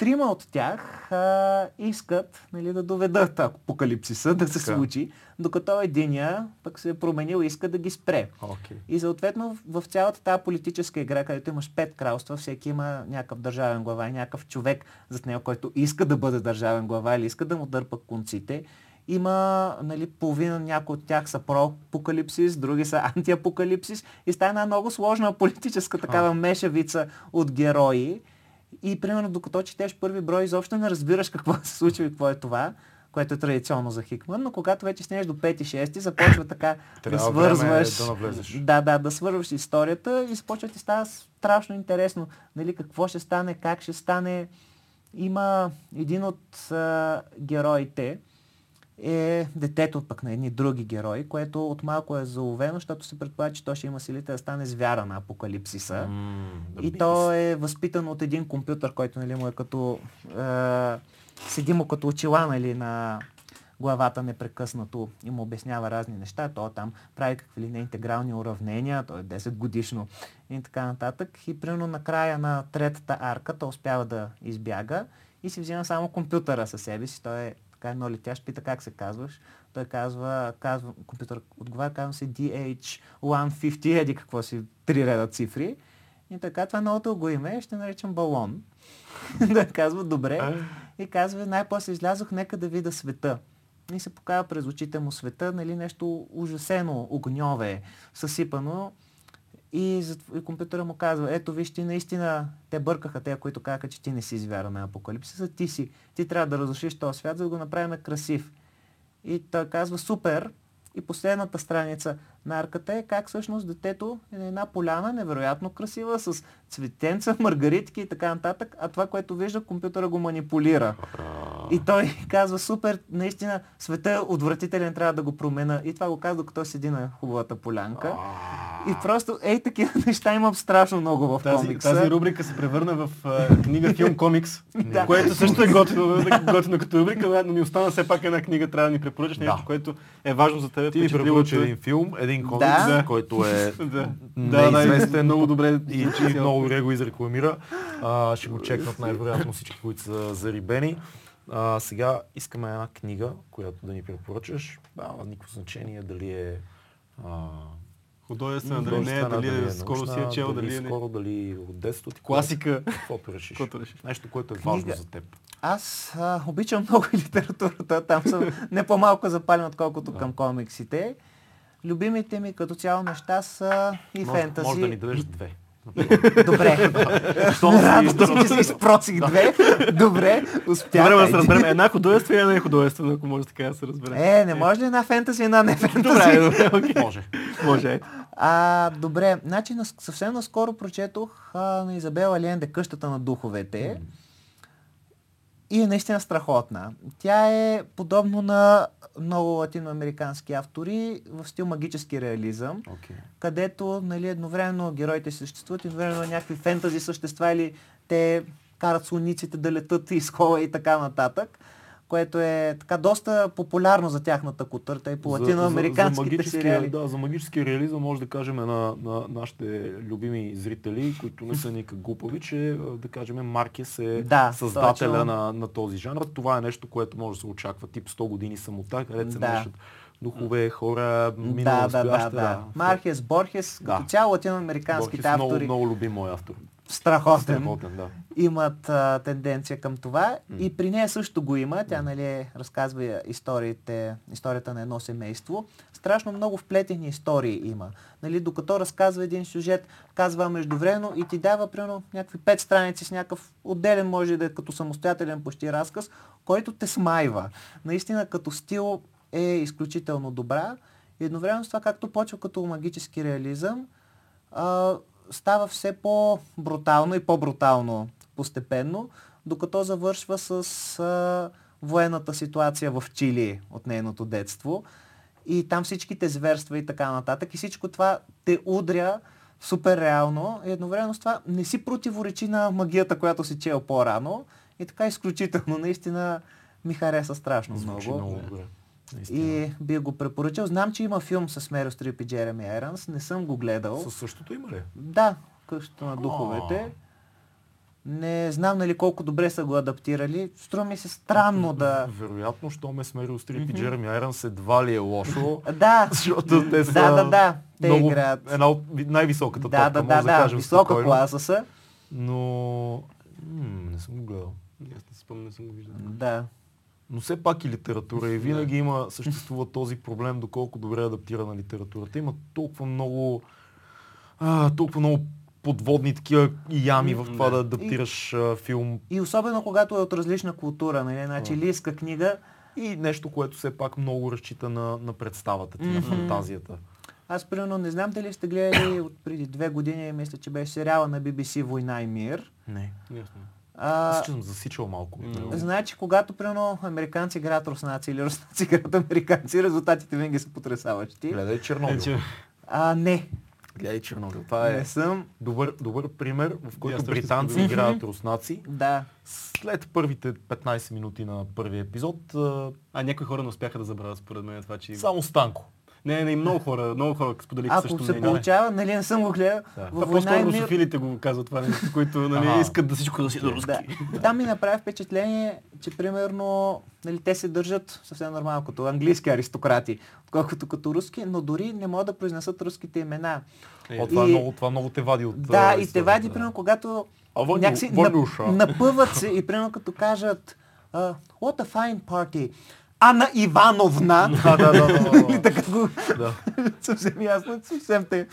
S1: Трима от тях а, искат нали, да доведат апокалипсиса да се
S3: Така.
S1: случи, докато единия пък се е променил и иска да ги спре.
S3: Окей.
S1: И съответно в цялата тази политическа игра, където имаш пет кралства, всеки има някакъв държавен глава и някакъв човек зад него, който иска да бъде държавен глава или иска да му дърпа конците. Има нали, половина, някои от тях са про-апокалипсис, други са антиапокалипсис и става една много сложна политическа такава мешавица от герои. И примерно докато четеш първи брой, изобщо не разбираш какво се случва и какво е това, което е традиционно за Хикман, но когато вече стигнеш до 5-6, започва така <coughs> да свързваш.
S3: да навлезеш.
S1: Да, да, да свързваш историята и започва ти става страшно интересно. Нали, какво ще стане, как ще стане. има един от а, героите, е детето пък на едни други герои, което от малко е заловено, защото се предполага, че то ще има силите да стане звяра на апокалипсиса.
S3: Mm,
S1: И то е възпитан от един компютър, който нали, му е като... Е, седи му като очила нали, на главата непрекъснато и му обяснява разни неща. То там прави какви ли не интегрални уравнения, то е 10 годишно и така нататък. И примерно на края на третата арка то успява да избяга и си взима само компютъра със себе си. Той е така едно летящ, пита как се казваш. Той казва, казва компютър отговаря, казва се DH150, еди какво си, три реда цифри. И така, това новото го име, ще наричам балон. <laughs> да казва, добре. И казва, най-после излязох, нека да видя света. И се покава през очите му света, нали, нещо ужасено, огньове, съсипано. И, и компютъра му казва, ето виж ти наистина, те бъркаха те, които казаха, че ти не си звяра на апокалипсиса, ти си. Ти трябва да разрушиш този свят, за да го направим красив. И той казва, супер. И последната страница на арката е как всъщност детето е на една поляна, невероятно красива, с цветенца, <laughs> маргаритки и така нататък, а това, което вижда, компютъра го манипулира. И той казва, супер, наистина света е отвратителен, трябва да го промена. И това го казва, докато седи на хубавата полянка. И просто, ей, такива <laughs> неща имам страшно много в
S2: Тази,
S1: комикса.
S2: тази рубрика се превърна в книга, филм, комикс, <laughs>
S1: Да.
S2: което също е готино, готино като рубрика, но ни остана все пак една книга, трябва да ни препоръчаш нещо, което е важно за теб.
S3: Ти ни препоръча един филм, един комикс,
S1: Да.
S3: който е <laughs>
S2: Да, да,
S3: неизвестен
S2: да, много добре.
S3: и, и много добре го изрекламира. А, ще го чекнат най-вероятно всички, които са зарибени. А, сега искаме една книга, която да ни препоръчаш. Да, никакво значение дали е а,
S2: Художествена, дали не е,
S3: художествена,
S2: дали е скоро си е чел,
S3: дали
S2: дали е не.
S3: скоро, дали от детството ти.
S2: Класика.
S3: Каквото решиш. Нещо, което е важно
S1: Книга.
S3: за теб.
S1: Аз а, обичам много <laughs> литературата, там съм не по-малко запален, отколкото
S3: Да.
S1: към комиксите. Любимите ми като цяло неща са и
S3: Може,
S1: фентази.
S3: може да ни дадеш <laughs> две.
S1: Добре. Радвам се, че си две. Добре, успях.
S2: Добре, да се разберем. Една художествена и една художествена, ако може така да се разбере.
S1: Е, не може ли една фентази и една не фентази?
S2: Добре, добре, окей.
S3: Може.
S2: Може.
S1: А, добре, значи съвсем наскоро прочетох а, на Изабела Ленде Къщата на духовете. И е наистина страхотна. Тя е подобно на много латиноамерикански автори в стил магически реализъм,
S3: Окей.
S1: където нали, едновременно героите съществуват, едновременно някакви фентази същества или те карат слониците да летат из хола и така нататък, което е така доста популярно за тяхната кутърта и по латиноамериканските сериали.
S3: Да, за магическия реализъм може да кажем на, на нашите любими зрители, които не са никак глупави, че а, да кажем Маркес е
S1: Да,
S3: създателя
S1: точно.
S3: на, на този жанр. Това е нещо, което може да се очаква. Тип 100 години самота, където се
S1: Да.
S3: мешат духове, хора, минало,
S1: Да, да, да, да. Мархес, Борхес,
S3: Да.
S1: като цяло латиноамериканските
S3: Борхес, много,
S1: автори,
S3: много любим мой автор.
S1: Страхотен,
S3: Страхотен, да.
S1: имат а, тенденция към това. И при нея също го има. Тя нали, разказва историите, историята на едно семейство. Страшно много вплетени истории има. Нали, докато разказва един сюжет, казва междувременно и ти дава примерно някакви пет страници с някакъв отделен, може да е като самостоятелен почти разказ, който те смайва. Наистина като стил е изключително добра. И едновременно с това, както почва като магически реализъм, а, става все по-брутално и по-брутално постепенно, докато завършва с а, военната ситуация в Чили от нейното детство. И там всичките зверства и така нататък. И всичко това те удря супер реално. И едновременно с това не си противоречи на магията, която си чел по-рано. И така изключително. Наистина ми хареса страшно
S3: Звучи
S1: много.
S3: много добре. Наистина.
S1: И би го препоръчал. Знам, че има филм с Мерил Стрип и Джереми Айранс. Не съм го гледал.
S3: Със същото има ли?
S1: Да, къщата на духовете. Не знам нали колко добре са го адаптирали. Струва ми се странно да...
S3: Вероятно, що ме смерил Стрип и Джереми Айранс едва ли е лошо. <laughs>
S1: Да,
S3: Защото те са
S1: да, да, да. Те
S3: много,
S1: играят.
S3: една от ви- най-високата
S1: Да,
S3: топка,
S1: да,
S3: може
S1: да,
S3: да, кажем
S1: Висока
S3: спокойно.
S1: класа са.
S3: Но м- не съм го гледал.
S2: Аз не спомням, не съм го виждал.
S1: Да.
S3: Но все пак и литература и винаги има, съществува този проблем, доколко добре е адаптирана литературата. Има толкова много, а, толкова много подводни такива ями в това
S2: Да.
S3: да адаптираш а, филм
S1: И особено когато е от различна култура, нали? Значи лиска книга.
S3: и нещо, което все пак много разчита на, на представата ти, на
S1: Мгм.
S3: фантазията.
S1: Аз примерно не знам дали сте гледали от преди две години, мисля, че беше сериала на BBC Война и мир.
S3: Не.
S2: Ясно.
S1: А,
S3: Аз че съм засичал малко. него.
S1: Значи, когато примерно американци играят руснаци или руснаци играят американци, резултатите винаги са потрясаващи.
S3: Гледай Чернобил.
S2: Че-
S1: А, не.
S3: Гледай Чернобил. Това е
S1: Не съм.
S3: добър, добър пример, в който британци играят руснаци.
S1: Да.
S3: След първите 15 минути на първия епизод, А
S2: някои хора не успяха да забравят според мен това, че...
S3: само Станко.
S2: Не, не, много хора, много хора споделиха
S1: Ако
S2: също
S1: се
S2: мнение.
S1: получава, нали не съм го гледал,
S3: Да.
S1: във
S2: Това
S1: и
S2: по-скоро
S1: мир...
S2: русофилите го казват това нещо, които нали,
S3: Ага.
S2: искат да всичко да си на руски.
S1: Да. Там ми направи впечатление, че примерно нали, те се държат съвсем нормално като английски аристократи, отколкото като руски, но дори не могат да произнесат руските имена.
S3: Това,
S1: И-
S3: много, това много те вади от...
S1: Да, и те вади,
S3: да.
S1: примерно, когато
S3: А, Ваню-
S1: някакси
S3: Ванюша.
S1: нап- напъват се и примерно като кажат uh, What a fine party. Ана Ивановна.
S3: Да, да, да, да, да,
S1: Нали,
S3: да. <laughs>
S1: така го
S3: Да. <laughs>
S1: съвсем ясно, съвсем те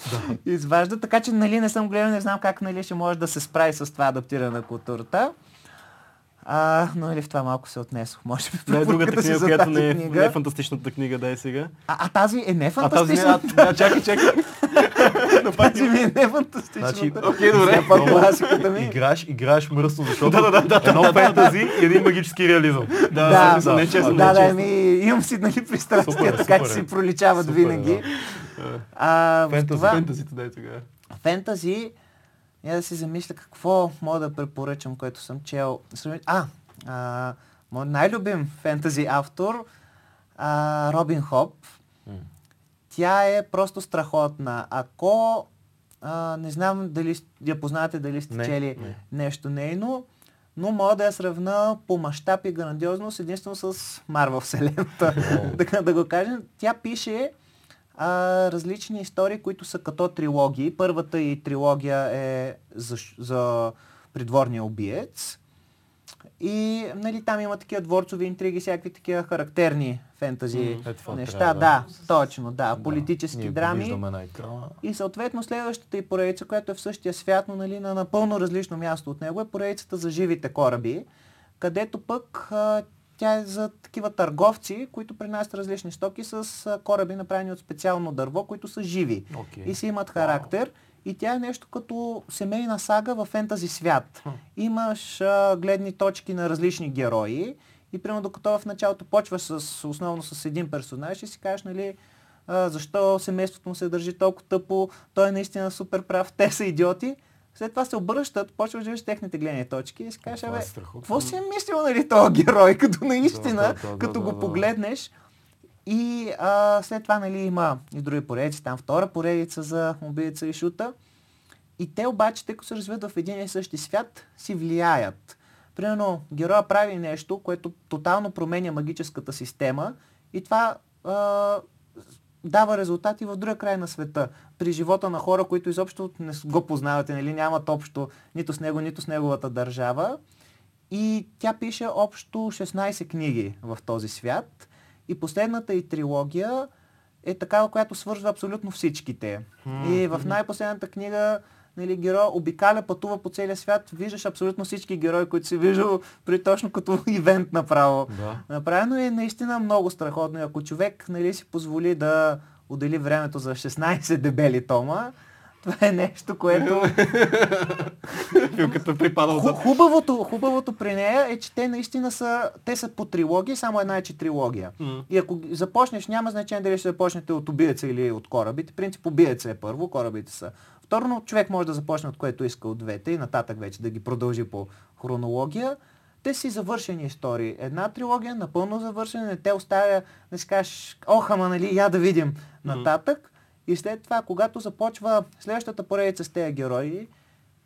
S1: изважда. Така че нали, не съм гледал, не знам как нали, ще може да се справи с това адаптиране на културата. А, но или в това малко се отнесох. Може би
S2: Да, е другата книга, която не е,
S1: книга.
S2: не е фантастичната книга, дай сега.
S1: А, а тази е не
S2: А тази не,
S1: фантастична.
S2: а, да, чакай, чакай. <laughs>
S1: тази ми е не фантастична.
S3: Значи,
S2: Окей, добре.
S1: Пак класиката ми.
S3: Играеш, играеш мръсно, защото
S2: Да, да, да, да,
S3: едно фентази и един магически реализъм.
S2: Да,
S1: Да,
S2: да, не честно,
S1: да, да, ами, имам си нали, пристрастия, така че
S3: е.
S1: си проличават винаги.
S3: да.
S1: А,
S2: Фентазите, дай тогава.
S1: фентази, я да си замисля какво мога да препоръчам, което съм чел. А, а моят най-любим фентази автор, а, Робин Хоп. Тя е просто страхотна. Ако а, не знам дали я познавате, дали сте
S3: Не,
S1: чели
S3: не.
S1: нещо нейно, но мога да я сравна по мащаб и грандиозност единствено с Марвел Вселената. <laughs> така да го кажем. Тя пише а, различни истории, които са като трилогии. Първата и трилогия е за, за придворния убиец. И нали, там има такива дворцови интриги, всякакви такива характерни фентази
S3: това
S1: неща.
S3: трябва,
S1: да, точно, да.
S3: Да,
S1: Политически
S3: ние
S1: драми.
S3: виждаме на екрана.
S1: И съответно следващата и поредица, която е в същия свят, но нали, на напълно различно място от него, е поредицата за живите кораби, където пък а, тя е за такива търговци, които принасят различни стоки с кораби, направени от специално дърво, които са живи
S3: Окей.
S1: и си имат характер. И тя е нещо като семейна сага в фентази свят. Имаш а, гледни точки на различни герои и примерно докато в началото почваш с, основно с един персонаж и си кажеш, нали, а, защо семейството му се държи толкова тъпо, той е наистина супер прав, <laughs> те са идиоти. След това се обръщат, почваш да виждаш техните гледни точки и си кажеш,
S3: е
S1: абе, какво си е мислил, нали, този герой, <laughs> като наистина,
S3: Да, да, да,
S1: като го погледнеш. И а, след това нали, има и други поредици, там втора поредица за убийца и шута. И те обаче, тъй като се развиват в един и същи свят, си влияят. Примерно, героя прави нещо, което тотално променя магическата система и това а, дава резултати в друга край на света. При живота на хора, които изобщо не го познавате, нали, нямат общо нито с него, нито с неговата държава. И тя пише общо 16 книги в този свят. И последната и трилогия е такава, която свързва абсолютно всичките. И в най-последната книга нали, герой обикаля, пътува по целия свят, виждаш абсолютно всички герои, които си виждал при точно като <laughs> ивент направо.
S3: Да.
S1: Направено е наистина много страхотно. И ако човек нали, си позволи да отдели времето за 16 дебели тома, това е нещо, което... <laughs>
S2: Филката припадал
S1: Ху-
S2: да...
S1: Хубавото, хубавото при нея е, че те наистина са, те са по трилогии, само една е, че трилогия.
S2: М.
S1: И ако започнеш, няма значение дали ще започнете от убиеца или от корабите. Принцип убиеца е първо, корабите са. Второ, но човек може да започне от което иска от двете и нататък вече да ги продължи по хронология. Те си завършени истории. Една трилогия, напълно завършена, не те оставя да си кажеш, ох, ама нали, я да видим нататък. И след това, когато започва следващата поредица с тези герои,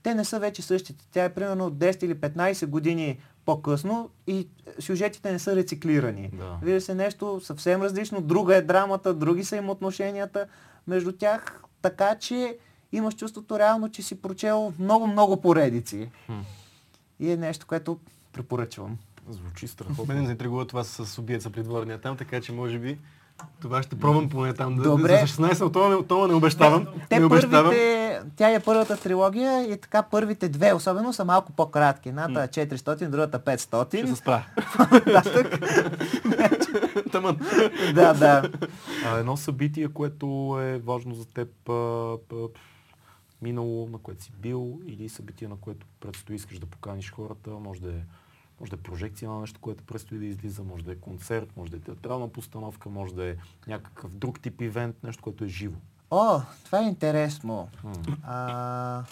S1: те не са вече същите. Тя е примерно 10 или 15 години по-късно и сюжетите не са рециклирани.
S3: Да.
S1: Вижда се нещо съвсем различно. Друга е драмата, други са им отношенията между тях. Така че имаш чувството реално, че си прочел много-много поредици. И е нещо, което препоръчвам.
S3: Звучи
S2: Мен
S3: страхотно.
S2: ме заинтригува това с убиеца при дворния там, така че може би това ще пробвам поне там. Да,
S1: Добре.
S2: За 16 от това не, от това не обещавам.
S1: Те
S2: не обещавам.
S1: първите, тя е първата трилогия и така първите две особено са малко по-кратки. Едната е 400, другата
S2: Ще
S1: 500.
S2: се спра. <laughs> <laughs> Таман.
S1: да, да.
S3: А, едно събитие, което е важно за теб, а, а, минало, на което си бил или събитие, на което предстои искаш да поканиш хората, може да е може да е прожекция на нещо, което предстои да излиза, може да е концерт, може да е театрална постановка, може да е някакъв друг тип ивент, нещо, което е живо.
S1: О, това е интересно. А...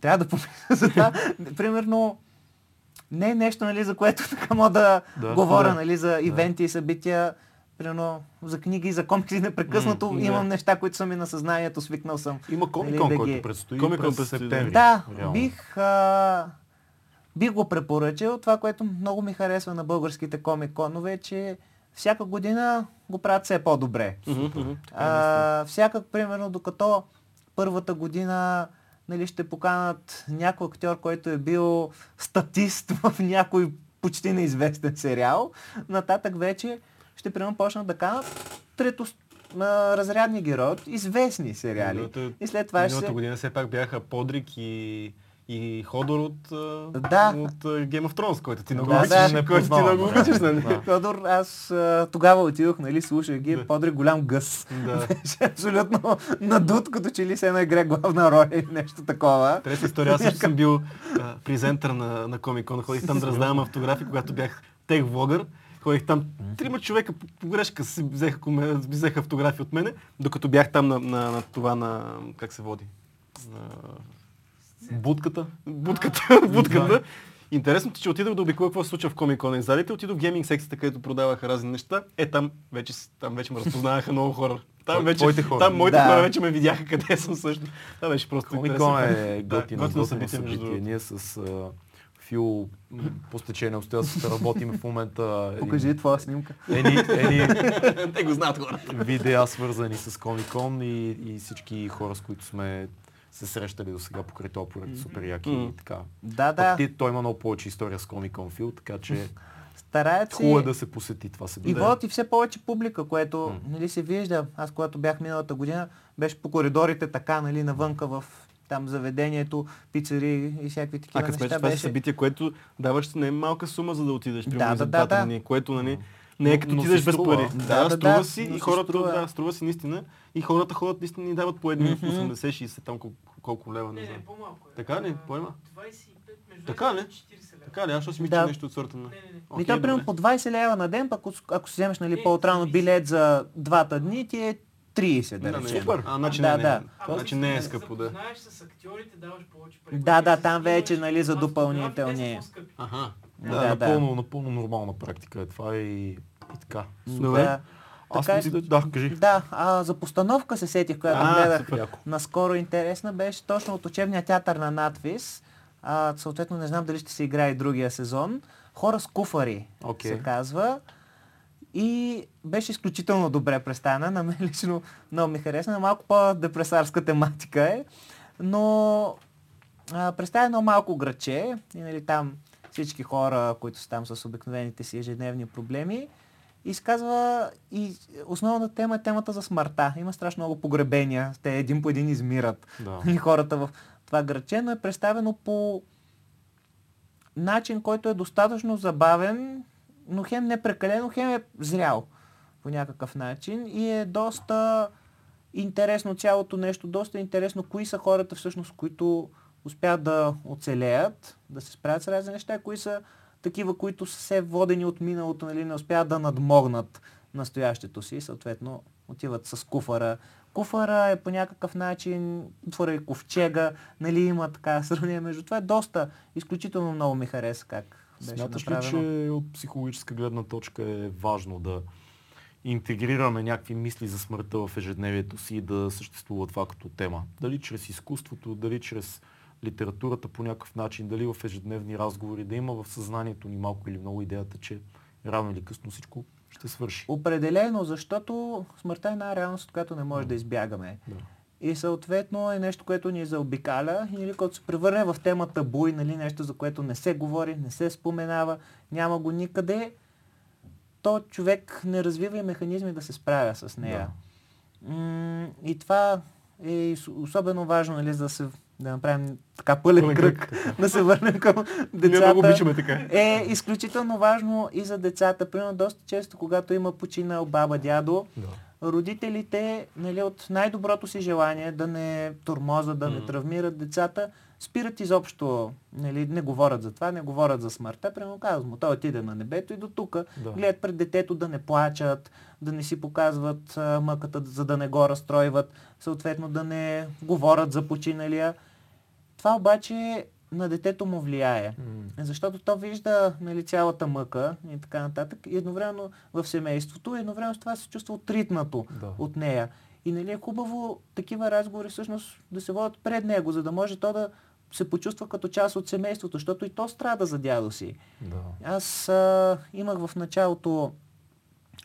S1: Трябва да помисля за това. Примерно, не е нещо, нали, за което <laughs> така мога да,
S3: Да,
S1: говоря,
S3: да.
S1: нали, за ивенти и събития. Примерно, за книги и за комикси непрекъснато
S2: да.
S1: имам неща, които са ми на съзнанието, свикнал съм.
S3: Има
S1: Нали,
S3: комикон,
S1: да
S3: който
S1: ги-
S3: предстои
S2: Комикон
S3: през септември.
S1: Да,
S3: реално.
S1: бих, а, бих го препоръчал. Това, което много ми харесва на българските комик-конове, е, че всяка година го правят все по-добре.
S2: Наистина.
S1: А, всяка, примерно, докато първата година нали, ще поканат някой актьор, който е бил статист <laughs> в някой почти неизвестен сериал, нататък вече ще примерно почнат да канат трето разрядни герои от известни сериали.
S2: Миналата-
S1: И след това ще се...
S2: година все пак бяха Подрик и, и Ходор от,
S1: Да.
S2: от Game of Thrones, който ти много
S1: Да,
S2: обичаш,
S1: да. <laughs>
S2: който ти много обичаш, нали?
S3: Да.
S1: Федор, аз тогава отидох, нали, слушах ги,
S2: Да.
S1: Подрик голям гъс.
S2: Да. <laughs>
S1: Абсолютно надут, като че ли се едно игре главна роля или нещо такова.
S2: Трети история, аз също съм бил а, презентър на, на Comic-Con. Ходих там да раздавам автографи, когато бях тех влогър. Ходих там, трима човека по, по грешка си взеха, коме- взеха автографи от мене, докато бях там на, на, на това на... как се води? На...
S3: Будката.
S2: Будката, <laughs> будката. Интересното, че отидох да обиколя какво се случва в Comic-Con и залите, отидох в гейминг секцията, където продаваха разни неща. Е, там вече, там вече ме разпознаваха <laughs> много хора. Там вече,
S3: твоите хора.
S2: Там моите
S1: Да.
S2: хора вече ме видяха къде съм също. Това беше просто
S3: Комикон е
S2: Да,
S3: готино, <laughs>
S2: готино
S3: готино
S2: събитие,
S3: събитие. Ние с Фил по стечение обстоятелствата работим в момента <laughs> един-
S1: Покажи твоя снимка.
S3: едни, едни <laughs>
S2: Те го знаят хората.
S3: видеа свързани с Комикон и, и всички хора, с които сме се срещали до сега покрай този проект, супер яки
S2: Мгм.
S3: и така.
S1: Да, да.
S3: ти, той има много повече история с Комикон Фил, така че <laughs>
S1: Стараят се.
S3: хубаво е да се посети това
S1: И
S3: събитие.
S1: водят и все повече публика, което
S3: М.
S1: нали, се вижда. Аз когато бях миналата година, беше по коридорите така, нали, навънка в там заведението, пицари и всякакви
S2: А
S1: такива
S2: смяташ,
S1: неща.
S2: това е
S1: Беше...
S2: събитие, което даваш не е малка сума, за да отидеш, примерно
S1: Да,
S2: за
S1: да, да,
S2: дни, което нали, не е като отидеш без пари.
S1: Да,
S2: Да,
S1: да,
S2: струва
S1: да,
S2: си и хората,
S1: струва.
S2: да, струва си наистина. И хората ходят наистина ни дават по едни. 80-60 там колко, колко лева, не
S4: Не,
S2: знам.
S4: не, по-малко е.
S2: Така ли?
S4: А,
S2: По-има?
S4: 25, между
S2: Така
S4: 25
S2: ли?
S4: и 40 лева.
S2: Така ли? Аз ще си мисля
S1: Да.
S2: нещо от сорта на...
S4: Не, не, не.
S1: Ми
S2: Окей,
S1: то, примерно по 20 лева на ден, пък ако, си вземеш нали,
S4: Е,
S1: по-отрано билет за двата дни, ти е 30, да речем.
S3: Супер.
S2: А, значи
S1: Да,
S2: не,
S1: да.
S4: Ама
S2: Значи не е скъпо, да.
S4: запознаеш с актьорите, даваш повече пари.
S1: Да, да, там вече, нали, за допълнителни.
S2: Аха.
S3: Да,
S1: Да, да.
S3: напълно, напълно нормална практика е това и, и така.
S2: Добре.
S1: Да.
S3: Аз
S1: Така е.
S3: мисля, да, кажи.
S1: Да, а за постановка се сетих, която
S2: А,
S1: гледах
S2: супер.
S1: Наскоро интересна, беше точно от учебния театър на надвис. А, съответно не знам дали ще се играе и другия сезон. Хора с куфари
S3: Окей.
S1: се казва. И беше изключително добре представена. На мен лично много ми харесна. Малко по-депресарска тематика е. Но а, представя едно малко граче и нали, там всички хора, които са там с обикновените си ежедневни проблеми. Изказва и основната тема е темата за смъртта. Има страшно много погребения. Те един по един измират
S3: Да. <laughs>
S1: и хората в това граче, но е представено по начин, който е достатъчно забавен, но хем не прекалено, хем е зрял по някакъв начин и е доста интересно цялото нещо, доста интересно кои са хората всъщност, които успяват да оцелеят, да се справят с разни неща, кои са такива, които са се водени от миналото, нали, не успяват да надмогнат настоящето си, съответно отиват с куфара. Куфара е по някакъв начин, куфара и ковчега, нали има така сравнение между това. Е доста, изключително много ми хареса как беше
S3: Смяташ ли,
S1: направено.
S3: че от психологическа гледна точка е важно да интегрираме някакви мисли за смъртта в ежедневието си и да съществува това като тема? Дали чрез изкуството, дали чрез литературата по някакъв начин, дали в ежедневни разговори, да има в съзнанието ни малко или много идеята, че рано или късно всичко ще свърши.
S1: Определено, защото смъртта е една реалност, от която не може да избягаме.
S3: Да.
S1: И съответно е нещо, което ни заобикаля и нали, като се превърне в тема табу и нали, нещо, за което не се говори, не се споменава, няма го никъде, то човек не развива и механизми да се справя с нея. М- и това е особено важно, нали, за да, се, да направим така пълен
S2: Пълен
S1: кръг,
S2: кръг,
S1: да се върнем към <laughs>
S2: Ние много
S1: децата,
S2: обичаме така.
S1: е изключително важно и за децата. Примерно доста често, когато има починал баба, дядо,
S3: Да.
S1: Родителите нали, от най-доброто си желание да не тормозат, да не травмират децата, спират изобщо, нали, не говорят за това, не говорят за смъртта. Примерно казват му, той отиде на небето и до тук.
S3: Да.
S1: Гледат пред детето да не плачат, да не си показват а, мъката, за да не го разстройват, съответно да не говорят за починалия. Това обаче на детето му влияе.
S3: М.
S1: Защото то вижда нали, цялата мъка и така нататък. И едновременно в семейството, едновременно с това се чувства отритнато
S3: Да.
S1: от нея. И нали е хубаво такива разговори всъщност да се водят пред него, за да може то да се почувства като част от семейството, защото и то страда за дядо си.
S3: Да.
S1: Аз а, имах в началото,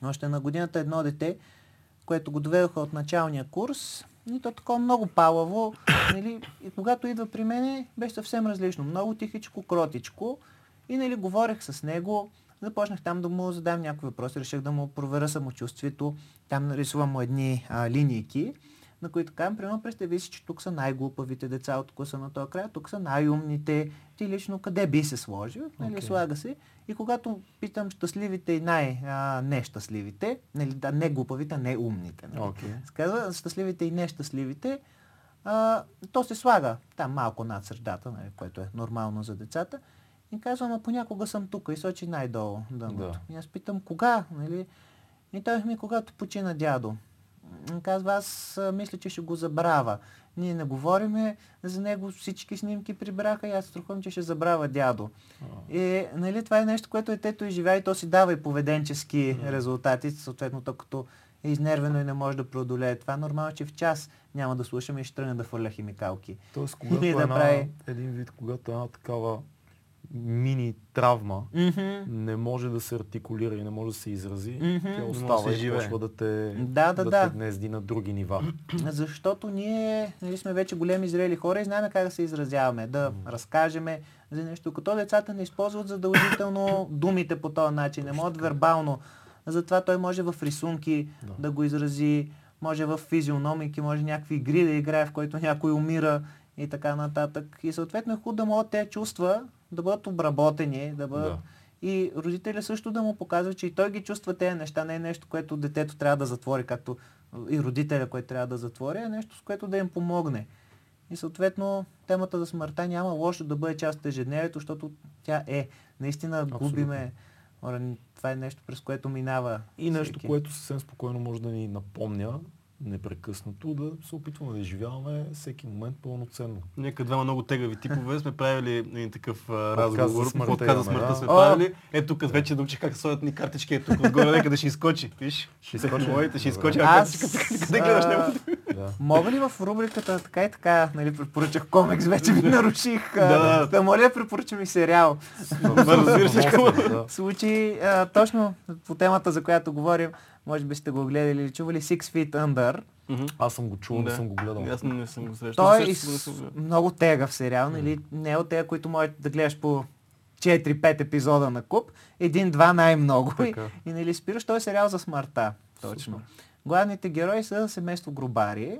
S1: още на годината, едно дете, което го доведоха от началния курс. И то такова много палаво. Нали, и когато идва при мене, беше съвсем различно. Много тихичко, кротичко. И нали, говорех с него. Започнах там да му задам някакви въпроси. Реших да му проверя самочувствието. Там нарисувам му едни а, линейки, на които казвам, примерно, представи си, че тук са най-глупавите деца от класа на този край, тук са най-умните. Ти лично къде би се сложил? Нали, слага се. И когато питам щастливите и най-нещастливите, нали, да, не глупавите, не умните. Нали.
S3: Окей.
S1: Се казва щастливите и нещастливите, а, то се слага там малко над средата, нали, което е нормално за децата. И казвам, а понякога съм тук и сочи най-долу дъното.
S3: Да.
S1: И аз питам, кога? Нали? И той ми, когато почина дядо. Казва, аз а, мисля, че ще го забравя. Ние не говориме за него, всички снимки прибраха и аз страхувам, че ще забравя дядо. И нали, това е нещо, което детето изживя и то си дава и поведенчески резултати, съответно то като е изнервено и не може да преодолее това. Нормално, че в час няма да слушаме и ще тръгне да фърля химикалки.
S3: Тоест, когато
S1: да
S3: една,
S1: прави-
S3: един вид, когато една такава мини травма
S1: Мгм.
S3: не може да се артикулира и не може да се изрази,
S1: Мгм.
S3: тя остава
S2: да се
S3: и почва да те,
S1: Да, да, да.
S3: те гнезди на други нива. <clears throat>
S1: Защото ние нали, сме вече големи зрели хора и знаем как да се изразяваме, да разкажеме за нещо. Като децата не използват задължително <clears throat> думите по този начин, не могат вербално. Затова той може в рисунки да,
S3: Да.
S1: го изрази, може в физиономики, може някакви игри да играе, в който някой умира и така нататък. И съответно е хубаво да могат тези чувства да бъдат обработени, да бъдат...
S3: Да.
S1: И родителя също да му показва, че и той ги чувства тези неща, не е нещо, което детето трябва да затвори, както и родителя, който трябва да затвори, а нещо, с което да им помогне. И съответно темата за смъртта няма лошо да бъде част от ежедневието, защото тя е. Наистина
S3: Абсолютно.
S1: губиме. Това е нещо, през което минава.
S3: И нещо,
S1: всеки.
S3: което съвсем спокойно може да ни напомня непрекъснато, да се опитваме да изживяваме всеки момент пълноценно.
S2: Нека двама много тегави типове сме правили един такъв а,
S3: за
S2: разговор.
S3: смъртта
S2: Подкаст за смъртта
S3: да.
S2: сме правили. Ето тук вече научих как слагат ни картички. Ето тук отгоре нека ще изкочи. Виж?
S3: Ще изкочи?
S2: Моите ще изкочи. А
S1: Аз,
S2: къде гледаш?
S3: Да.
S1: Мога ли в рубриката така и така, нали, препоръчах комикс, вече ви <laughs> наруших.
S2: Да, да.
S1: да моля, препоръчам и сериал.
S2: Разбира се,
S1: а, точно по темата, за която говорим, може би сте го гледали или чували Six Feet Under.
S2: Мгм.
S3: Аз съм го чул, не съм го гледал.
S2: Аз не съм го срещал.
S1: Той е
S2: гледал.
S1: много тегав сериал, нали? Не е от тея, които можеш да гледаш по 4-5 епизода на куп. Един-два най-много. И, и нали спираш, той е сериал за смъртта. Точно. Главните герои са семейство Грубари,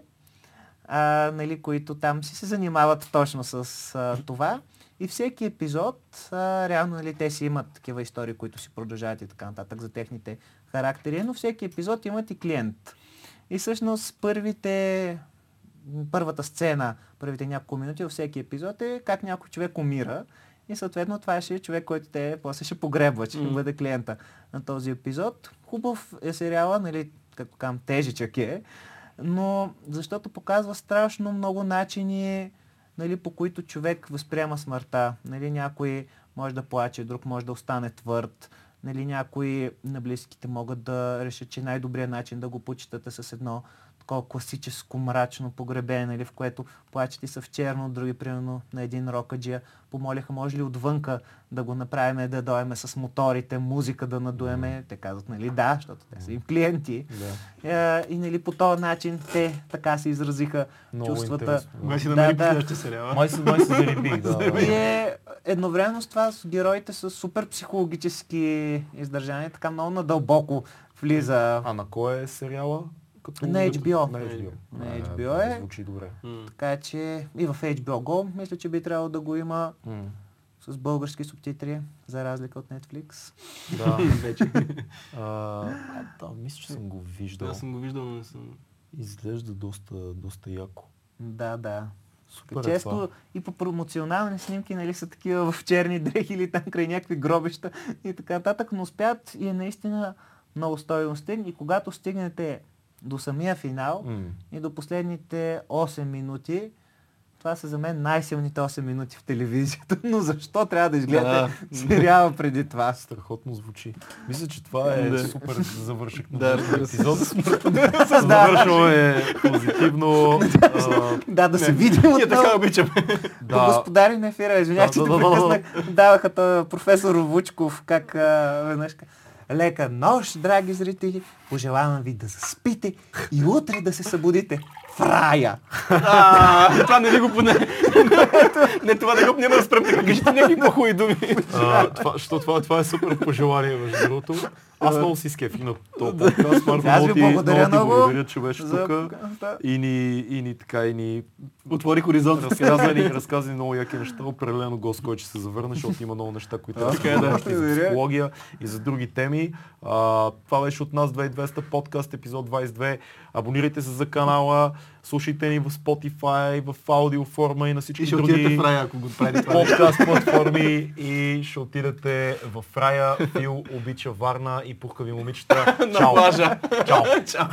S1: а, нали, които там си се занимават точно с а, това. И всеки епизод, а, реално нали, те си имат такива истории, които си продължават и така нататък за техните характери, но всеки епизод имат и клиент. И всъщност първите, първата сцена, първите няколко минути във всеки епизод е как някой човек умира. И съответно това ще е човек, който те после ще погребва, че ще бъде клиента на този епизод. Хубав е сериала, нали, както казвам, тежичък е, но защото показва страшно много начини, нали, по които човек възприема смъртта. Нали, някой може да плаче, друг може да остане твърд. Нали, някои на близките могат да решат, че най-добрият начин да го почитате с едно такова класическо мрачно погребение, нали, в което плачете са в черно, други примерно на един рокаджия помолиха, може ли отвънка да го направим, да дойме с моторите, музика да надуеме. Те казват, нали, да, защото те са им клиенти.
S3: Да.
S1: Е, и нали, по този начин те така се изразиха
S3: Много
S1: чувствата.
S2: Май си
S1: Да,
S2: намери
S1: да.
S2: подходящия сериала.
S3: Май се, май се <laughs> да.
S1: И е, едновременно с това с героите са супер психологически издържани, така много надълбоко влиза.
S3: А на кой е сериала? Като
S1: На HBO.
S3: На HBO.
S1: На HBO е.
S3: Звучи добре.
S1: Така че и в HBO Go мисля, че би трябвало да го има с български субтитри, за разлика от Netflix.
S3: Да, <laughs> вече. А, да, мисля, че съм го виждал.
S2: Аз съм го виждал, но не съм...
S3: Изглежда доста, доста яко.
S1: Да, да.
S3: Супер е
S1: Често
S3: това.
S1: и по промоционални снимки, нали, са такива в черни дрехи или там край някакви гробища и така нататък, но успят и е наистина много стойностен и когато стигнете до самия финал
S3: М.
S1: и до последните 8 минути, това са за мен най-силните 8 минути в телевизията, <laughs> но защо трябва да изгледате сериала преди това?
S3: Страхотно звучи. Мисля, че това е
S2: Да.
S3: супер завършък на
S2: Да,
S3: епизод. <laughs> Завършваме позитивно.
S1: Да, да се видим
S2: Ние така обичаме.
S1: Да. Господари на ефира, извинявай, че
S3: Да, да, да, да, да.
S1: Даваха професор Вучков, как веднъж Лека нощ, драги зрители. Пожелавам ви да заспите и утре да се събудите в рая.
S2: А, Това не ли го поне. Не, това не го няма да спрем. Кажете някакви по-хубави думи.
S3: а, това, що, това, това е супер пожелание, между другото. Аз много си скефих на този подкаст. Марко,
S1: Аз ви
S3: ти-
S1: благодаря
S3: много Благодаря, че беше
S1: За...
S3: тук. И ни, и ни така, и ни
S2: Отвори хоризонт.
S3: разказа ни, разказа ни много яки неща. Определено гост, който ще се завърне, защото има много неща, които трябва
S2: Така е,
S3: да и за психология и за други теми. А, това беше от нас 2200 подкаст, епизод 22. Абонирайте се за канала, слушайте ни в Spotify, в аудио форма и на всички
S2: И ще
S3: други
S2: отидете в рая, ако го това.
S3: подкаст платформи и ще отидете в рая. Фил обича Варна и пухкави момичета. <laughs>
S2: На
S3: Чао!
S2: плажа.
S3: Чао! <laughs>
S2: Чао.